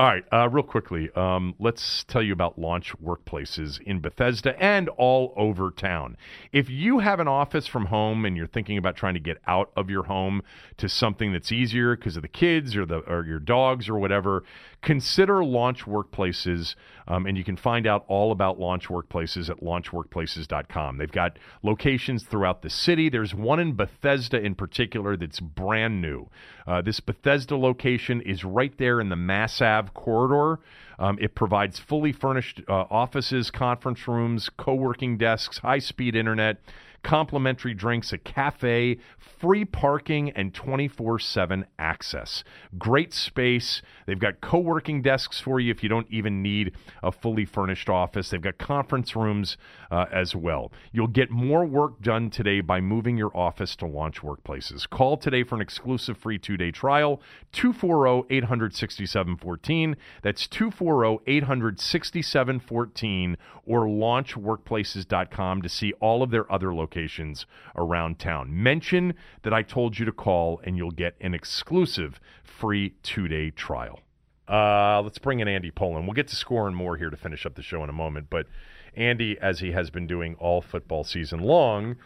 All right, uh, real quickly, um, let's tell you about launch workplaces in Bethesda and all over town. If you have an office from home and you're thinking about trying to get out of your home to something that's easier because of the kids or the or your dogs or whatever, consider launch workplaces. Um, and you can find out all about launch workplaces at launchworkplaces.com. They've got locations throughout the city. There's one in Bethesda in particular that's brand new. Uh, this Bethesda location is right there in the Mass Ave corridor. Um, it provides fully furnished uh, offices, conference rooms, co working desks, high speed internet, complimentary drinks, a cafe, free parking, and 24 7 access. Great space. They've got co working desks for you if you don't even need a fully furnished office. They've got conference rooms uh, as well. You'll get more work done today by moving your office to Launch Workplaces. Call today for an exclusive free two day trial 240 867 14. That's 240 867 14 or launchworkplaces.com to see all of their other locations around town. Mention that I told you to call and you'll get an exclusive free two day trial. Uh, let's bring in Andy Pollin. We'll get to scoring more here to finish up the show in a moment. But Andy, as he has been doing all football season long,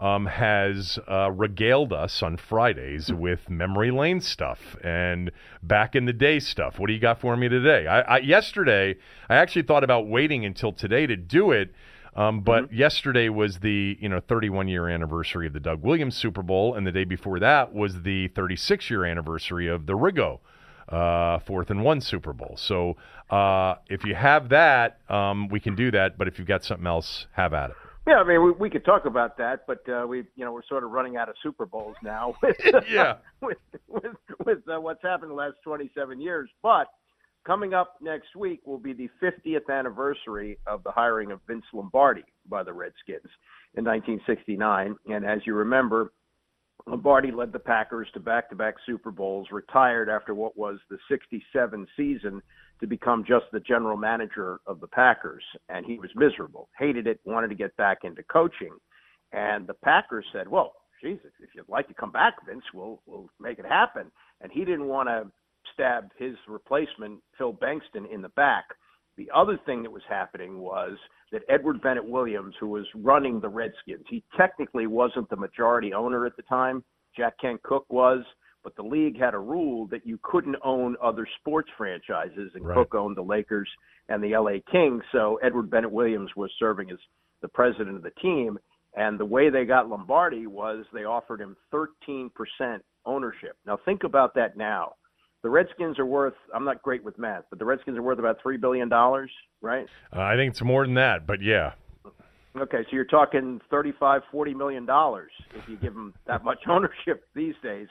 um, has uh, regaled us on Fridays with memory lane stuff and back in the day stuff. What do you got for me today? I, I yesterday I actually thought about waiting until today to do it. Um, but yesterday was the you know 31 year anniversary of the Doug Williams Super Bowl, and the day before that was the 36 year anniversary of the Riggo uh, fourth and one Super Bowl. So uh, if you have that, um, we can do that. But if you've got something else, have at it. Yeah, I mean, we, we could talk about that, but uh, we, you know, we're sort of running out of Super Bowls now with Yeah. with with, with uh, what's happened the last 27 years. But coming up next week will be the 50th anniversary of the hiring of Vince Lombardi by the Redskins in 1969, and as you remember, Lombardi led the Packers to back-to-back Super Bowls, retired after what was the 67 season to become just the general manager of the Packers, and he was miserable, hated it, wanted to get back into coaching. And the Packers said, "Well, Jesus, if you'd like to come back, Vince, we'll we'll make it happen." And he didn't want to stab his replacement, Phil Bengtson, in the back. The other thing that was happening was that Edward Bennett Williams, who was running the Redskins, he technically wasn't the majority owner at the time. Jack Kent Cooke was, but the league had a rule that you couldn't own other sports franchises, and Right. Cooke owned the Lakers and the LA Kings. So Edward Bennett Williams was serving as the president of the team. And the way they got Lombardi was they offered him 13% ownership. Now think about that now. The Redskins are worth I'm not great with math, but the Redskins are worth about 3 billion dollars, right? Uh, I think it's more than that, but yeah. Okay, so you're talking 35 40 million dollars if you give them that much ownership these days.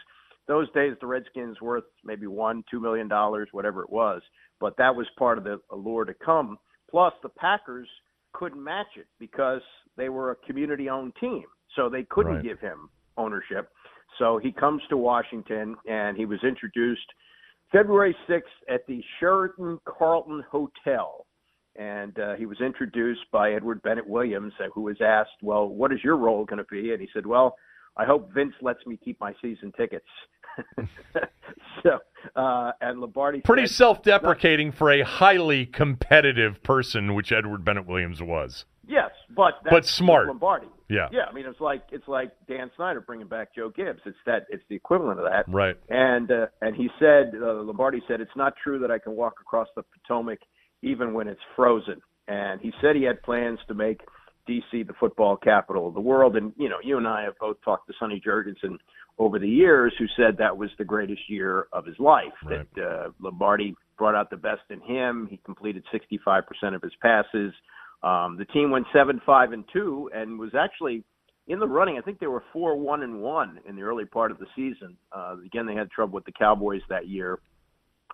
Those days the Redskins were worth maybe 1 2 million dollars, whatever it was, but that was part of the allure to come. Plus the Packers couldn't match it because they were a community owned team. So they couldn't Right. give him ownership. So he comes to Washington and he was introduced February 6th at the Sheraton Carlton Hotel. And uh, he was introduced by Edward Bennett Williams, uh, who was asked, Well, what is your role going to be? And he said, Well, I hope Vince lets me keep my season tickets. so, uh, and Lombardi Pretty self deprecating for a highly competitive person, which Edward Bennett Williams was. Yes, but that's But smart. Lombardi. Yeah. Yeah, I mean it's like it's like Dan Snyder bringing back Joe Gibbs. It's that it's the equivalent of that. Right. And uh, and he said uh, Lombardi said it's not true that I can walk across the Potomac even when it's frozen. And he said he had plans to make DC the football capital of the world. And you know, you and I have both talked to Sonny Jurgensen over the years, who said that was the greatest year of his life. Right. That uh, Lombardi brought out the best in him. He completed 65% of his passes. Um, the team went seven, five, and two, and was actually in the running. I think they were four, one, and one in the early part of the season. Uh, again, they had trouble with the Cowboys that year,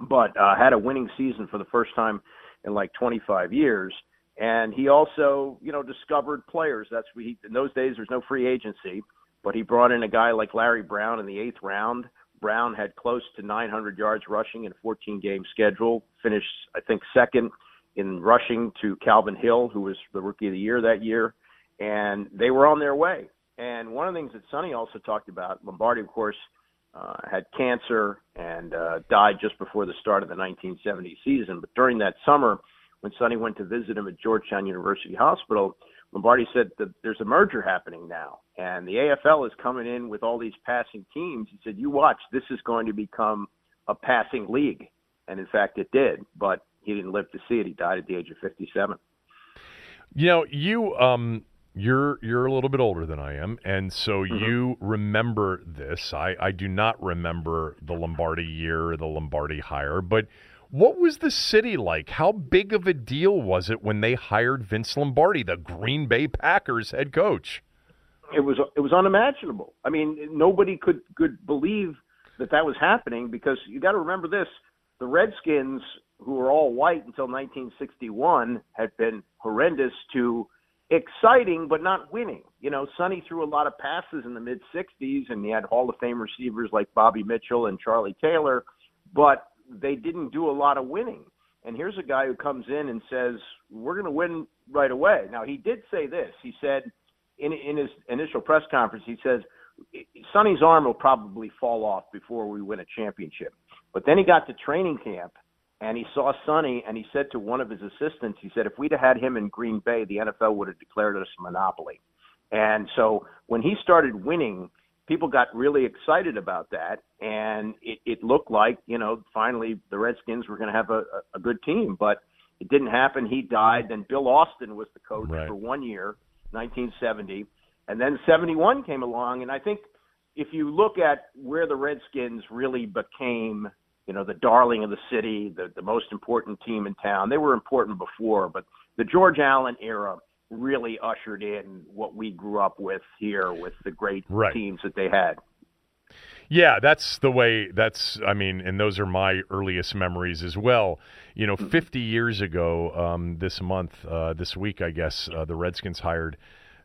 but uh, had a winning season for the first time in like 25 years. And he also, you know, discovered players. That's what in those days. There's no free agency, but he brought in a guy like Larry Brown in the eighth round. Brown had close to 900 yards rushing in a 14 game schedule. Finished, I think, second in rushing to Calvin Hill, who was the rookie of the year that year. And they were on their way. And one of the things that Sonny also talked about, Lombardi, of course, uh, had cancer and uh, died just before the start of the 1970 season. But during that summer, when Sonny went to visit him at Georgetown University Hospital, Lombardi said that there's a merger happening now, and the AFL is coming in with all these passing teams. He said, "You watch, this is going to become a passing league," and in fact, it did. But he didn't live to see it. He died at the age of 57. You know, you um you're you're a little bit older than I am, and so Mm-hmm. you remember this. I, I do not remember the Lombardi year or the Lombardi hire, but what was the city like? How big of a deal was it when they hired Vince Lombardi, the Green Bay Packers head coach? it was it was unimaginable. I mean, nobody could could believe that that was happening because you got to remember this: the Redskins, who were all white until 1961, had been horrendous to exciting but not winning. You know, Sonny threw a lot of passes in the mid 60s, and he had Hall of Fame receivers like Bobby Mitchell and Charlie Taylor, but they didn't do a lot of winning. And here's a guy who comes in and says, "We're going to win right away." Now he did say this. He said in in his initial press conference, he says Sonny's arm will probably fall off before we win a championship. But then he got to training camp and he saw Sonny and he said to one of his assistants, he said, if we'd have had him in Green Bay, the NFL would have declared us a monopoly. And so when he started winning, people got really excited about that, and it, it looked like you know finally the Redskins were going to have a, a, good team, but it didn't happen. He died. Then Bill Austin was the coach Right. for one year, 1970, and then 71 came along, and I think if you look at where the Redskins really became, you know, the darling of the city, the the most important team in town. They were important before, but the George Allen era really ushered in what we grew up with here with the great Right. teams that they had. Yeah, that's the way. That's I mean, and those are my earliest memories as well. You know, 50 years ago, um, this month, uh, this week, I guess, uh, the Redskins hired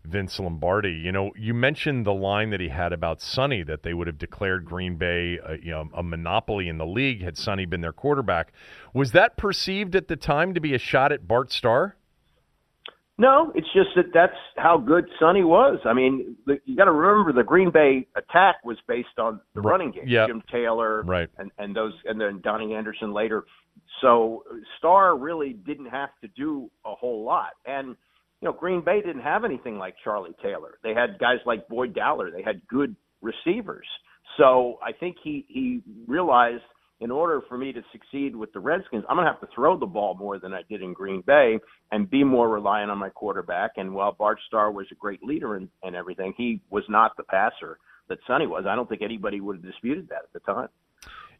Vince Lombardi. You know, you mentioned the line that he had about Sonny that they would have declared Green Bay, uh, you know, a monopoly in the league had Sonny been their quarterback. Was that perceived at the time to be a shot at Bart Starr? No, it's just that that's how good Sonny was. I mean, the, you got to remember the Green Bay attack was based on the running game. Yeah. Jim Taylor, Right. and and those, and then Donny Anderson later. So Starr really didn't have to do a whole lot, and you know Green Bay didn't have anything like Charlie Taylor. They had guys like Boyd Dowler. They had good receivers. So I think he he realized in order for me to succeed with the Redskins, I'm going to have to throw the ball more than I did in Green Bay and be more reliant on my quarterback. And while Bart Starr was a great leader and, and everything, he was not the passer that Sonny was. I don't think anybody would have disputed that at the time.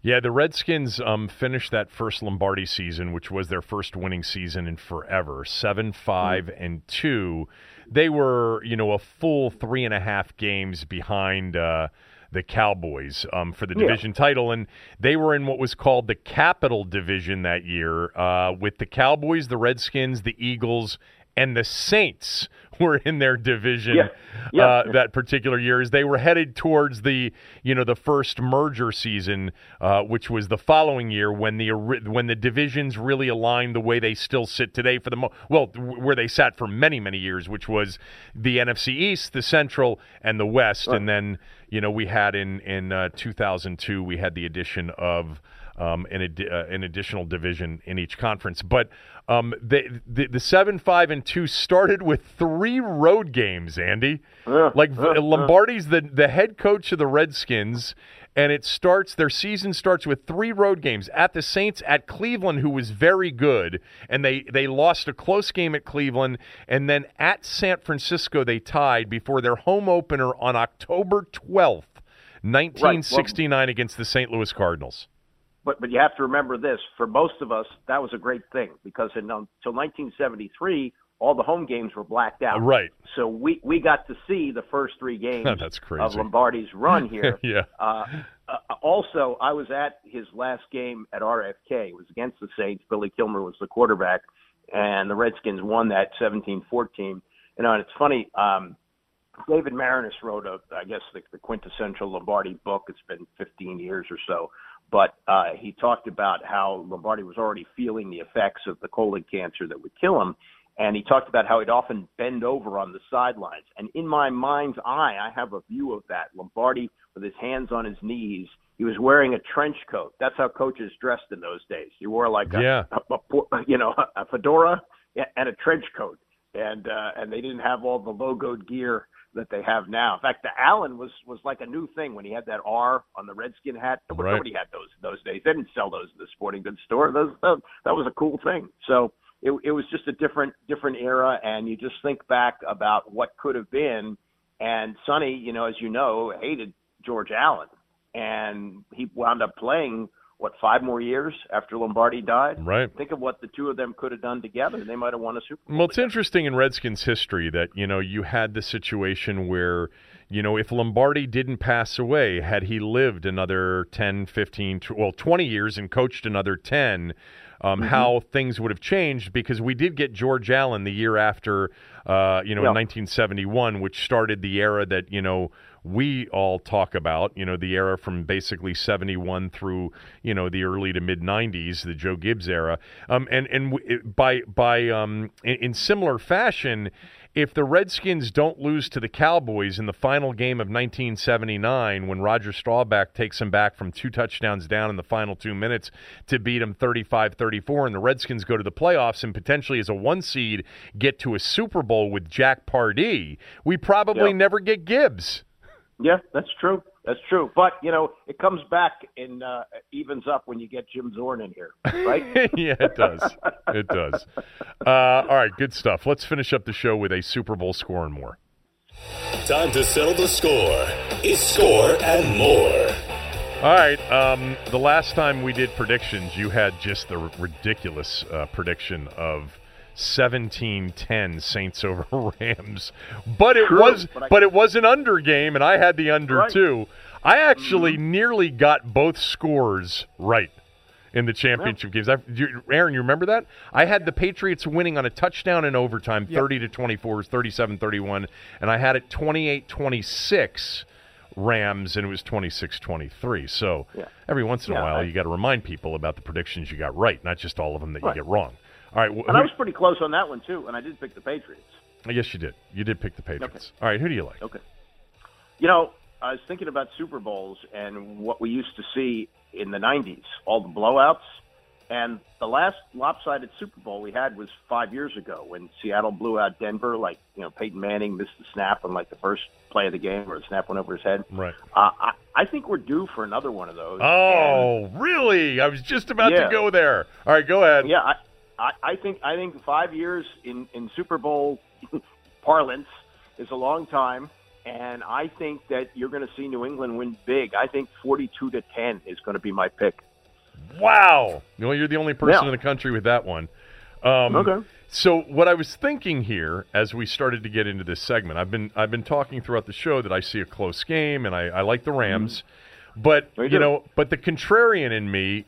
Yeah, the Redskins um, finished that first Lombardi season, which was their first winning season in forever, seven, five, mm. and two. They were, you know, a full three and a half games behind uh, the Cowboys um, for the division yeah. title, and they were in what was called the Capitol Division that year, uh, with the Cowboys, the Redskins, the Eagles, and the Saints were in their division yeah. Yeah. Uh, that particular year is they were headed towards the you know the first merger season, uh, which was the following year when the when the divisions really aligned the way they still sit today for the mo- well where they sat for many many years, which was the NFC East, the Central, and the West, right. and then you know we had in in uh, 2002 we had the addition of um, an, ad- uh, an additional division in each conference. But um, the, the, the seven, five, and two started with three road games. Andy, uh, like uh, Lombardi's the the head coach of the Redskins, and it starts their season starts with three road games at the Saints, at Cleveland, who was very good, and they they lost a close game at Cleveland, and then at San Francisco they tied before their home opener on October twelfth. 1969 right. well, against the St. Louis Cardinals but but you have to remember this: for most of us, that was a great thing because in, until 1973, all the home games were blacked out. Right. So we we got to see the first three games That's crazy. of Lombardi's run here. yeah. Uh, uh, also, I was at his last game at RFK. It was against the Saints. Billy Kilmer was the quarterback, and the Redskins won that 17-14. You know, and it's funny. Um, David Maraniss wrote a, I guess, the, the quintessential Lombardi book. It's been 15 years or so but uh, he talked about how Lombardi was already feeling the effects of the colon cancer that would kill him. And he talked about how he'd often bend over on the sidelines. And in my mind's eye, I have a view of that. Lombardi with his hands on his knees. He was wearing a trench coat. That's how coaches dressed in those days. He wore like a, yeah. a, a you know, a fedora and a trench coat. And uh, and they didn't have all the logoed gear that they have now. In fact, the Allen was was like a new thing when he had that R on the Redskin hat. Right. Nobody had those those days. They didn't sell those in the sporting goods store. Those that, that was a cool thing. So it it was just a different different era, and you just think back about what could have been. And Sonny, you know, as you know, hated George Allen, and he wound up playing what five more years after Lombardi died. Right. Think of what the two of them could have done together. They might have won a Super Bowl. Well, it's together. interesting in Redskins history that you know you had the situation where you know if Lombardi didn't pass away, had he lived another 10, 15, well, 20 years and coached another 10, um, mm-hmm. how things would have changed because we did get George Allen the year after, uh, you know, in 1971, which started the era that you know we all talk about, you know, the era from basically 71 through, you know, the early to mid 90s, the Joe Gibbs era. Um, and and w- by by um, in, in similar fashion, if the Redskins don't lose to the Cowboys in the final game of 1979, when Roger Staubach takes them back from two touchdowns down in the final two minutes to beat them 35 34, and the Redskins go to the playoffs and potentially as a one seed get to a Super Bowl with Jack Pardee, we probably yep. never get Gibbs. Yeah, that's true. That's true. But you know, it comes back and uh, evens up when you get Jim Zorn in here, right? yeah, it does. It does. Uh, all right, good stuff. Let's finish up the show with a Super Bowl score and more. Time to settle the score. It's score and more. All right. Um, the last time we did predictions, you had just the r- ridiculous uh, prediction of 17-10 Saints over Rams. But it True, was but, I, but, it was an under game and I had the under right. too. I actually mm-hmm. nearly got both scores right in the championship yeah. games. I, you, Aaron, you remember that? I had the Patriots winning on a touchdown in overtime, yep. 30 to 24, 37-31, and I had it 28-26 Rams and it was 26-23. So, yeah. every once in yeah, a while I, you got to remind people about the predictions you got right, not just all of them that right. you get wrong. All right. Wh- and I was pretty close on that one too, and I did pick the Patriots. I guess you did. You did pick the Patriots. Okay. All right. Who do you like? Okay. You know, I was thinking about Super Bowls and what we used to see in the '90s, all the blowouts, and the last lopsided Super Bowl we had was five years ago when Seattle blew out Denver. Like you know, Peyton Manning missed the snap on like the first play of the game, where the snap went over his head. Right. Uh, I, I think we're due for another one of those. Oh, and, really? I was just about yeah. to go there. All right, go ahead. Yeah. I, I, I think I think five years in, in Super Bowl parlance is a long time, and I think that you're going to see New England win big. I think 42 to 10 is going to be my pick. Wow. Well, you're the only person Yeah. in the country with that one. Um, Okay. So what I was thinking here, as we started to get into this segment, I've been I've been talking throughout the show that I see a close game and I, I like the Rams, but you know, but the contrarian in me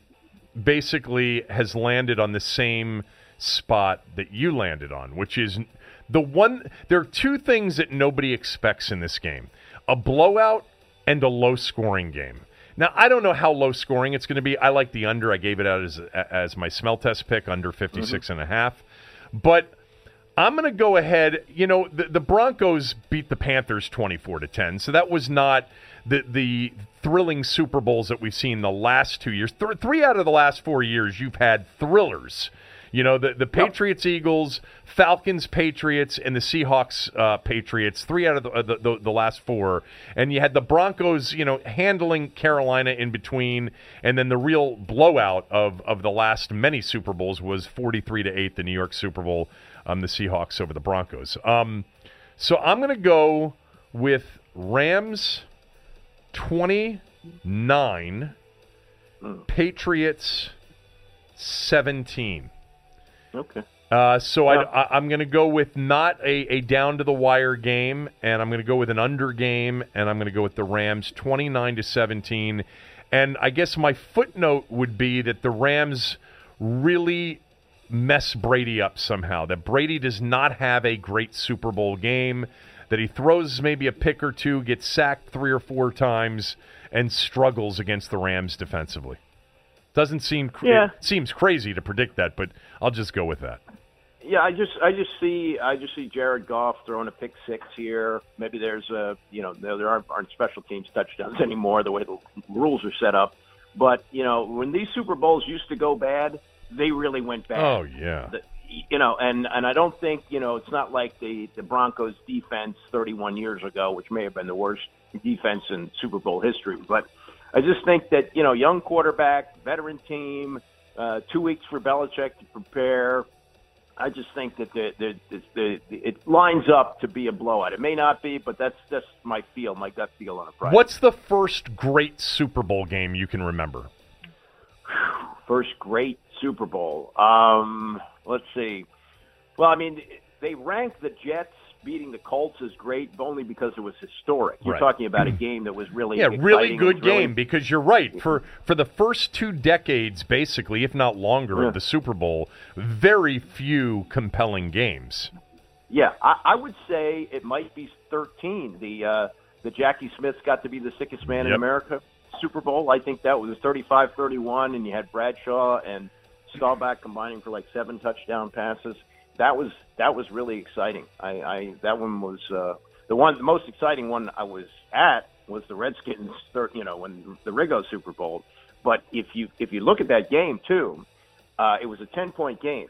basically has landed on the same spot that you landed on, which is the one. There are two things that nobody expects in this game: a blowout and a low-scoring game. Now, I don't know how low scoring it's going to be. I like the under. I gave it out as as my smell test pick under mm-hmm. 56 and a half. But I'm going to go ahead. You know, the, the Broncos beat the Panthers 24 to 10. So that was not the the thrilling Super Bowls that we've seen the last 2 years. Th- 3 out of the last 4 years you've had thrillers. You know, the, the Patriots, Eagles, Falcons, Patriots, and the Seahawks, uh, Patriots, three out of the, uh, the, the, the last four. And you had the Broncos, you know, handling Carolina in between. And then the real blowout of, of the last many Super Bowls was 43 to 8, the New York Super Bowl, um, the Seahawks over the Broncos. Um, so I'm going to go with Rams 29, Patriots 17. Okay. Uh, so Yeah. I, I'm going to go with not a, a down to the wire game, and I'm going to go with an under game, and I'm going to go with the Rams 29 to 17. And I guess my footnote would be that the Rams really mess Brady up somehow. That Brady does not have a great Super Bowl game. That he throws maybe a pick or two, gets sacked three or four times, and struggles against the Rams defensively. Doesn't seem cr- Yeah. it seems crazy to predict that, but I'll just go with that. Yeah, I just I just see I just see Jared Goff throwing a pick six here. Maybe there's a you know there, there aren't, aren't special teams touchdowns anymore the way the rules are set up. But you know when these Super Bowls used to go bad, they really went bad. Oh yeah. The- you know, and and I don't think you know it's not like the the Broncos defense 31 years ago, which may have been the worst defense in Super Bowl history. But I just think that you know, young quarterback, veteran team, uh, two weeks for Belichick to prepare. I just think that the, the, the, the, it lines up to be a blowout. It may not be, but that's that's my feel, my gut feel on a Friday. What's the first great Super Bowl game you can remember? first great Super Bowl? Um, let's see. Well, I mean, they rank the Jets beating the Colts as great only because it was historic. You're Right. talking about a game that was really Yeah, really good game because you're right. For for the first two decades, basically, if not longer, Yeah. of the Super Bowl, very few compelling games. Yeah, I, I would say it might be 13. The uh, the Jackie Smith's got to be the sickest man in America Super Bowl. I think that was 35-31, and you had Bradshaw and Staubach combining for like seven touchdown passes. That was that was really exciting. I, I that one was uh, the one the most exciting one I was at was the Redskins. Thir- you know when the Riggo Super Bowl. But if you if you look at that game too, uh, it was a 10 point game.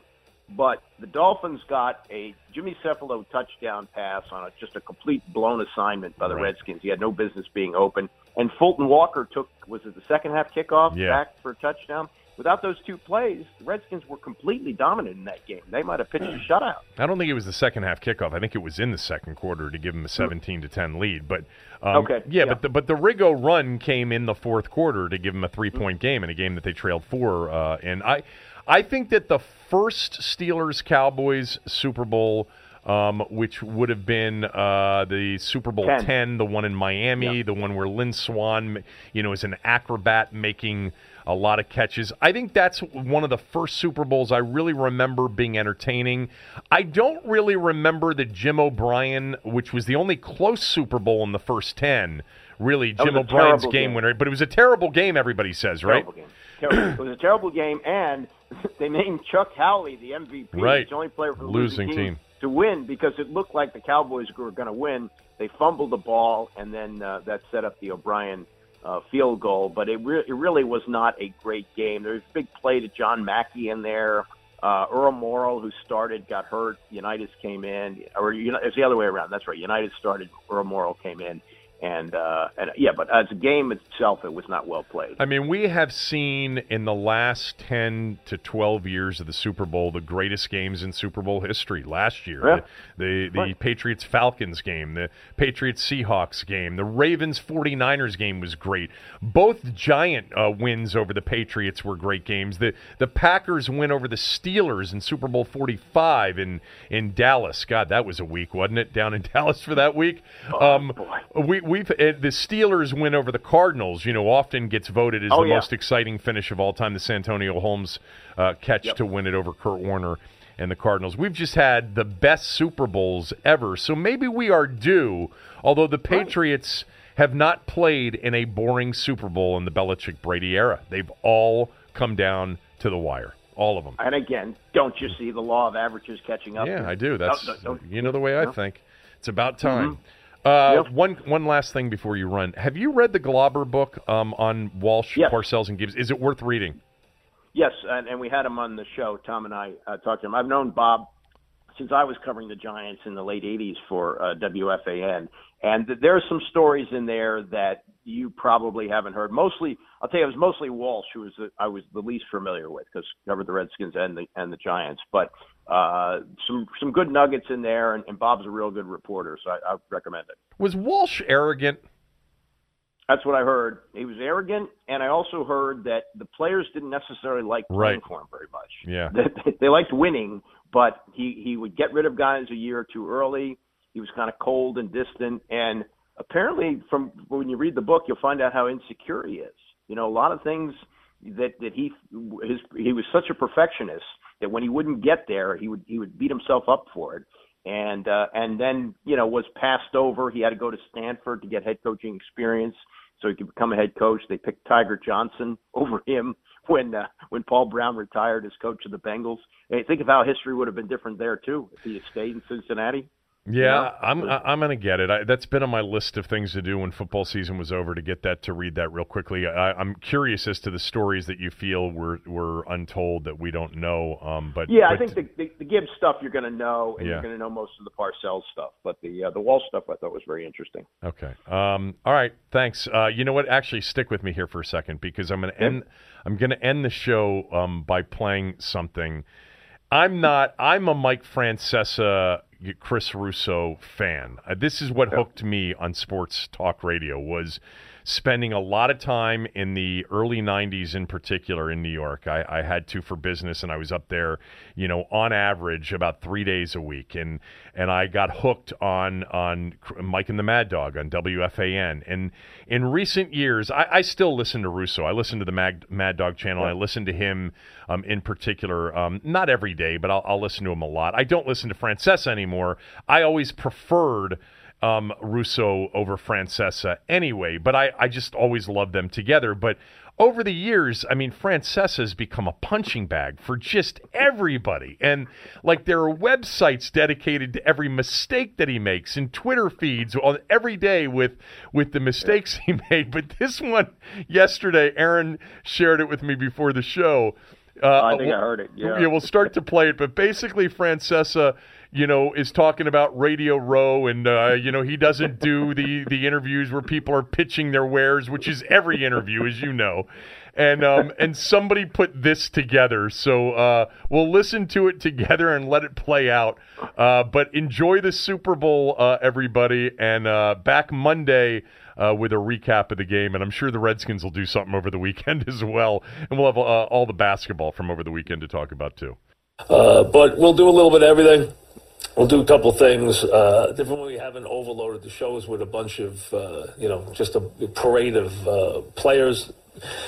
But the Dolphins got a Jimmy Cefalo touchdown pass on a, just a complete blown assignment by the Right. Redskins. He had no business being open. And Fulton Walker took, was it the second half kickoff Yeah. back for a touchdown? Without those two plays, the Redskins were completely dominant in that game. They might have pitched a shutout. I don't think it was the second half kickoff. I think it was in the second quarter to give them a 17 to 10 lead. But um, Okay, yeah, yeah. but the but the Riggo run came in the fourth quarter to give them a three point game in a game that they trailed four. Uh, and I I think that the first Steelers Cowboys Super Bowl. Um, which would have been uh, the Super Bowl 10. 10. the one in Miami, the one where Lynn Swann, you know, is an acrobat making a lot of catches. I think that's one of the first Super Bowls I really remember being entertaining. I don't really remember the Jim O'Brien, which was the only close Super Bowl in the first 10, really, That Jim O'Brien's game game. winner. But it was a terrible game, everybody says, right? Terrible game. Terrible. it was a terrible game, and they named Chuck Howley the MVP. Right. The only player from the Losing losing, team. To win because it looked like the Cowboys were going to win. They fumbled the ball, and then uh, that set up the O'Brien uh, field goal. But it, re- it really was not a great game. There was a big play to John Mackey in there. Uh, Earl Morrall, who started, got hurt. Unitas came in, or it's the other way around. That's right. Unitas started. Earl Morrall came in, And uh, and yeah, but as a game itself, it was not well played. I mean, we have seen in the last 10 to 12 years of the Super Bowl the greatest games in Super Bowl history. Last year, Yeah. the, the, the. Patriots Falcons game, the Patriots Seahawks game, the Ravens 49ers game was great. Both giant uh, wins over the Patriots were great games. The the Packers win over the Steelers in Super Bowl 45 in in Dallas. God, that was a week, wasn't it? Down in Dallas for that week. um, we we've uh, the Steelers win over the Cardinals. You know, often gets voted as Oh, the yeah. most exciting finish of all time. The Santonio Holmes uh, catch Yep. to win it over Kurt Warner and the Cardinals. We've just had the best Super Bowls ever. So maybe we are due. Although the Patriots have not played in a boring Super Bowl in the Belichick Brady era, they've all come down to the wire. All of them. And again, don't you see the law of averages catching up? Yeah, I do. That's No, no, don't- you know the way I no. think. It's about time. Mm-hmm. Uh, Yep. One one last thing before you run. Have you read the Glauber book um, on Walsh, Yes. Parcells, and Gibbs? Is it worth reading? Yes, and, and we had him on the show. Tom and I uh, talked to him. I've known Bob since I was covering the Giants in the late '80s for uh, WFAN, and th- there are some stories in there that you probably haven't heard. Mostly, I'll tell you, it was mostly Walsh who was the, I was the least familiar with because covered the Redskins and the and the Giants. But uh, some some good nuggets in there, and, and Bob's a real good reporter, so I, I recommend it. Was Walsh arrogant? That's what I heard. He was arrogant, and I also heard that the players didn't necessarily like playing Right. for him very much. Yeah. They, they liked winning, but he he would get rid of guys a year or two early. He was kind of cold and distant, and apparently, from when you read the book, you'll find out how insecure he is. You know, a lot of things that that he his he was such a perfectionist that when he wouldn't get there, he would he would beat himself up for it. And uh, and then you know was passed over. He had to go to Stanford to get head coaching experience so he could become a head coach. They picked Tiger Johnson over him when uh, when Paul Brown retired as coach of the Bengals. Hey, think of how history would have been different there too if he had stayed in Cincinnati. Yeah, Yeah. I'm I'm gonna get it. I, that's been on my list of things to do when football season was over to get that to read that real quickly. I, I'm curious as to the stories that you feel were were untold that we don't know. Um, but Yeah, I think the, the, the Gibbs stuff you're going to know, and Yeah. you're going to know most of the Parcells stuff. But the uh, the Wall stuff I thought was very interesting. Okay. Um, all right. Thanks. Uh, you know what? Actually, stick with me here for a second because I'm going to end. I'm going to end the show um, by playing something. I'm not. I'm a Mike Francesa, Chris Russo fan. Uh, this is what hooked me on sports talk radio was spending a lot of time in the early 90s in particular in New York. I, I had to for business and I was up there, you know, on average about three days a week. And, and I got hooked on, on Mike and the Mad Dog on WFAN. And in recent years, I, I still listen to Russo. I listen to the Mad, Mad Dog channel. I listen to him um, in particular, um, not every day, but I'll, I'll listen to him a lot. I don't listen to Francesa anymore. I always preferred um, Russo over Francesa anyway, but I, I just always loved them together. But over the years, I mean, Francesa's become a punching bag for just everybody. And like there are websites dedicated to every mistake that he makes and Twitter feeds on every day with with the mistakes he made. But this one yesterday, Aaron shared it with me before the show. Uh, I think I heard it, yeah. we'll start to play it, but basically, Francesa, you know, is talking about Radio Row, and uh, you know, he doesn't do the the interviews where people are pitching their wares, which is every interview, as you know. And um, and somebody put this together, so uh, we'll listen to it together and let it play out. Uh, but enjoy the Super Bowl, uh, everybody, and uh, back Monday uh, with a recap of the game. And I'm sure the Redskins will do something over the weekend as well. And we'll have all the basketball from over the weekend to talk about, too. Uh, but we'll do a little bit of everything. We'll do a couple things. Uh, different we haven't overloaded the shows with a bunch of, uh, you know, just a parade of uh, players.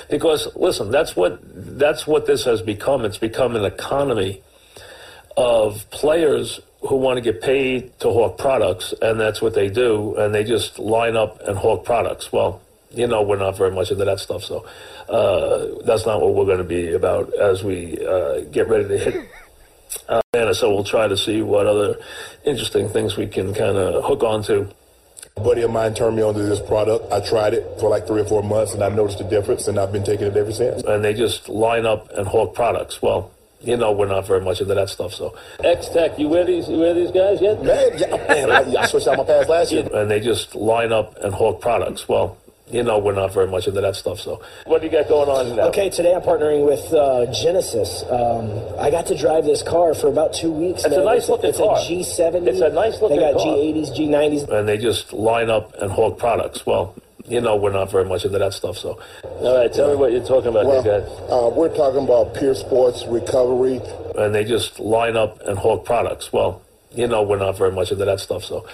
Because listen, that's what that's what this has become. It's become an economy of players who want to get paid to hawk products, and that's what they do, and they just line up and hawk products. Well, you know, we're not very much into that stuff, so uh, that's not what we're going to be about as we uh, get ready to hit. Uh, and so we'll try to see what other interesting things we can kind of hook onto. A buddy of mine turned me onto this product. I tried it for like three or four months, and I noticed the difference, and I've been taking it ever since. And they just line up and hawk products. Well, you know we're not very much into that stuff. So X Tech, you wear these you wear these guys yet? Man, yeah, man, I, I switched out my pads last year. And they just line up and hawk products. Well, you know we're not very much into that stuff. So what do you got going on now? Okay, today I'm partnering with uh, Genesis. Um, I got to drive this car for about two weeks. It's a nice it's looking it's car. a G70. It's a nice looking They got car. G80s, G90s. And they just line up and hawk products. Well, you know we're not very much into that stuff. So all right, tell me what you're talking about Well, here, guys. uh, we're talking about pure sports recovery. And they just line up and hawk products. Well, you know we're not very much into that stuff. So